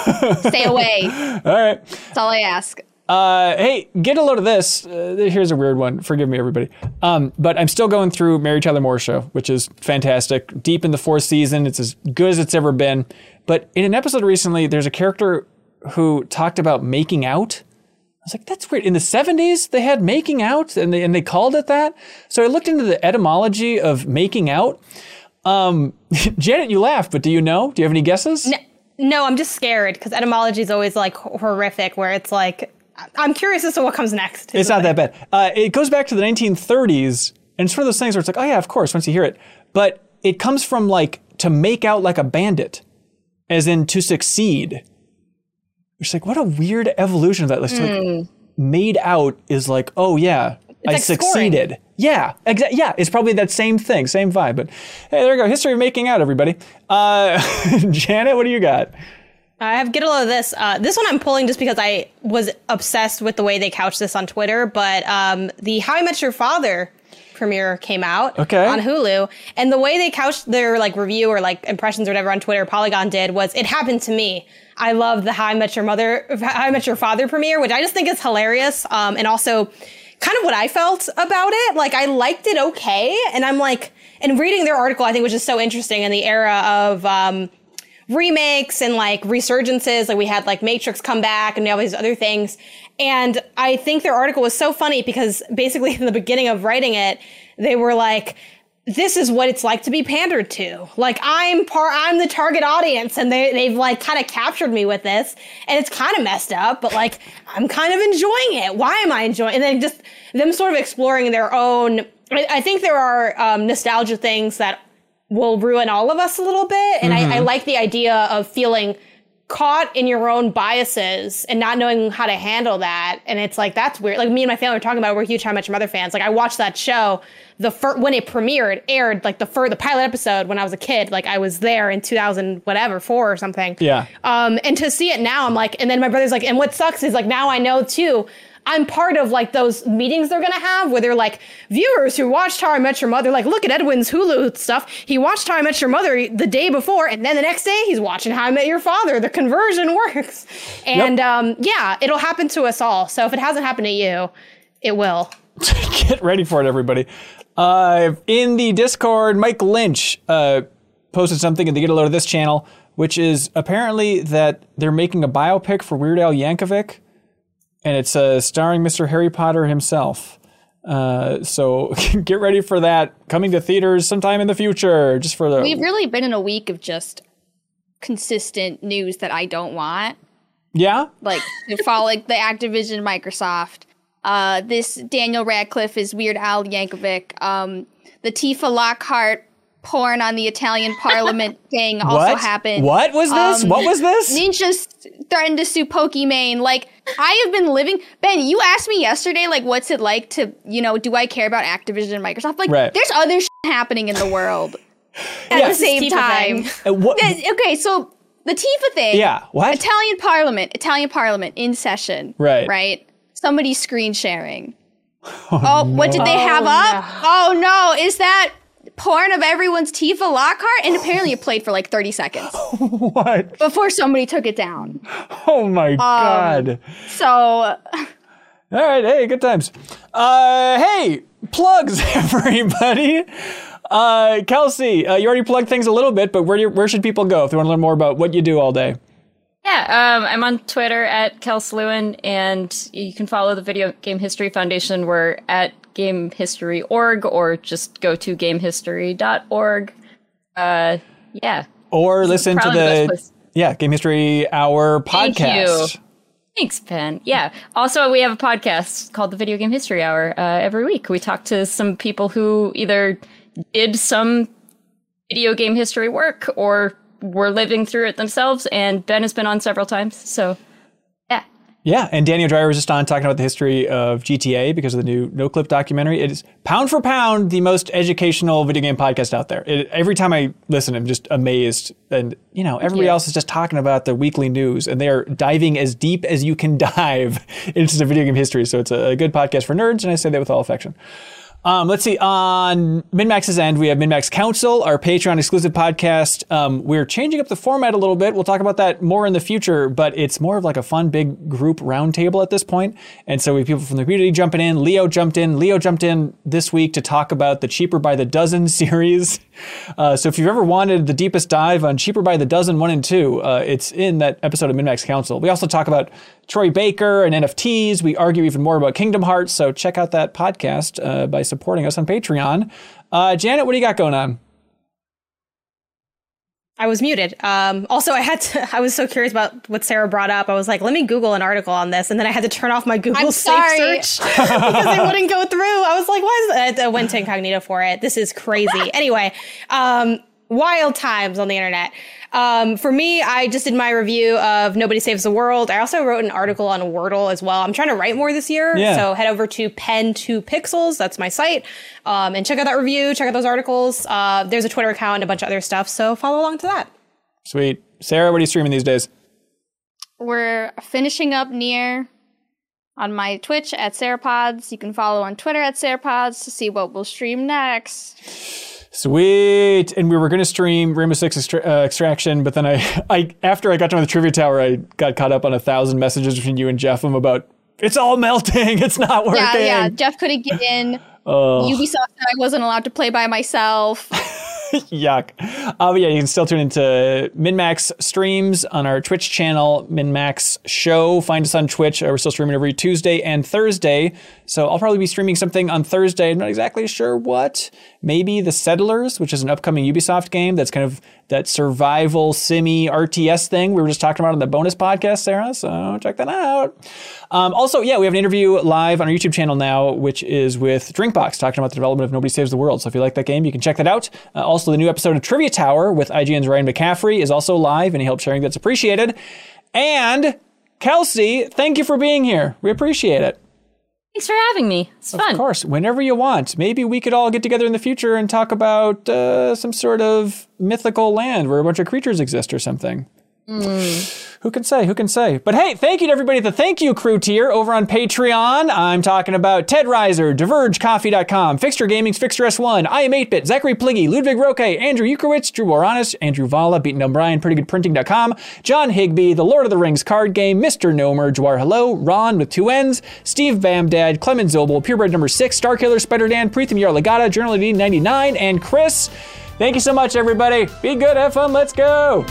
Stay away. [laughs] All right. That's all I ask. Uh, hey, get a load of this. Uh, here's a weird one. Forgive me, everybody. Um, but I'm still going through Mary Tyler Moore show, which is fantastic. Deep in the fourth season, it's as good as it's ever been. But in an episode recently, there's a character who talked about making out. I was like, that's weird. In the 70s, they had making out, and they and they called it that. So I looked into the etymology of making out. Um, [laughs] Janet, you laugh, but do you know? Do you have any guesses? No, no I'm just scared because etymology is always like horrific, where it's like, I'm curious as to what comes next. It's not that bad. Uh, it goes back to the 1930s, and it's one of those things where it's like, oh yeah, of course, once you hear it. But it comes from like to make out like a bandit, as in to succeed. It's like what a weird evolution of that. Like, so, like, made out is like, oh yeah, I like scoring. succeeded. Yeah, exa- yeah, it's probably that same thing, same vibe. But hey, there we go. History of making out, everybody. Uh, [laughs] Janet, what do you got? I have get a load of this. Uh, this one I'm pulling just because I was obsessed with the way they couched this on Twitter. But um, the How I Met Your Father premiere came out Okay. on Hulu, and the way they couched their like review or like impressions or whatever on Twitter, Polygon did was it happened to me. I love the How I Met Your Mother, How I Met Your Father premiere, which I just think is hilarious, um, and also kind of what I felt about it. Like I liked it okay, and I'm like, and reading their article, I think was just so interesting in the era of. Um, remakes and like resurgences. Like we had like Matrix come back and all these other things. And I think their article was so funny because basically [laughs] in the beginning of writing it, they were like, this is what it's like to be pandered to. Like I'm part, I'm the target audience, and they they've like kind of captured me with this, and it's kind of messed up, but like I'm kind of enjoying it. Why am I enjoying? And then just them sort of exploring their own. I, think there are um, nostalgia things that will ruin all of us a little bit, and I, I like the idea of feeling caught in your own biases and not knowing how to handle that. And it's like, that's weird. Like me and my family were talking about, it. we're huge How Much Mother fans. Like I watched that show, the fir- when it premiered, aired like the fir- the pilot episode when I was a kid. Like I was there in 2000, whatever, four or something. Yeah. Um, and to see it now, I'm like, and then my brother's like, and what sucks is like now I know too. I'm part of like those meetings they're gonna have where they're like viewers who watched How I Met Your Mother, like look at Edwin's Hulu stuff. He watched How I Met Your Mother the day before, and then the next day he's watching How I Met Your Father. The conversion [laughs] works, and um, yeah, it'll happen to us all. So if it hasn't happened to you, it will. [laughs] Get ready for it, everybody. Uh, in the Discord, Mike Lynch uh, posted something and they get a load of this channel, which is apparently that they're making a biopic for Weird Al Yankovic, and it's uh, starring Mr. Harry Potter himself. Uh, so [laughs] get ready for that coming to theaters sometime in the future. Just for the We've really been in a week of just consistent news that I don't want. yeah, Like follow like the Activision Microsoft. Uh, this Daniel Radcliffe is Weird Al Yankovic. Um, the Tifa Lockhart porn on the Italian Parliament [laughs] thing also what happened. What was this? Um, what was this? Ninjas threatened to sue Pokimane. Like I have been living. Ben, you asked me yesterday, like, what's it like to, you know, do I care about Activision and Microsoft? Like, Right. there's other shit happening in the world [laughs] at Yeah. the same time. Uh, what- Okay, so the Tifa thing. Yeah, what? Italian Parliament, Italian Parliament in session. Right. Right. Somebody's screen sharing. [laughs] Oh, what did they have Oh, up? Oh no, is that porn of everyone's Tifa Lockhart? And apparently it played for like 30 seconds [laughs] what? before somebody took it down. Oh Um, my god. So [laughs] All right, hey, good times. Uh, hey, plugs, [laughs] everybody. Uh, Kelsey, uh, you already plugged things a little bit, but where do you, where should people go if they want to learn more about what you do all day? Yeah, um, I'm on Twitter at Kelslewin, and you can follow the Video Game History Foundation. We're at gamehistory.org, or just go to gamehistory.org. Uh, yeah. Or listen to the yeah Game History Hour Thank podcast. you. Thanks, Ben. Yeah. Also, we have a podcast called the Video Game History Hour uh, every week. We talk to some people who either did some video game history work or were living through it themselves, and Ben has been on several times. So, yeah. Yeah, and Danny O'Dwyer was just on talking about the history of GTA because of the new Noclip documentary. It is pound for pound the most educational video game podcast out there. It, every time I listen, I'm just amazed. And you know, everybody you. else is just talking about the weekly news, and they are diving as deep as you can [laughs] dive into the video game history. So it's a, a good podcast for nerds, and I say that with all affection. Um, let's see. On MinnMax's end, we have MinnMax Council, our Patreon exclusive podcast. Um, we're changing up the format a little bit. We'll talk about that more in the future, but it's more of like a fun big group roundtable at this point. And so we have people from the community jumping in. Leo jumped in. Leo jumped in this week to talk about the Cheaper by the Dozen [laughs] series. Uh, so if you've ever wanted the deepest dive on Cheaper by the Dozen 1 and 2, uh, it's in that episode of MinMax Council. We also talk about Troy Baker and NFTs. We argue even more about Kingdom Hearts. So check out that podcast uh, by supporting us on Patreon. Uh, Janet, what do you got going on? I was muted. Um, also, I had to. [laughs] I was so curious about what Sarah brought up. I was like, let me Google an article on this, and then I had to turn off my Google I'm safe sorry. search [laughs] because it wouldn't go through. I was like, why is that? I went to incognito for it. This is crazy. [laughs] anyway, um, wild times on the internet. Um, for me, I just did my review of Nobody Saves the World. I also wrote an article on Wordle as well. I'm trying to write more this year. Yeah. So head over to Pen 2 Pixels. That's my site. Um, and check out that review. Check out those articles. Uh, there's a Twitter account and a bunch of other stuff. So follow along to that. Sweet. Sarah, what are you streaming these days? we're finishing up NieR. on my Twitch at Sarapods. You can follow on Twitter at Sarapods to see what we'll stream next. Sweet. And we were going to stream Rainbow Six Extra- uh, Extraction, but then I, [laughs] I, after I got done with Trivia Tower, I got caught up on a thousand messages between you and Jeff I'm about it's all melting. [laughs] It's not working. Yeah, yeah. Jeff couldn't get in. Ubisoft said I wasn't allowed to play by myself. [laughs] Yuck. Uh, but yeah, you can still tune into MinnMax streams on our Twitch channel, MinnMax Show. Find us on Twitch. Uh, we're still streaming every Tuesday and Thursday. So I'll probably be streaming something on Thursday. I'm not exactly sure what. Maybe The Settlers, which is an upcoming Ubisoft game that's kind of that survival simi RTS thing we were just talking about on the bonus podcast, Sarah. So check that out. Um, also, yeah, we have an interview live on our YouTube channel now, which is with Drinkbox, talking about the development of Nobody Saves the World. So if you like that game, you can check that out. Uh, also, the new episode of Trivia Tower with IGN's Ryan McCaffrey is also live. Any help sharing that's appreciated. And Kelsey, thank you for being here. We appreciate it. Thanks for having me. It's fun. Of course, whenever you want. Maybe we could all get together in the future and talk about uh, some sort of mythical land where a bunch of creatures exist or something. Who can say? Who can say? But hey, thank you to everybody at the Thank You Crew tier over on Patreon. I'm talking about Ted Reiser, DivergeCoffee.com, Fixture Gaming's Fixture S1, iam8bit, Zachary Pliggy, Ludwig Roque, Andrew Ukrowitz, Drew Boranis, Andrew Vala, Beaten O'Brien, PrettyGoodPrinting.com, John Higby, The Lord of the Rings card game, Mr. Nomer, Jawar Hello, Ron with two N's, Steve Bamdad, Clement Zobel, Purebred number 6, Starkiller, Spider Dan, Preetham Yarlagata, Journal 99, and Chris. Thank you so much, everybody. Be good, have fun, let's go.